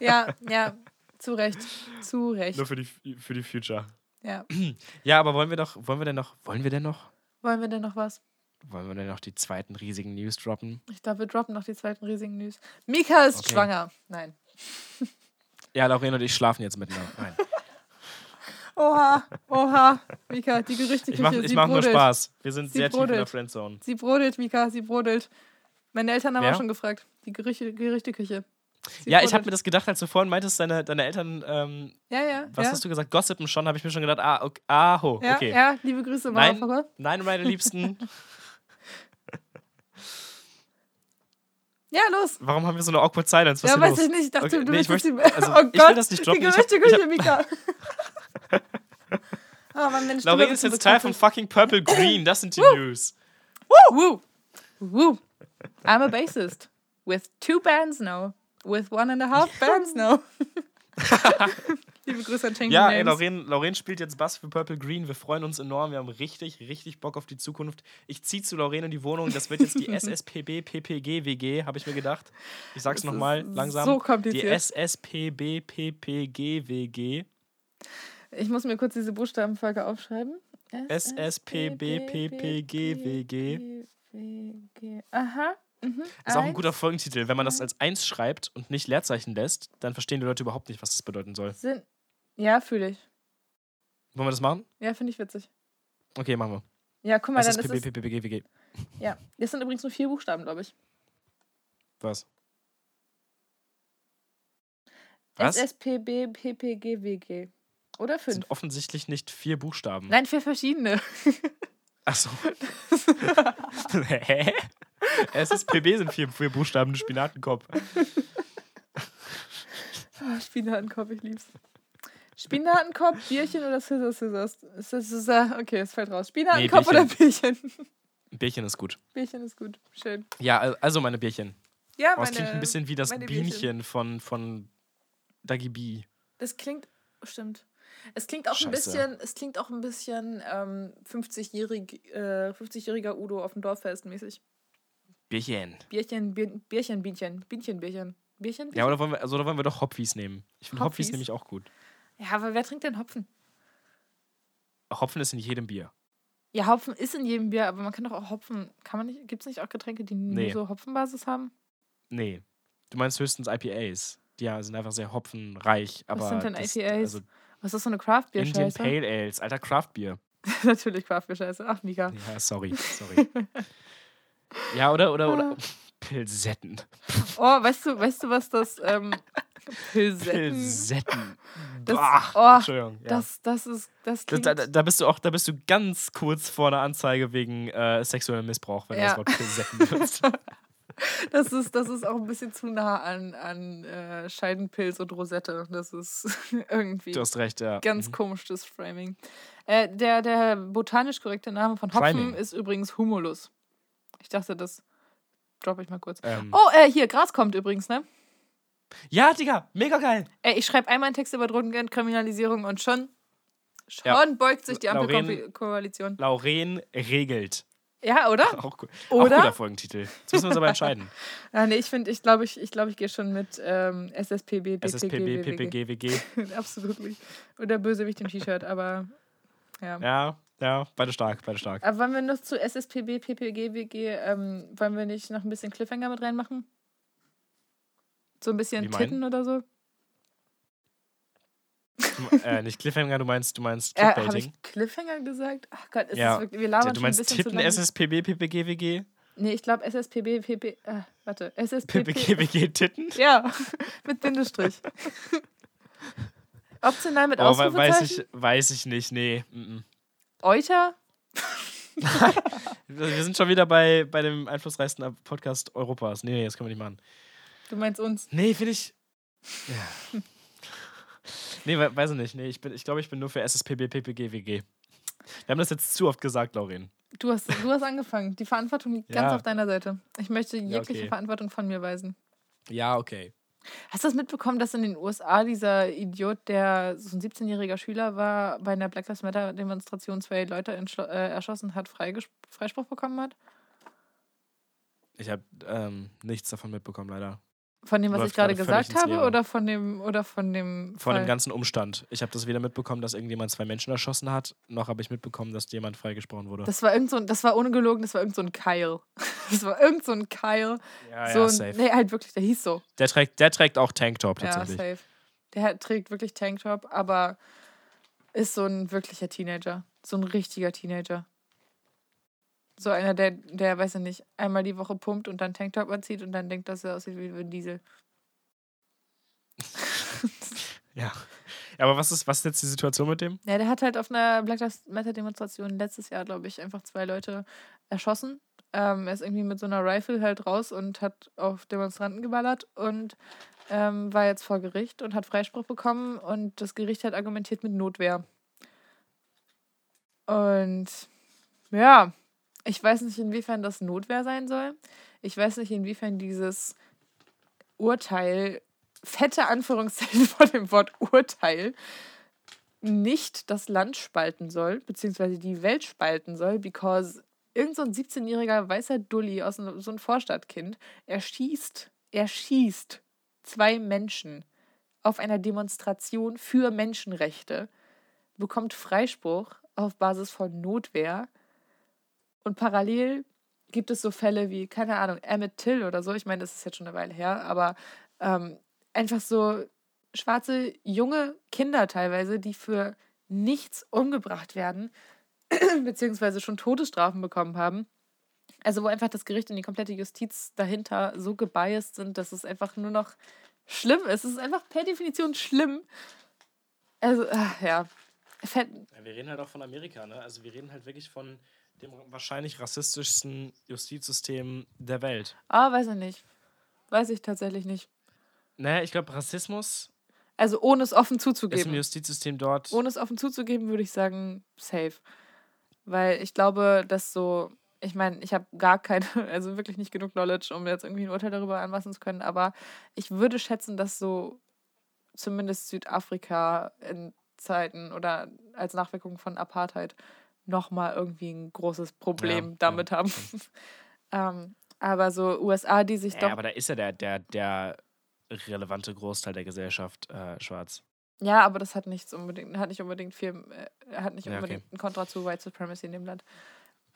ja, ja, zu Recht. Zu Recht. Nur für die, für die Future. Ja. Ja, aber wollen wir doch, wollen wir denn noch, wollen wir denn noch, Wollen wir denn noch was? wollen wir denn noch die zweiten riesigen News droppen? Ich glaube, wir droppen noch die zweiten riesigen News. Mika ist Okay. schwanger. Nein. Ja, Lauren und ich schlafen jetzt miteinander. Nein. (laughs) Oha, oha. Mika, die Gerüchteküche, Ich mache mach nur brodelt. Spaß. Wir sind Sie sehr tief in der brodelt. Friendzone. Sie brodelt, Mika, sie brodelt. Meine Eltern haben Wer? auch schon gefragt. Die Gerüchte, Gerüchteküche. Sie Ja, ich habe mir das gedacht, als du vorhin meintest, deine, deine Eltern, ähm, Ja, ja. was ja. hast du gesagt, gossipen schon, habe ich mir schon gedacht, ah, okay, ah, ho, Ja, okay. ja, liebe Grüße, Nein. Motherfucker. Nein, meine Liebsten, Ja, los. warum haben wir so eine awkward silence? Was ja, weiß hier ich los? nicht. Ich dachte, Okay, du nee, ich möchte- es also, (laughs) Oh ich will Gott, das nicht droppen. Die ich Gerüchteküche, Mika. (laughs) oh Mann, Stimme Lauren ist jetzt Teil von fucking Purple (laughs) Green, das sind die News. Woo. Woo. I'm a bassist. With two bands now. With one and a half bands now. (laughs) (laughs) Liebe Grüße an Changing Ja, ey. Lauren, Lauren spielt jetzt Bass für Purple Green. Wir freuen uns enorm. Wir haben richtig, richtig Bock auf die Zukunft. Ich ziehe zu Lauren in die Wohnung. Das wird jetzt die (laughs) SSPB PPG WG, habe ich mir gedacht. Ich sag's nochmal langsam. so die kompliziert. SSPB PPG WG. Ich muss mir kurz diese Buchstabenfolge aufschreiben. SSPB PPG. WG. Aha. Mhm. Ist auch ein guter Folgentitel. Wenn man das als eins schreibt und nicht Leerzeichen lässt, dann verstehen die Leute überhaupt nicht, was das bedeuten soll. Sind, ja, fühle ich. Wollen wir das machen? Ja, finde ich witzig. Okay, machen wir. Ja, guck mal, dann ist es. PPG WG. Ja, das sind übrigens nur vier Buchstaben, glaube ich. Was? Was? SSPB PPGWG. Oder fünf? sind offensichtlich nicht vier Buchstaben. Nein, vier verschiedene. Achso. (laughs) (laughs) Hä? (laughs) SSPB sind vier, vier Buchstaben, ein Spinatenkopf. Oh, Spinatenkopf, ich lieb's. Spinatenkopf, Bierchen oder Scissor Scissors? Scissor, okay, es fällt raus. Nee, Spinatenkopf oder Bierchen? Bierchen ist gut. Bierchen ist gut. Schön. Ja, al- also meine Bierchen. Ja, Oh, es klingt ein bisschen wie das meine Bierchen. Bienchen von, von Dagi B. Das klingt, stimmt. Es klingt auch ein Scheiße. bisschen, es klingt auch ein bisschen ähm, 50-jährig, äh, 50-jähriger Udo auf dem Dorffest mäßig. Bierchen. Bierchen, Bier, Bierchen, Bienchen, Bienchen, Bierchen. Bierchen? Ja, oder wollen wir, also, oder wollen wir doch Hopfis nehmen? Ich finde Hopfis Hopfis? nämlich auch gut. ja, aber wer trinkt denn Hopfen? Hopfen ist in jedem Bier. Ja, Hopfen ist in jedem Bier, aber man kann doch auch Hopfen, kann man nicht, gibt es nicht auch Getränke, die Nee. nur so Hopfenbasis haben? Nee. Du meinst höchstens IPAs. Die ja, sind einfach sehr hopfenreich. Aber sind denn das, IPAs? Also Was ist so eine Indian Craft-Bier-Scheiße? Pale Ales. Alter, Craftbier. (laughs) Natürlich Craft-Bier-Scheiße. Ach, Mika. Ja, sorry, sorry. (laughs) ja, oder, oder, Ah. oder. Pilsetten. Oh, weißt du, weißt du, was das ähm, Pilsetten, Pilsetten. Das- Bah. oh, Entschuldigung. Ja. das, das ist, das klingt, da, da- da bist du auch, da bist du ganz kurz vor einer Anzeige wegen äh, sexuellem Missbrauch, wenn du Ja. das Wort Pilsetten benutzt. (laughs) das ist, das ist auch ein bisschen zu nah an, an äh, Scheidenpilz und Rosette. Das ist (laughs) irgendwie Du hast recht, ja. ganz Mhm. komisch, das Framing. Äh, der, der botanisch korrekte Name von Hopfen Priming. ist übrigens Humulus. Ich dachte, das droppe ich mal kurz. Ähm, Oh, äh, hier, Gras kommt übrigens, ne? Ja, Digga, mega geil. Ey, ich schreibe einmal einen Text über Drogenkriminalisierung und schon, schon Ja. beugt sich die Ampelkoalition. Lauren regelt. Ja, oder? (laughs) Auch cool. Oder? Auch guter Folgentitel. Jetzt müssen wir uns aber entscheiden. (laughs) Ah, nee, ich finde, ich glaube, ich, ich, glaub, ich gehe schon mit ähm, SSPB, BPG, SSPB. PPG, WG. (laughs) Absolut nicht. Oder Bösewicht im T-Shirt, aber ja. Ja, ja, beide stark, beide stark. Aber wollen wir noch zu SSPB, PPG, WG, ähm, wollen wir nicht noch ein bisschen Cliffhanger mit reinmachen? So ein bisschen Wie? Titten oder so? Äh, nicht Cliffhanger, du meinst, du meinst Äh, Habe Clickbaiting. ich Cliffhanger gesagt? Ach Gott, ist Ja. wirklich, wir Ja, labern du schon ein meinst bisschen Titten. SSPB, PPG, WG? Nee, ich glaube SSPB, PP, äh, warte, SSPB. PPG, WG, Titten? Ja, (laughs) mit Bindestrich. (laughs) Optional mit Oh, Ausrufezeichen? weiß ich, weiß ich nicht, nee. mm, mm. Euter? (laughs) Wir sind schon wieder bei, bei dem einflussreichsten Podcast Europas. Nee, nee, das können wir nicht machen. Du meinst uns? Nee, finde ich. Ja. (laughs) nee, we weiß ich nicht. Nee, ich, bin, ich glaube, ich bin nur für SSPB, PPG, WG. Wir haben das jetzt zu oft gesagt, Lauren. Du hast, du hast angefangen. Die Verantwortung liegt (laughs) Ja. ganz auf deiner Seite. Ich möchte Ja, jegliche okay. Verantwortung von mir weisen. Ja, okay. Hast du das mitbekommen, dass in den USA dieser Idiot, der so ein 17-jähriger Schüler war, bei einer Black Lives Matter-Demonstration zwei Leute äh, erschossen hat, Freispruch bekommen hat? Ich habe ähm, nichts davon mitbekommen, leider. Von dem, was Läuft ich gerade gesagt habe, oder von dem, oder von dem. Von Fall? dem ganzen Umstand. Ich habe das weder mitbekommen, dass irgendjemand zwei Menschen erschossen hat, noch habe ich mitbekommen, dass jemand freigesprochen wurde. Das war irgend so ein, das war ohne gelogen, das war irgend so ein Kyle. (laughs) Das war irgend so ein Kyle. ja, so ja, ein, safe. Nee, halt wirklich, der hieß so. Der, trägt, der trägt auch Tanktop Ja, tatsächlich. safe. Der trägt wirklich Tanktop, aber ist so ein wirklicher Teenager. So ein richtiger Teenager. So einer, der, der, weiß ich nicht, einmal die Woche pumpt und dann Tanktop anzieht und dann denkt, dass er aussieht wie Vin Diesel. (laughs) ja. Aber was ist, was ist jetzt die Situation mit dem? Ja, der hat halt auf einer Black Lives Matter Demonstration letztes Jahr, glaube ich, einfach zwei Leute erschossen. Ähm, er ist irgendwie mit so einer Rifle halt raus und hat auf Demonstranten geballert und ähm, war jetzt vor Gericht und hat Freispruch bekommen und das Gericht hat argumentiert mit Notwehr. Und ja, ich weiß nicht, inwiefern das Notwehr sein soll. Ich weiß nicht, inwiefern dieses Urteil, fette Anführungszeichen (laughs) vor dem Wort Urteil, nicht das Land spalten soll, beziehungsweise die Welt spalten soll, because irgend so ein 17-jähriger weißer Dulli aus einem, so ein Vorstadtkind erschießt, erschießt zwei Menschen auf einer Demonstration für Menschenrechte, bekommt Freispruch auf Basis von Notwehr und parallel gibt es so Fälle wie, keine Ahnung, Emmett Till oder so, ich meine, das ist jetzt schon eine Weile her, aber ähm, einfach so schwarze junge Kinder teilweise, die für nichts umgebracht werden, (clears throat) beziehungsweise schon Todesstrafen bekommen haben. Also wo einfach das Gericht und die komplette Justiz dahinter so gebiased sind, dass es einfach nur noch schlimm ist. Es ist einfach per Definition schlimm. Also, ach, ja. Wir reden halt auch von Amerika, ne? Also wir reden halt wirklich von dem wahrscheinlich rassistischsten Justizsystem der Welt. ah, weiß ich nicht. Weiß ich tatsächlich nicht. Naja, ich glaube, Rassismus Also ohne es offen Ist im zuzugeben. Justizsystem dort. Ohne es offen zuzugeben, würde ich sagen, safe. Weil ich glaube, dass so, ich meine, ich habe gar keine, (laughs) also wirklich nicht genug Knowledge, um jetzt irgendwie ein Urteil darüber anmaßen zu können, aber ich würde schätzen, dass so zumindest Südafrika in Zeiten oder als Nachwirkung von Apartheid nochmal irgendwie ein großes Problem ja, damit haben. (laughs) ähm, aber so USA, die sich Ja, doch. aber da ist ja der, der, der relevante Großteil der Gesellschaft äh, schwarz. Ja, aber das hat nichts unbedingt, hat nicht unbedingt viel, äh, hat nicht Ja, okay. unbedingt ein Kontra zu White Supremacy in dem Land.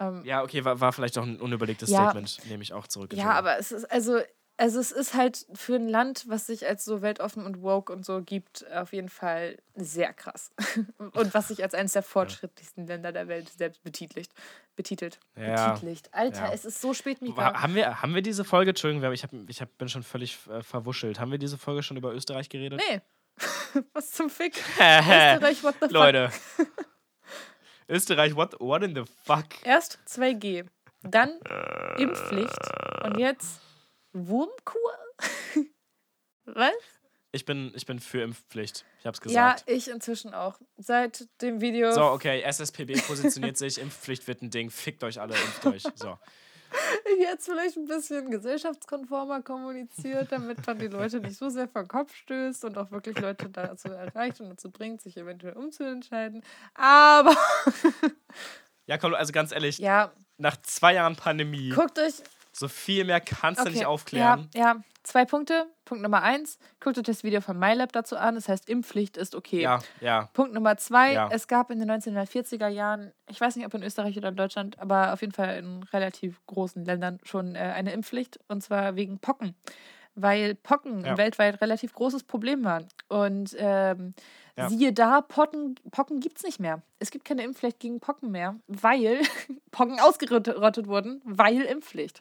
Ähm, Ja, okay, war, war vielleicht auch ein unüberlegtes Ja. Statement, nehme ich auch zurück. Ja, aber es ist also, also es ist halt für ein Land, was sich als so weltoffen und woke und so gibt, auf jeden Fall sehr krass. (laughs) und was sich als eines der fortschrittlichsten Länder der Welt selbst betitelt. Betitelt. Ja, Betitelt. Alter, ja. es ist so spät, Mika. Ha- Haben wir, haben wir diese Folge, Entschuldigung, ich, hab, ich hab, bin schon völlig äh, verwuschelt. Haben wir diese Folge schon über Österreich geredet? Nee. (laughs) was zum Fick? (laughs) Österreich, what the fuck? Leute. Österreich, what, what in the fuck? Erst 2G, dann Impfpflicht und jetzt Wurmkur? (laughs) was? Ich bin, ich bin für Impfpflicht. Ich hab's Ja, gesagt. ich inzwischen auch. Seit dem Video. So, okay, SSPB positioniert sich, (laughs) Impfpflicht wird ein Ding, fickt euch alle, impft euch. So. jetzt vielleicht ein bisschen gesellschaftskonformer kommuniziert, damit man die Leute nicht so sehr den Kopf stößt und auch wirklich Leute dazu erreicht und dazu bringt, sich eventuell umzuentscheiden. Aber Ja, komm, also ganz ehrlich, ja, nach zwei Jahren Pandemie, guckt euch. So viel mehr kannst du Okay, nicht aufklären. Ja, ja, zwei Punkte. Punkt Nummer eins, guckt euch das Video von MyLab dazu an. Das heißt, Impfpflicht ist okay. Ja, ja. Punkt Nummer zwei, Ja. es gab in den 1940er Jahren, ich weiß nicht, ob in Österreich oder in Deutschland, aber auf jeden Fall in relativ großen Ländern schon äh, eine Impfpflicht und zwar wegen Pocken. Weil Pocken Ja. ein weltweit relativ großes Problem waren. Und ähm, Ja. siehe da, Pocken, Pocken gibt es nicht mehr. Es gibt keine Impfpflicht gegen Pocken mehr, weil (laughs) Pocken ausgerottet wurden, weil Impfpflicht.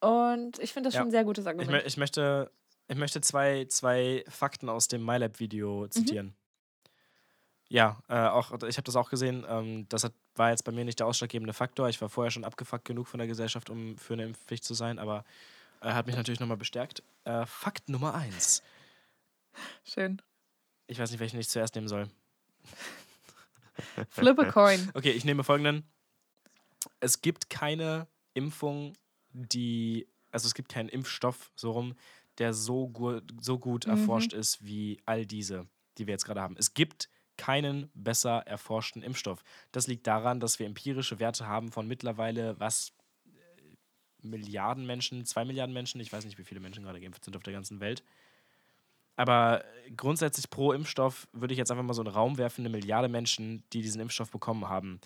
Und ich finde das Ja. schon ein sehr gutes Ich, Argument. mö- ich, möchte, ich möchte zwei, zwei Fakten aus dem MyLab-Video Mhm. zitieren. Ja, äh, auch, ich habe das auch gesehen. Ähm, das hat, war jetzt bei mir nicht der ausschlaggebende Faktor. Ich war vorher schon abgefuckt genug von der Gesellschaft, um für eine Impfpflicht zu sein, aber äh, hat mich natürlich nochmal bestärkt. Äh, Fakt Nummer eins. Schön. Ich weiß nicht, welchen ich zuerst nehmen soll. Flip a coin. (laughs) Okay, ich nehme folgenden. Es gibt keine Impfung, die, also es gibt keinen Impfstoff, so rum, der so, gu so gut Mhm. erforscht ist wie all diese, die wir jetzt gerade haben. Es gibt keinen besser erforschten Impfstoff. Das liegt daran, dass wir empirische Werte haben von mittlerweile, was, äh, Milliarden Menschen, zwei Milliarden Menschen, ich weiß nicht, wie viele Menschen gerade geimpft sind auf der ganzen Welt. Aber grundsätzlich pro Impfstoff würde ich jetzt einfach mal so einen Raum werfen, eine Milliarde Menschen, die diesen Impfstoff bekommen haben.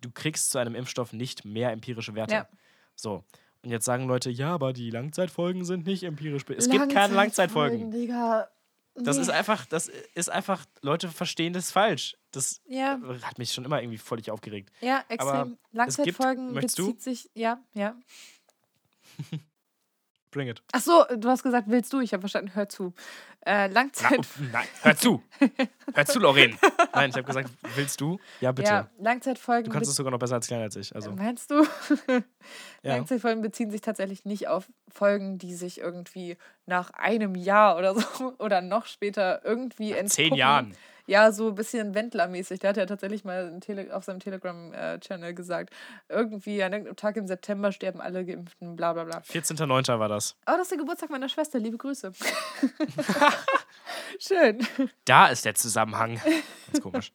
Du kriegst zu einem Impfstoff nicht mehr empirische Werte. Ja. So. Und jetzt sagen Leute, ja, aber die Langzeitfolgen sind nicht empirisch. Es gibt keine Langzeitfolgen. Digga. Das Nee. ist einfach, das ist einfach, Leute verstehen das falsch. Das Ja, hat mich schon immer irgendwie völlig aufgeregt. ja, Aber extrem. es Langzeitfolgen gibt- möchtest du? bezieht sich. Ja, ja. (laughs) Bring it. Ach so, du hast gesagt, willst du? Ich habe verstanden, hör zu. Äh, Na, Langzeit. uff, nein, hör zu. hör zu, Lorraine. Nein, ich habe gesagt, willst du? Ja, bitte. ja, Langzeitfolgen. du kannst es sogar noch besser als kleiner als ich. Also, Meinst du? (laughs) ja. Langzeitfolgen beziehen sich tatsächlich nicht auf Folgen, die sich irgendwie nach einem Jahr oder so (laughs) oder noch später irgendwie Zehn entpuppen. Jahren. Ja, so ein bisschen Wendler-mäßig. Der hat ja tatsächlich mal auf seinem Telegram-Channel gesagt, irgendwie an irgendeinem Tag im September sterben alle Geimpften, bla bla bla. 14.09. war das. Oh, das ist der Geburtstag meiner Schwester. Liebe Grüße. (laughs) (laughs) Schön. Da ist der Zusammenhang. Ganz komisch.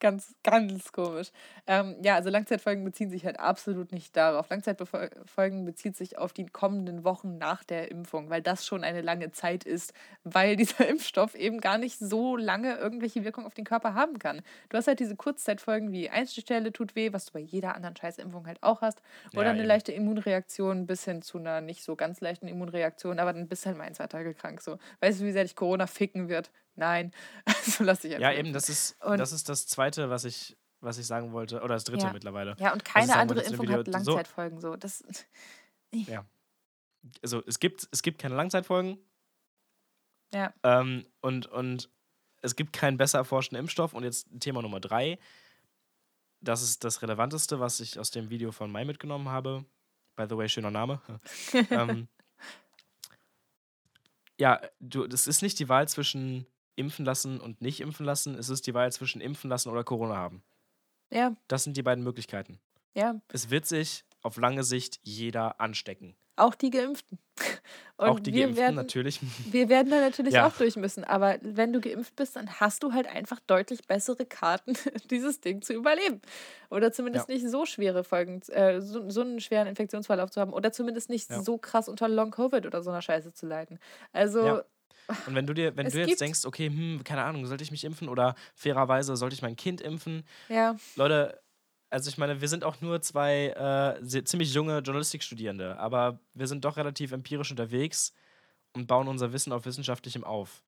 Ganz, ganz komisch. Ähm, ja, also Langzeitfolgen beziehen sich halt absolut nicht darauf. Langzeitfolgen bezieht sich auf die kommenden Wochen nach der Impfung, weil das schon eine lange Zeit ist, weil (laughs) dieser Impfstoff eben gar nicht so lange irgendwelche Wirkung auf den Körper haben kann. Du hast halt diese Kurzzeitfolgen wie Einstichstelle tut weh, was du bei jeder anderen Scheißimpfung halt auch hast, oder Ja, eine eben. leichte Immunreaktion bis hin zu einer nicht so ganz leichten Immunreaktion, aber dann bist du halt mal ein, zwei Tage krank. So. Weißt du, wie sehr dich Corona ficken wird? Nein. (laughs) Also lass dich einfach Ja, eben, das ist, Und- das ist das Zweite, was ich, was ich sagen wollte. Oder das Dritte Ja. mittlerweile. Ja, und ich keine andere wollte Impfung hat Video, so- Langzeitfolgen. So. Das, (laughs) Also es gibt, es gibt keine Langzeitfolgen. ja. Ähm, und, und es gibt keinen besser erforschten Impfstoff. Und jetzt Thema Nummer drei. Das ist das Relevanteste, was ich aus dem Video von Mai mitgenommen habe. By the way, schöner Name. (laughs) ähm, ja, du, das ist nicht die Wahl zwischen impfen lassen und nicht impfen lassen. Es ist die Wahl zwischen impfen lassen oder Corona haben. Ja, Das sind die beiden Möglichkeiten. ja. Es wird sich auf lange Sicht jeder anstecken. Auch die Geimpften. (laughs) Und auch die Geimpften werden, natürlich. (laughs) Wir werden da natürlich Ja. auch durch müssen. Aber wenn du geimpft bist, dann hast du halt einfach deutlich bessere Karten, (laughs) dieses Ding zu überleben. Oder zumindest nicht so schwere Folgen, äh, so, so einen schweren Infektionsverlauf zu haben. Oder zumindest nicht Ja. so krass unter Long-Covid oder so einer Scheiße zu leiden. Also, Ja. Und wenn du dir, wenn Es du jetzt denkst, okay, hm, keine Ahnung, sollte ich mich impfen oder fairerweise sollte ich mein Kind impfen? ja, Leute, also ich meine, wir sind auch nur zwei äh, ziemlich junge Journalistikstudierende, aber wir sind doch relativ empirisch unterwegs und bauen unser Wissen auf wissenschaftlichem auf.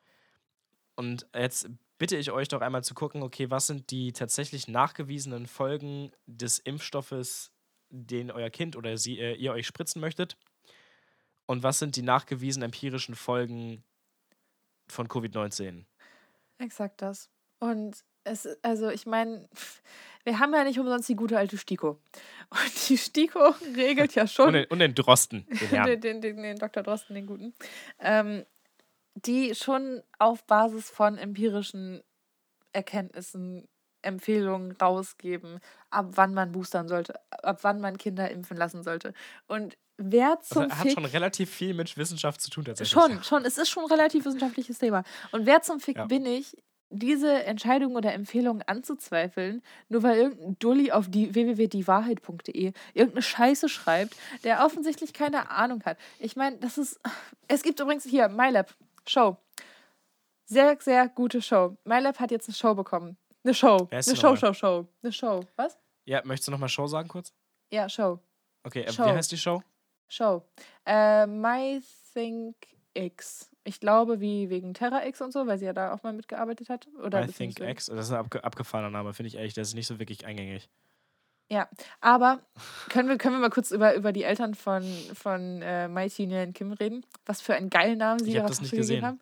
Und jetzt bitte ich euch doch einmal zu gucken, okay, was sind die tatsächlich nachgewiesenen Folgen des Impfstoffes, den euer Kind oder sie, äh, ihr euch spritzen möchtet? Und was sind die nachgewiesenen empirischen Folgen von Covid-19? exakt das. Und es, also ich meine, (laughs) wir haben ja nicht umsonst die gute alte Stiko. Und die Stiko (laughs) regelt ja schon. Und den, und den Drosten, den (laughs) den, den, den Dr. Drosten, den guten, ähm, die schon auf Basis von empirischen Erkenntnissen Empfehlungen rausgeben, ab wann man boostern sollte, ab wann man Kinder impfen lassen sollte. Und wer Also zum er hat Fick schon relativ viel mit Wissenschaft zu tun tatsächlich. Schon, schon. Es ist schon ein relativ wissenschaftliches Thema. Und wer zum Fick Ja. bin ich, diese Entscheidung oder Empfehlung anzuzweifeln, nur weil irgendein Dulli auf die www.diewahrheit.de irgendeine Scheiße schreibt, der offensichtlich keine Ahnung hat. Ich meine, das ist. Es gibt übrigens hier MyLab, Show. Sehr, sehr gute Show. MyLab hat jetzt eine Show bekommen. Eine Show. Eine Show? Show, Show. Eine Show. Was? Ja, möchtest du nochmal Show sagen kurz? Ja, Show. Okay, äh, wie heißt die Show? Show. Äh, MyThinkX. Ich glaube, wie wegen TerraX und so, weil sie ja da auch mal mitgearbeitet hat. Oder I Think X. Das ist ein abge abgefahrener Name, finde ich ehrlich. Das ist nicht so wirklich eingängig. Ja, aber können wir, können wir mal kurz über, über die Eltern von, von äh, Mighty Nguyen Kim reden? Was für einen geilen Namen sie Ich ihrer Tochter gegeben haben?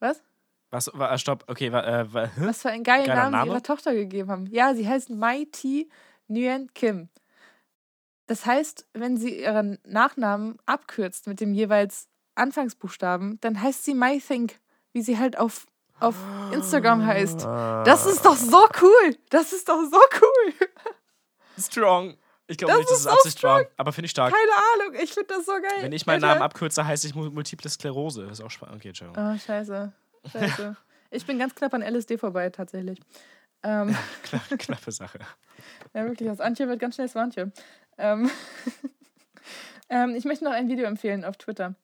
Was? Was? Wa, äh, stopp. Okay, wa, äh, wa, hä? Was für einen geilen Namen sie Name? ihrer Tochter gegeben haben. Ja, sie heißt Mighty Nguyen Kim. Das heißt, wenn sie ihren Nachnamen abkürzt mit dem jeweils Anfangsbuchstaben, dann heißt sie MyThink, wie sie halt auf, auf Instagram heißt. Das ist doch so cool. Das ist doch so cool. Strong. Ich glaube Das nicht, dass es Absicht war. Aber finde ich stark. Keine Ahnung, ich finde das so geil. Wenn ich meinen Alter. Namen abkürze, heißt ich Mul- Multiple Sklerose. Das ist auch spannend. Okay, Entschuldigung. Oh, scheiße. Scheiße. Ich bin ganz knapp an LSD vorbei, tatsächlich. Ähm, (laughs) Knapp, knappe Sache. ja, wirklich, aus Antje wird ganz schnell Swantje. Ähm, (laughs) ähm, ich möchte noch ein Video empfehlen auf Twitter.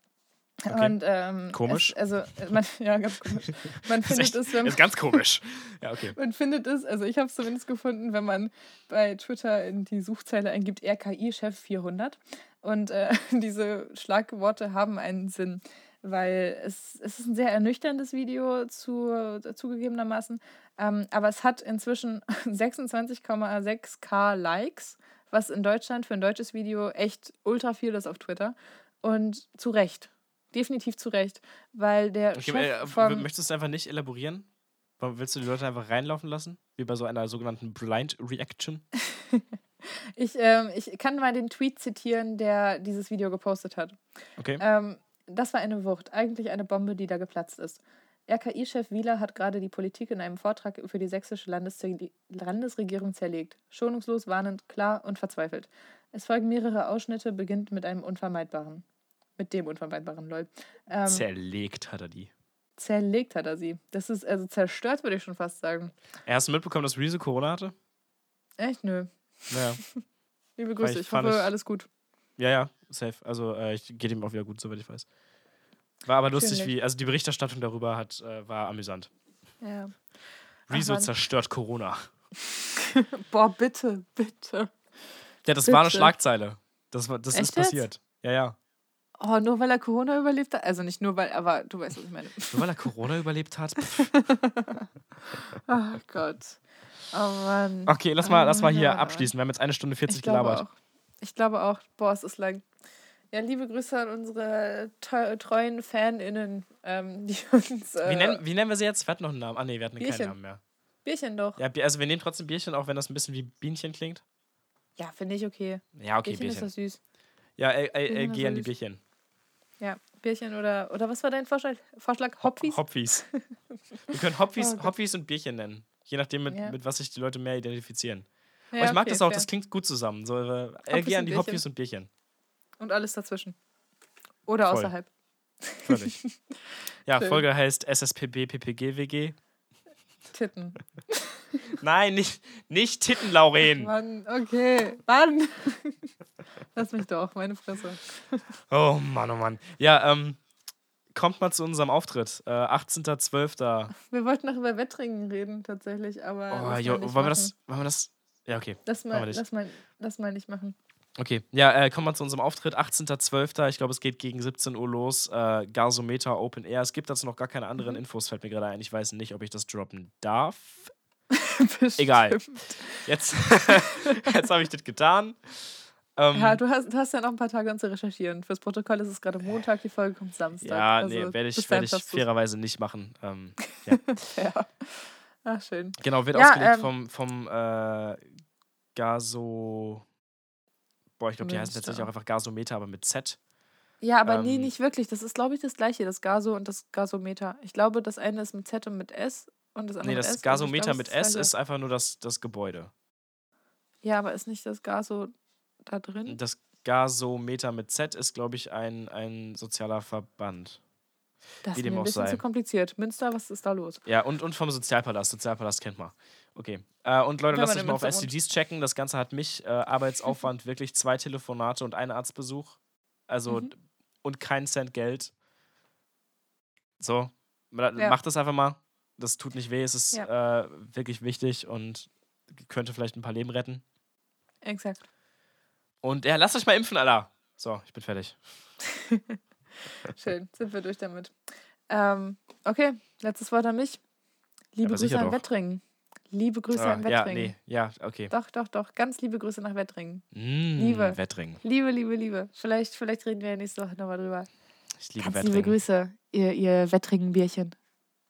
Okay. Und, ähm, Komisch. Es, also, man, (laughs) ja, ganz komisch. Man (laughs) findet echt, es, wenn ist ganz komisch. Ja, okay. man findet es, also ich habe es zumindest gefunden, wenn man bei Twitter in die Suchzeile eingibt RKI-Chef 400. Und äh, diese Schlagworte haben einen Sinn, weil es, es ist ein sehr ernüchterndes Video zu, zugegebenermaßen. Ähm, aber es hat inzwischen 26,6k Likes, was in Deutschland für ein deutsches Video echt ultra viel ist auf Twitter. Und zu Recht. Definitiv zu Recht. Weil der okay Chef äh, vom... möchtest du einfach nicht elaborieren? Willst du die Leute einfach reinlaufen lassen? Wie bei so einer sogenannten Blind Reaction? (laughs) Ich, ähm, ich kann mal den Tweet zitieren, der dieses Video gepostet hat. Okay. Ähm, das war eine Wucht, eigentlich eine Bombe, die da geplatzt ist. RKI-Chef Wieler hat gerade die Politik in einem Vortrag für die sächsische Landesre Landesregierung zerlegt. Schonungslos, warnend, klar und verzweifelt. Es folgen mehrere Ausschnitte, beginnt mit einem Unvermeidbaren. Mit dem Unvermeidbaren, lol. Ähm, Zerlegt hat er die. zerlegt hat er sie. Das ist also zerstört, würde ich schon fast sagen. Hast du mitbekommen, dass Rezo Corona hatte? Echt? Nö. Naja. (laughs) Liebe Grüße, ich- ich hoffe, ich- alles gut. Ja, ja, safe. Also äh, ich geht ihm auch wieder gut, soweit ich weiß. War aber lustig, wie, also die Berichterstattung darüber hat, äh, war amüsant. Ja. Rezo zerstört Corona. (laughs) Boah, bitte, bitte. Ja, das war eine Bitte. Schlagzeile. Das, war, das ist Echt jetzt? passiert. Ja, ja. Oh, nur weil er Corona überlebt hat? Also nicht nur weil, aber du weißt, was ich meine. Nur weil er Corona überlebt hat. (laughs) Oh Gott. Oh Mann. Okay, lass mal, lass mal hier Ah. abschließen. Wir haben jetzt eine Stunde 40 ich gelabert. auch. Ich glaube auch. Boah, es ist lang. Ja, liebe Grüße an unsere treuen FanInnen, ähm, (laughs) die uns. Äh, Wie, nennen, wie nennen wir sie jetzt? Wir hatten noch einen Namen. Ah, nee, wir hatten Bierchen. keinen Namen mehr. Bierchen doch. Ja, also wir nehmen trotzdem Bierchen, auch wenn das ein bisschen wie Bienchen klingt. Ja, finde ich okay. Ja, okay, Bierchen, Bierchen. ist doch süß. Ja, Bierchen ist geh an die. Bierchen. Ja, Bierchen oder, oder was war dein Vorschlag? Vorschlag? Hopfies? Hopfies. (laughs) Wir können Hopfies, Oh Gott. Hopfies und Bierchen nennen. Je nachdem, mit, Ja. mit was sich die Leute mehr identifizieren. Ja, Aber ich mag okay, das auch, fair. das klingt gut zusammen. So, äh, LG an die Bierchen. Hopfies und Bierchen. Und alles dazwischen. Oder Voll. außerhalb. Völlig. (laughs) ja, Schön. Folge heißt SSPB PPG WG. Titten. (laughs) Nein, nicht, nicht Titten, Lauren. Mann, okay. Mann. (laughs) Lass mich doch, meine Fresse. Oh Mann, oh Mann. Ja, ähm, kommt mal zu unserem Auftritt. Äh, 18.12. Wir wollten noch über Wettringen reden, tatsächlich, aber. Oh, jo, wollen wir das, wollen wir das? Ja, okay. Lass mal, wir lass, mal, lass mal nicht machen. Okay, ja, äh, kommt mal zu unserem Auftritt. 18.12. Ich glaube, es geht gegen 17 Uhr los. Äh, Gasometer Open Air. Es gibt dazu noch gar keine anderen Mhm. Infos, fällt mir gerade ein. Ich weiß nicht, ob ich das droppen darf. (laughs) Egal. Jetzt, (laughs) jetzt habe ich das getan. Ähm, Ja, du hast, du hast ja noch ein paar Tage, um zu recherchieren. Fürs Protokoll ist es gerade Montag, die Folge kommt Samstag. ja, Also, nee, werde ich, werd ich fairerweise nicht machen. Ähm, (laughs) Ja. Ach, schön. genau, wird Ja, ausgelegt ähm, vom, vom äh, Gaso. Boah, ich glaube, die heißen tatsächlich auch einfach Gasometer, aber mit Z. Ja, aber nee, Ähm, nicht wirklich. Das ist, glaube ich, das gleiche, das Gaso und das Gasometer. Ich glaube, das eine ist mit Z und mit S und das andere Nee, mit das S. also ich Gasometer mit das S gleiche. ist einfach nur das, das Gebäude. Ja, aber ist nicht das Gaso da drin? Das Gasometer mit Z ist, glaube ich, ein, ein sozialer Verband. Das ist ein bisschen sei. zu kompliziert. Münster, was ist da los? Ja, und, und vom Sozialpalast. Sozialpalast kennt man. Okay. Äh, und Leute, lasst euch mal auf. STDs checken. Das Ganze hat mich äh, Arbeitsaufwand, (laughs) wirklich zwei Telefonate und einen Arztbesuch. Also, Mhm. und kein Cent Geld. So, Ja. macht das einfach mal. Das tut nicht weh. Es ist Ja. äh, wirklich wichtig und könnte vielleicht ein paar Leben retten. Exakt. Und ja, lasst euch mal impfen, Alter. So, ich bin fertig. (laughs) Schön, sind wir durch damit. Ähm, okay, letztes Wort an mich. Liebe aber Grüße an. Wettringen. Liebe Grüße Ah, an ja, Wettringen. nee, ja, okay. Doch, doch, doch. Ganz liebe Grüße nach Wettringen. Mm, Liebe. Wettring. Liebe, liebe, liebe. Vielleicht, vielleicht reden wir ja nächste Woche nochmal drüber. Ich liebe Ganz Wettring. liebe Grüße, ihr, ihr Wettringen-Bierchen.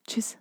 Tschüss.